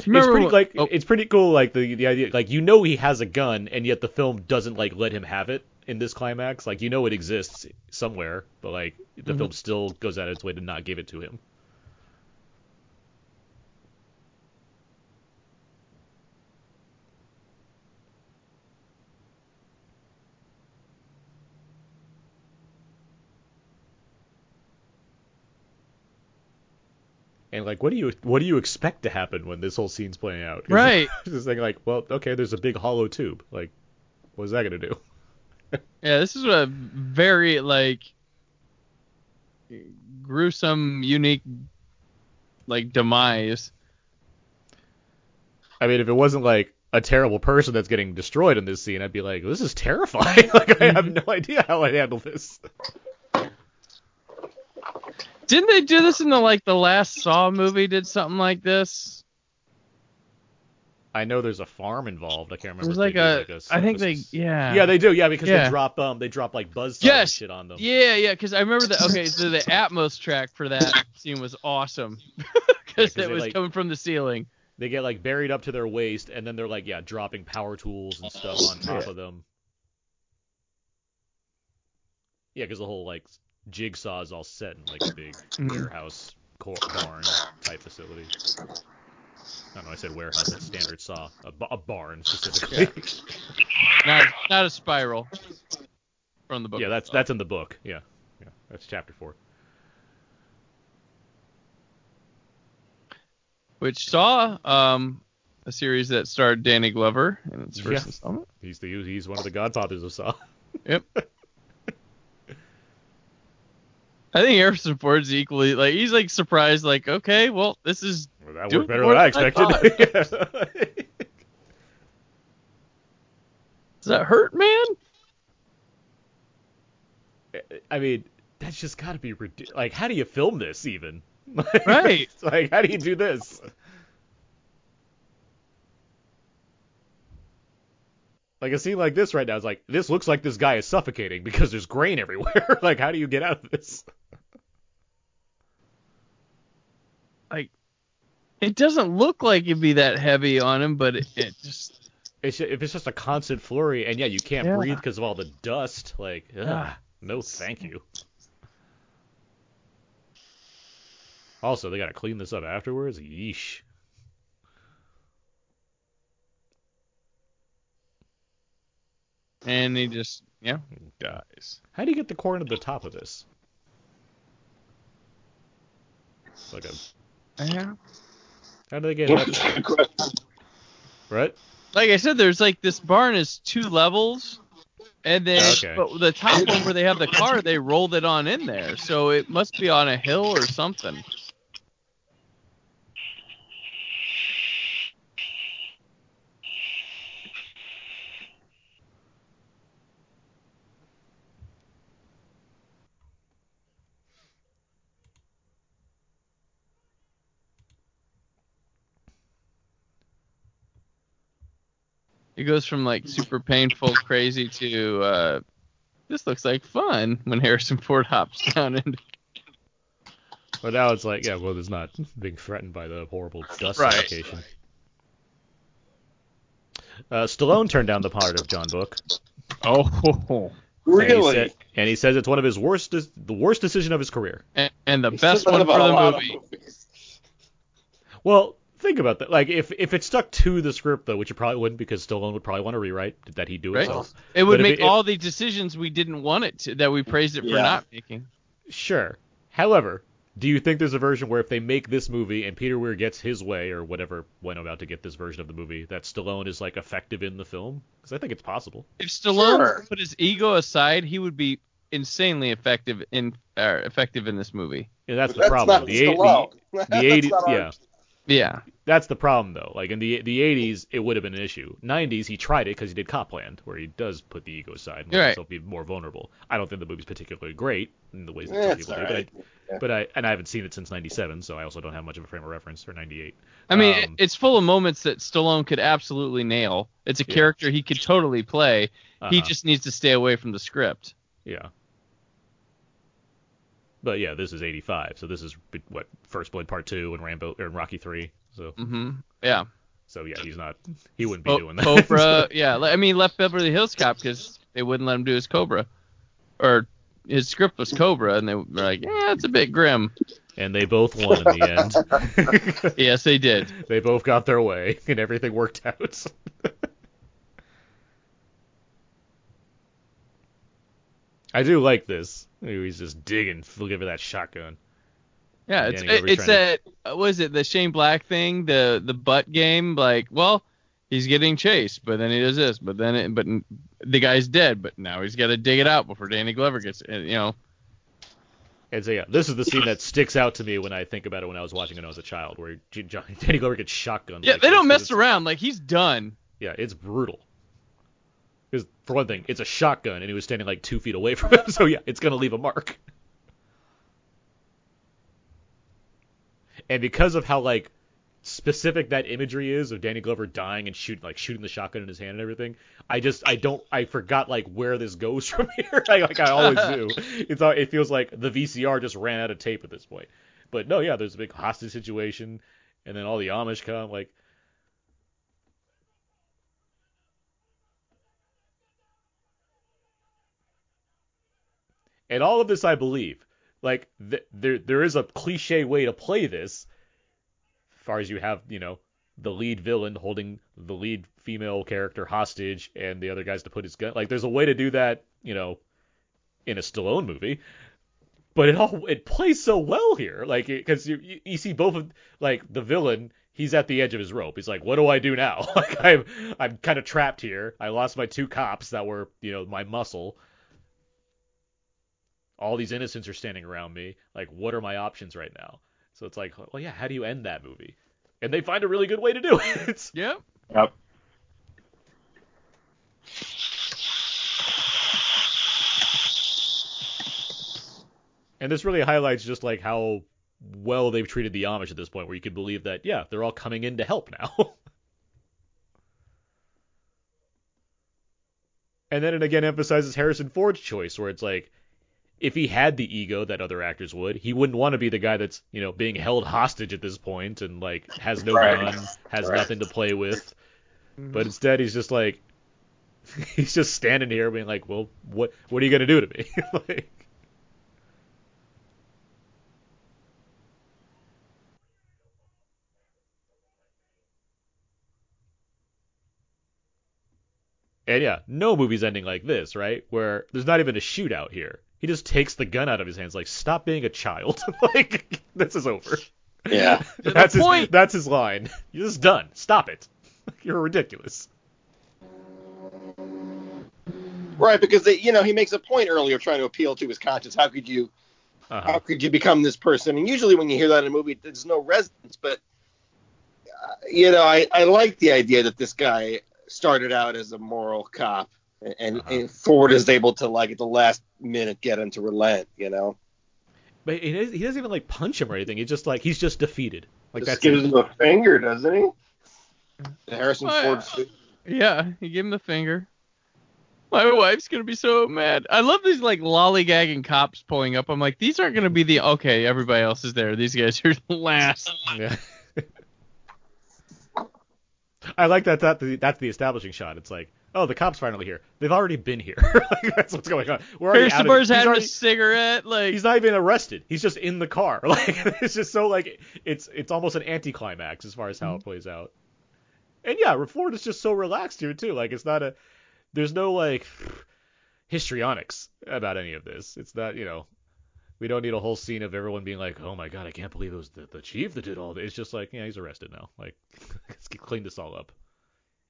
Remember it's pretty when- like oh. it's pretty cool like the the idea like you know he has a gun and yet the film doesn't like let him have it in this climax like you know it exists somewhere but like the Mhm. film still goes out of its way to not give it to him And like, what do you what do you expect to happen when this whole scene's playing out Right. Just thinking like, well, okay, there's a big hollow tube. Like, what is that gonna do? Yeah, this is a very like gruesome, unique like demise. I mean, if it wasn't like a terrible person that's getting destroyed in this scene, I'd be like, this is terrifying. like, I have mm-hmm. no idea how I'd handle this. Didn't they do this in the like the last Saw movie? Did something like this? I know there's a farm involved. I can't remember. There's like do, a, like I think they, yeah. Yeah, they do. Yeah, because Yeah. they drop um, they drop like buzz Yes. shit on them. Yeah, yeah, because I remember that. Okay, so the Atmos track for that scene was awesome because 'cause it was like- coming from the ceiling. They get like buried up to their waist, and then they're like, yeah, dropping power tools and stuff on top Yeah. of them. Yeah, because the whole like jigsaw is all set in like a big Mhm. warehouse cor- barn type facility. I don't know. I said warehouse. That's standard saw. A, a barn specifically. Not not a spiral from the book. Yeah, that's that's in the book. Yeah, yeah, that's chapter four. which saw um a series that starred Danny Glover in its first Yeah. installment. He's the he's one of the godfathers of Saw. Yep. I think Harrison Ford's equally like he's like surprised, like okay, well this is Well, that worked better than I expected. does that hurt, man? I mean, that's just got to be ridiculous. Like, how do you film this even? Right. Like, how do you do this? Like a scene like this right now is like this looks like this guy is suffocating because there's grain everywhere. like, how do you get out of this? Like it doesn't look like it'd be that heavy on him, but it, it just It's if it's just a constant flurry, and yeah, you can't Yeah. breathe because of all the dust. Like, ugh, Yeah. no, thank you. Also, they gotta clean this up afterwards. Yeesh. and he just yeah dies. How do you get the corn to the top of this? It's like a. Yeah. How do they get it up? Right? Like I said, there's like this barn is two levels, and then Okay. but the top one where they have the car, they rolled it on in there, so it must be on a hill or something. Goes from like super painful, crazy to uh, this looks like fun when Harrison Ford hops down and. But now it's like, yeah, well, it's not being threatened by the horrible dust Right. suffocation. Uh, Stallone turned down the part of John Book. Oh, And he, Really? said, and he says it's one of his worst, de- the worst decision of his career. and, and the He's best one for the movie. Well, think about that. Like, if if it stuck to the script though, which it probably wouldn't, because Stallone would probably want to rewrite that he do it Right. himself. It would But make it- all the decisions we didn't want it to, that we praised it for not making. Sure. However, do you think there's a version where if they make this movie and Peter Weir gets his way or whatever went about to get this version of the movie, that Stallone is like effective in the film? Because I think it's possible. If Stallone Sure. put his ego aside, he would be insanely effective in uh, effective in this movie. Yeah, that's But the that's problem. not the, eight- Stallone. the, the 80s, not our- yeah. Yeah. That's the problem though. Like in the the 80s, it would have been an issue. 90s, he tried it because he did Copland, where he does put the ego aside and let Right. himself be more vulnerable. I don't think the movie's particularly great in the ways that Yeah, some it's people do, alright. but I, but I and I haven't seen it since 97, so I also don't have much of a frame of reference or 98. I mean, Um, it's full of moments that Stallone could absolutely nail. It's a Yeah. character he could totally play. He uh-huh. just needs to stay away from the script. Yeah. But yeah, this is 85, so this is what First Blood Part 2 and Rambo or Rocky 3. So hmm Yeah. so yeah, he's not he wouldn't be Co- doing that. Cobra. yeah. I mean, left Beverly Hills Cop because they wouldn't let him do his Cobra, or his script was Cobra, and they were like, "Yeah, it's a bit grim." and they both won in the end. Yes, they did. they both got their way and everything worked out. I do like this. He's just digging, looking for that shotgun. Yeah, it's it's trying that was it the Shane Black thing, the the butt game. Like, well, he's getting chased, but then he does this, but then it, but the guy's dead, but now he's got to dig it out before Danny Glover gets, uh, you know. And so yeah, this is the scene that sticks out to me when I think about it when I was watching it when I was a child, where Danny Glover gets shotgunned. Yeah, they don't mess around. Like he's done. Yeah, it's brutal. Because for one thing, it's a shotgun, and he was standing like two feet away from him, so yeah, it's gonna leave a mark. And because of how like specific that imagery is of Danny Glover dying and shooting like shooting the shotgun in his hand and everything, I just I don't I forgot like where this goes from here. I, like I always do. It's it feels like the VCR just ran out of tape at this point. But no, yeah, there's a big hostage situation, and then all the Amish come like. And all of this I believe. Like th- there there is a cliche way to play this. As far as you have, you know, the lead villain holding the lead female character hostage and the other guys to put his gun. Like there's a way to do that, you know, in a Stallone movie. But it all it plays so well here, like because you, you you see both of like the villain. He's at the edge of his rope. He's like, "What do I do now? like I'm I'm kind of trapped here. I lost my two cops that were you know my muscle. All these innocents are standing around me. Like, what are my options right now? So it's like, well, yeah, how do you end that movie? And they find a really good way to do it. It's, Yep. Yep. and this really highlights just like how well they've treated the Amish at this point, where you could believe that, yeah, they're all coming in to help now. and then it again emphasizes Harrison Ford's choice, where it's like, if he had the ego that other actors would, he wouldn't want to be the guy that's, you know, being held hostage at this point and like has no Right. gun, has Right. nothing to play with. Mm-hmm. But instead, he's just like, he's just standing here being like, well, what, what are you gonna do to me? like, and yeah, no movie's ending like this, right? Where there's not even a shootout here. He just takes the gun out of his hands, like, stop being a child. like, this is over. Yeah. that's his, point- That's his line. You're just done. Stop it. You're ridiculous. Right, because they, you know, he makes a point earlier trying to appeal to his conscience. How could you, how Uh-huh. could you become this person? And usually when you hear that in a movie, there's no resonance. But, uh, you know, I, I like the idea that this guy started out as a moral cop, and, Uh-huh. and Ford is able to, like, at the last minute, get him to relent. You know, But he doesn't, he doesn't even like punch him or anything. He's just like he's just defeated. Like just that's gives it. him a finger, doesn't he? The Harrison Well, Ford. Yeah, he gave him the finger. My wife's gonna be so mad. I love these like lollygagging cops pulling up. I'm like, these aren't gonna be the okay. Everybody else is there. These guys are the last. Yeah. I like that. That that's the establishing shot. It's like, oh, the cops finally here. They've already been here. like, that's what's going on. We're already Harrison out of- having already- a cigarette. Like, He's not even arrested. He's just in the car. Like it's just so like it's it's almost an anticlimax as far as how it mm-hmm. plays out. And yeah, Ford is just so relaxed here too. Like it's not a there's no like histrionics about any of this. It's not you know we don't need a whole scene of everyone being like, oh my god, I can't believe it was the, the chief that did all this. It's just like yeah, he's arrested now. Like let's clean this all up.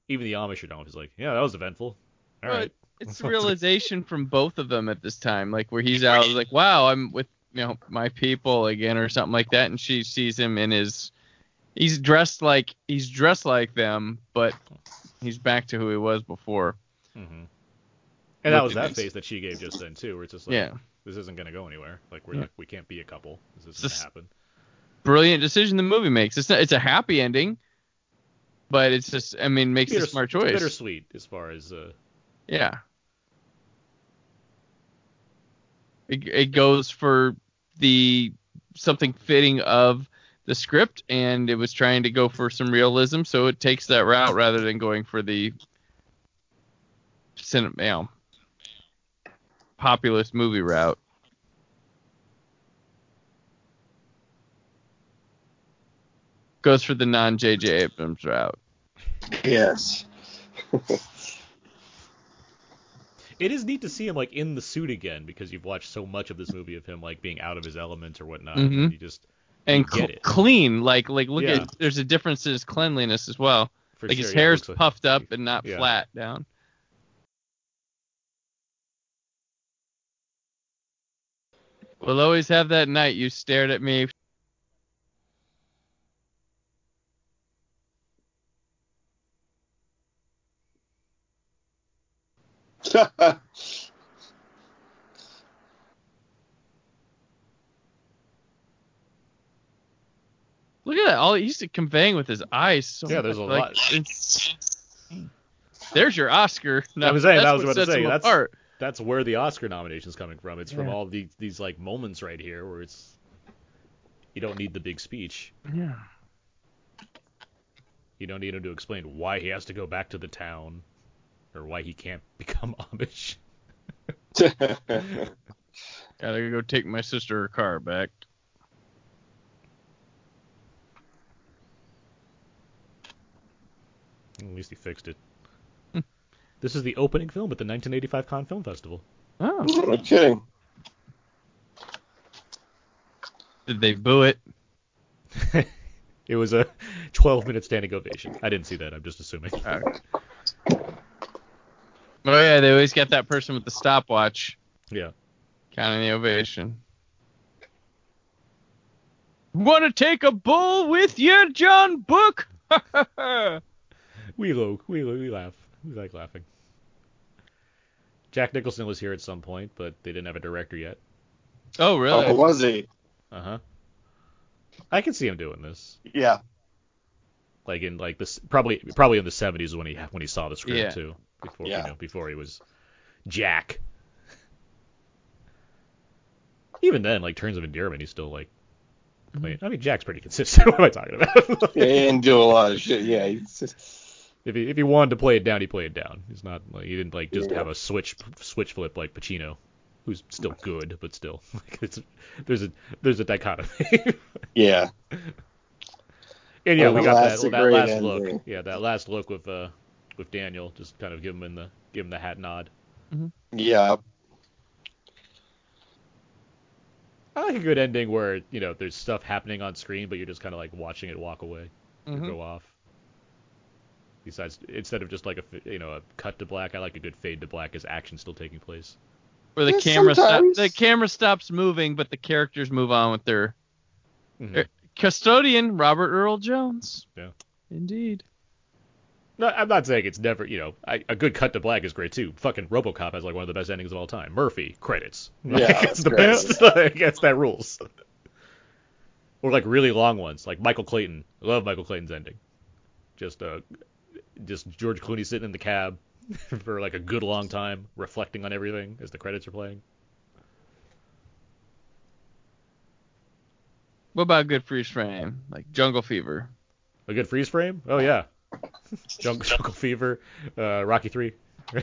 Even the Amish are down. He's like, yeah, that was eventful. All But right. it's the realization from both of them at this time, like where he's out, like, wow, I'm with you know my people again or something like that, and she sees him in his, he's dressed like he's dressed like them, but he's back to who he was before. Mm-hmm. And that was that face that she gave just then too, where it's just like, Yeah, this isn't gonna go anywhere. Like we're Yeah. not, we can't be a couple. This isn't gonna happen. brilliant decision the movie makes. It's not, it's a happy ending, but it's just, I mean, makes a smart choice. bittersweet as far as uh, Yeah. It, it goes for the something fitting of the script, and it was trying to go for some realism, so it takes that route rather than going for the cin- you know, populist movie route. Goes for the non J.J. Abrams route. Yes. it is neat to see him like in the suit again because you've watched so much of this movie of him like being out of his element or whatnot. Mhm. And you just and you cl- get it. clean. Like like look Yeah. at there's a difference in his cleanliness as well. For like sure, his yeah, it hair's looks like- puffed up and not Yeah. flat down. We'll always have that night you stared at me. Look at that. All he's conveying with his eyes. So Yeah, there's much, a like, lot. There's your Oscar. Now, was saying, that's I was what about to say, that's- apart. That's where the Oscar nomination's coming from. It's from all these these like moments right here where it's you don't need the big speech. Yeah. You don't need him to explain why he has to go back to the town or why he can't become Amish. Gotta go take my sister her car back. At least he fixed it. this is the opening film at the 1985 Cannes Film Festival. Oh. no kidding. Did they boo it? it was a 12 minute standing ovation. I didn't see that. I'm just assuming. Oh. Yeah, they always get that person with the stopwatch Yeah. counting the ovation. Want to take a bull with you, John Book? We lo- we lo- we laugh. We like laughing. Jack Nicholson was here at some point, but they didn't have a director yet. oh really? Oh, was he? Uh huh. I can see him doing this, Yeah. like in like this probably probably in the 70s when he when he saw the script Yeah. too, before Yeah. you know before he was Jack. Even then, like Terms of Endearment, he's still like. Playing. I mean, Jack's pretty consistent. what am I talking about? Yeah, he didn't do a lot of shit. Yeah. He's just, If he if he wanted to play it down, he played it down. He's not like he didn't like just Yeah. have a switch switch flip like Pacino, who's still good, but still like it's, there's a there's a dichotomy. yeah. and yeah, Well, we got last that that great last ending. look. Yeah, that last look with uh with Daniel, just kind of give him in the give him the hat nod. Yeah. I like a good ending where you know there's stuff happening on screen, but you're just kind of like watching it walk away or Mhm. go off. Besides, instead of just like a you know a cut to black, I like a good fade to black as action still taking place. Where the Yeah, camera stops, the camera stops moving, but the characters move on with their Mhm. Er, custodian, Robert Earl Jones. Yeah. Indeed. No, I'm not saying it's never, you know, I, a good cut to black is great too. Fucking RoboCop has like one of the best endings of all time. Murphy credits. Yeah, Like, that's it's the great. best. I guess that rules. Or like really long ones, like Michael Clayton. I love Michael Clayton's ending. Just uh, just George Clooney sitting in the cab for like a good long time, reflecting on everything as the credits are playing. What about a good freeze frame? Like Jungle Fever. A good freeze frame? Oh yeah. Jungle, Jungle Fever, uh, Rocky 3.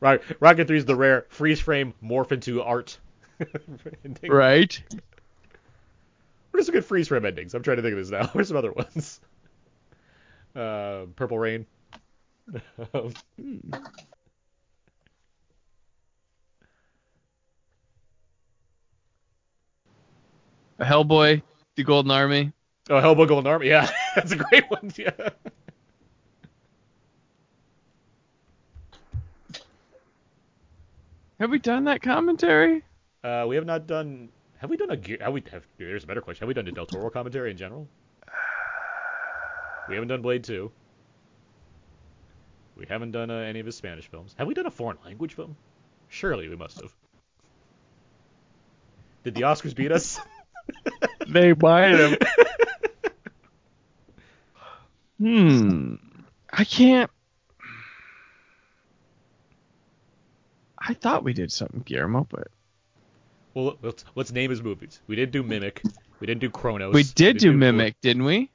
Rock, Rocky 3 is the rare freeze frame morph into art. ending. Right. What are some good freeze frame endings? I'm trying to think of this now. Where's some other ones? Uh, Purple Rain. Um, A Hellboy, The Golden Army. oh, Hellboy Golden Army. Yeah, that's a great one. Yeah. Have we done that commentary? Uh, we have not done. Have we done a? Have we? Have, there's a better question. Have we done a Del Toro commentary in general? We haven't done Blade 2. We haven't done uh, any of his Spanish films. Have we done a foreign language film? Surely we must have. Did the Oscars beat us? They might have. hmm. I can't. I thought we did something, Guillermo, but well, let's, let's name his movies. We didn't do Mimic. We didn't do Cronos. we did didn't do Mimic, didn't we?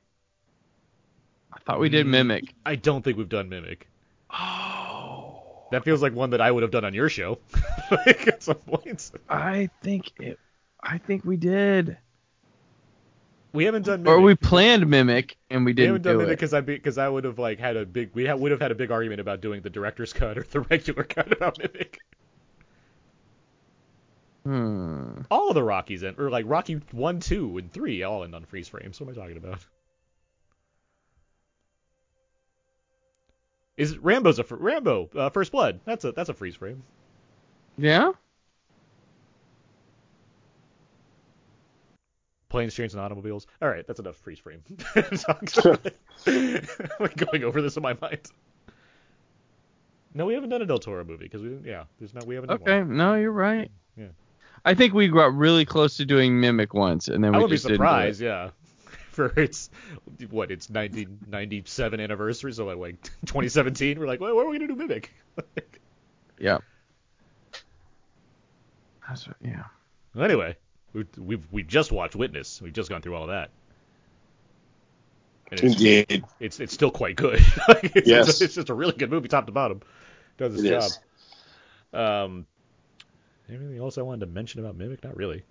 I thought we did Mm. Mimic. I don't think we've done Mimic. Oh. That feels like one that I would have done on your show. like at some points. I think it. I think we did. We haven't done Mimic. Or we planned Mimic and we didn't We haven't done do Mimic it. because I because I would have like had a big we ha- would have had a big argument about doing the director's cut or the regular cut about Mimic. Hmm. All of the Rockies end, or like Rocky one, two, and three, all end on freeze frames. What am I talking about? Is Rambo's a fr- Rambo uh, First Blood? That's a that's a freeze frame. Yeah. Planes, trains, and automobiles. All right, that's enough freeze frame. We're going over this in my mind. No, we haven't done a Del Toro movie because we didn't. Yeah, there's not. We haven't done one. Okay. No, you're right. Mm, yeah. I think we got really close to doing Mimic once, and then we I would be just it. surprised, yeah. For its what its 1997 anniversary, so like 2017, we're like, well, what are we gonna do Mimic? Yeah. That's what, yeah. anyway, we we've we just watched Witness. We've just gone through all of that. And it's, Indeed. it's it's still quite good. It's, Yes. it's, it's just a really good movie, top to bottom. Does its It job. is. Um, anything else I wanted to mention about Mimic? Not really.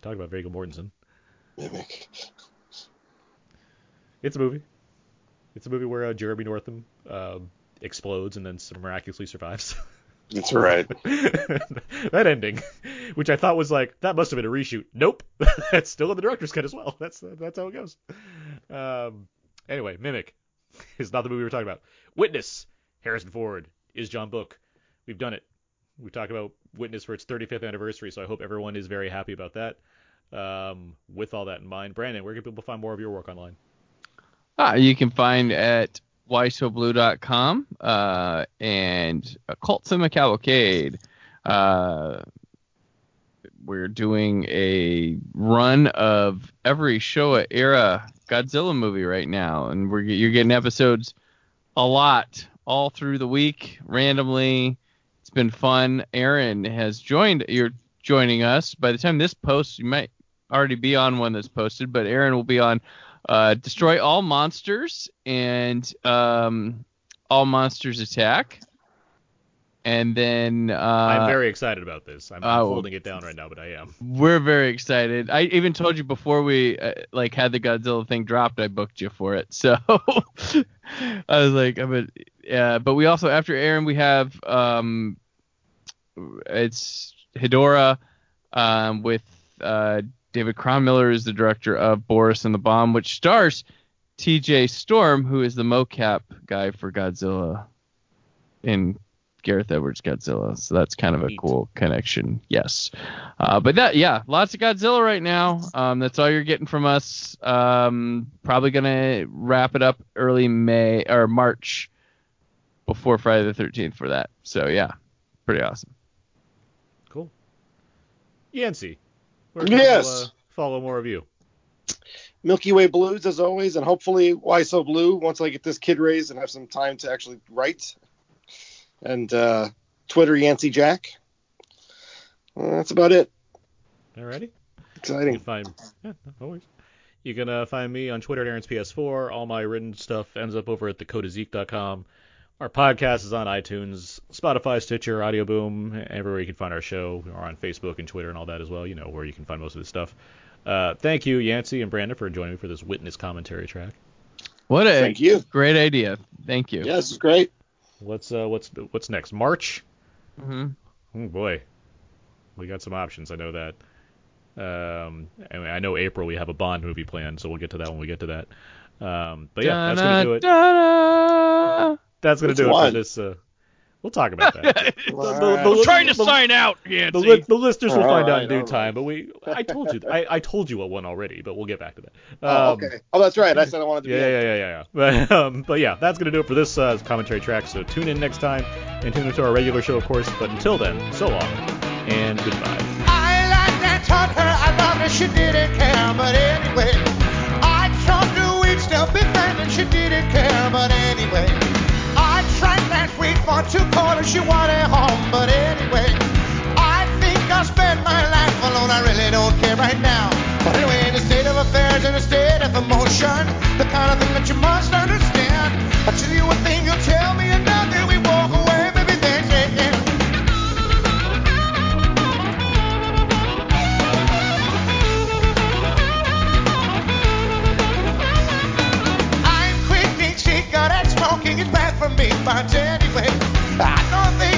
Talk about Viggo Mortensen. Mimic. It's a movie. It's a movie where uh, Jeremy Northam um, explodes and then miraculously survives. That's right. that ending, which I thought was like that must have been a reshoot. Nope, that's still in the director's cut as well. That's that's how it goes. Um, anyway, Mimic is not the movie we're talking about. Witness, Harrison Ford is John Book. We've done it. We talked about Witness for its 35th anniversary, so I hope everyone is very happy about that. Um, with all that in mind, Brandon, where can people find more of your work online? Ah, you can find at whysoblue.com uh, and Cult Cinema Cavalcade. Uh, we're doing a run of every Showa era Godzilla movie right now, and we're you're getting episodes a lot all through the week randomly. It's been fun. Aaron has joined. You're joining us. By the time this posts, you might already be on one that's posted, but Aaron will be on uh, Destroy All Monsters and um, All Monsters Attack. And then uh, I'm very excited about this. I'm, I'm oh. holding it down right now, but I am. we're very excited. I even told you before we uh, like had the Godzilla thing dropped, I booked you for it. So I was like, I'm a, yeah. But we also after Aaron, we have um, it's Hedorah um, with uh, David Cronmiller is the director of Boris and the Bomb, which stars T.J. Storm, who is the mocap guy for Godzilla in Gareth Edwards Godzilla. So that's kind of a cool connection. Yes. Uh, but that, yeah, lots of Godzilla right now. Um, that's all you're getting from us. Um, probably gonna wrap it up early May or March before Friday the 13th for that. So yeah, pretty awesome. Cool. Yancey, where can Yes. people, uh, follow more of you? Milky Way Blues as always, and hopefully Why So Blue once I get this kid raised and have some time to actually write. And uh, Twitter Yancey Jack. Uh, that's about it. Alrighty. You Exciting. can find yeah, worries. You can uh, find me on Twitter at Aaron's PS4. All my written stuff ends up over at thecodeofzeke.com. Our podcast is on iTunes, Spotify, Stitcher, Audio Boom, everywhere you can find our show. We're on Facebook and Twitter and all that as well. You know where you can find most of this stuff. Uh, thank you, Yancey and Brandon, for joining me for this witness commentary track. What a Thank you. great idea. Thank you. Yeah, this is great. What's uh, what's what's next? March? hmm Oh boy, we got some options. I know that. Um, I, mean, I know April we have a Bond movie planned, so we'll get to that when we get to that. Um, but yeah, that's gonna do it. Da-da-da. That's gonna Which do it for this. Uh, we'll talk about that. All the- the- I'm trying to the- sign out, the, Yancey. li- the listeners will All find out in due all time. But we, I told you, I, I told you what one already, but we'll get back to that. Oh, Um, okay. Oh, that's right. I said I wanted to be. Yeah, in. yeah, yeah, yeah, yeah. But, um, but yeah, that's gonna do it for this uh, commentary track. So tune in next time and tune into our regular show, of course. But until then, so long and goodbye. I like that taught her I loved her, she didn't care, but anyway. I tried to eat stuff big friend and she didn't care, but anyway. We'd want two quarters, you want a home. But anyway, I think I'll spend my life alone. I really don't care right now. But anyway, in the state of affairs, in a state of emotion, the kind of thing that finds anyway. I know things.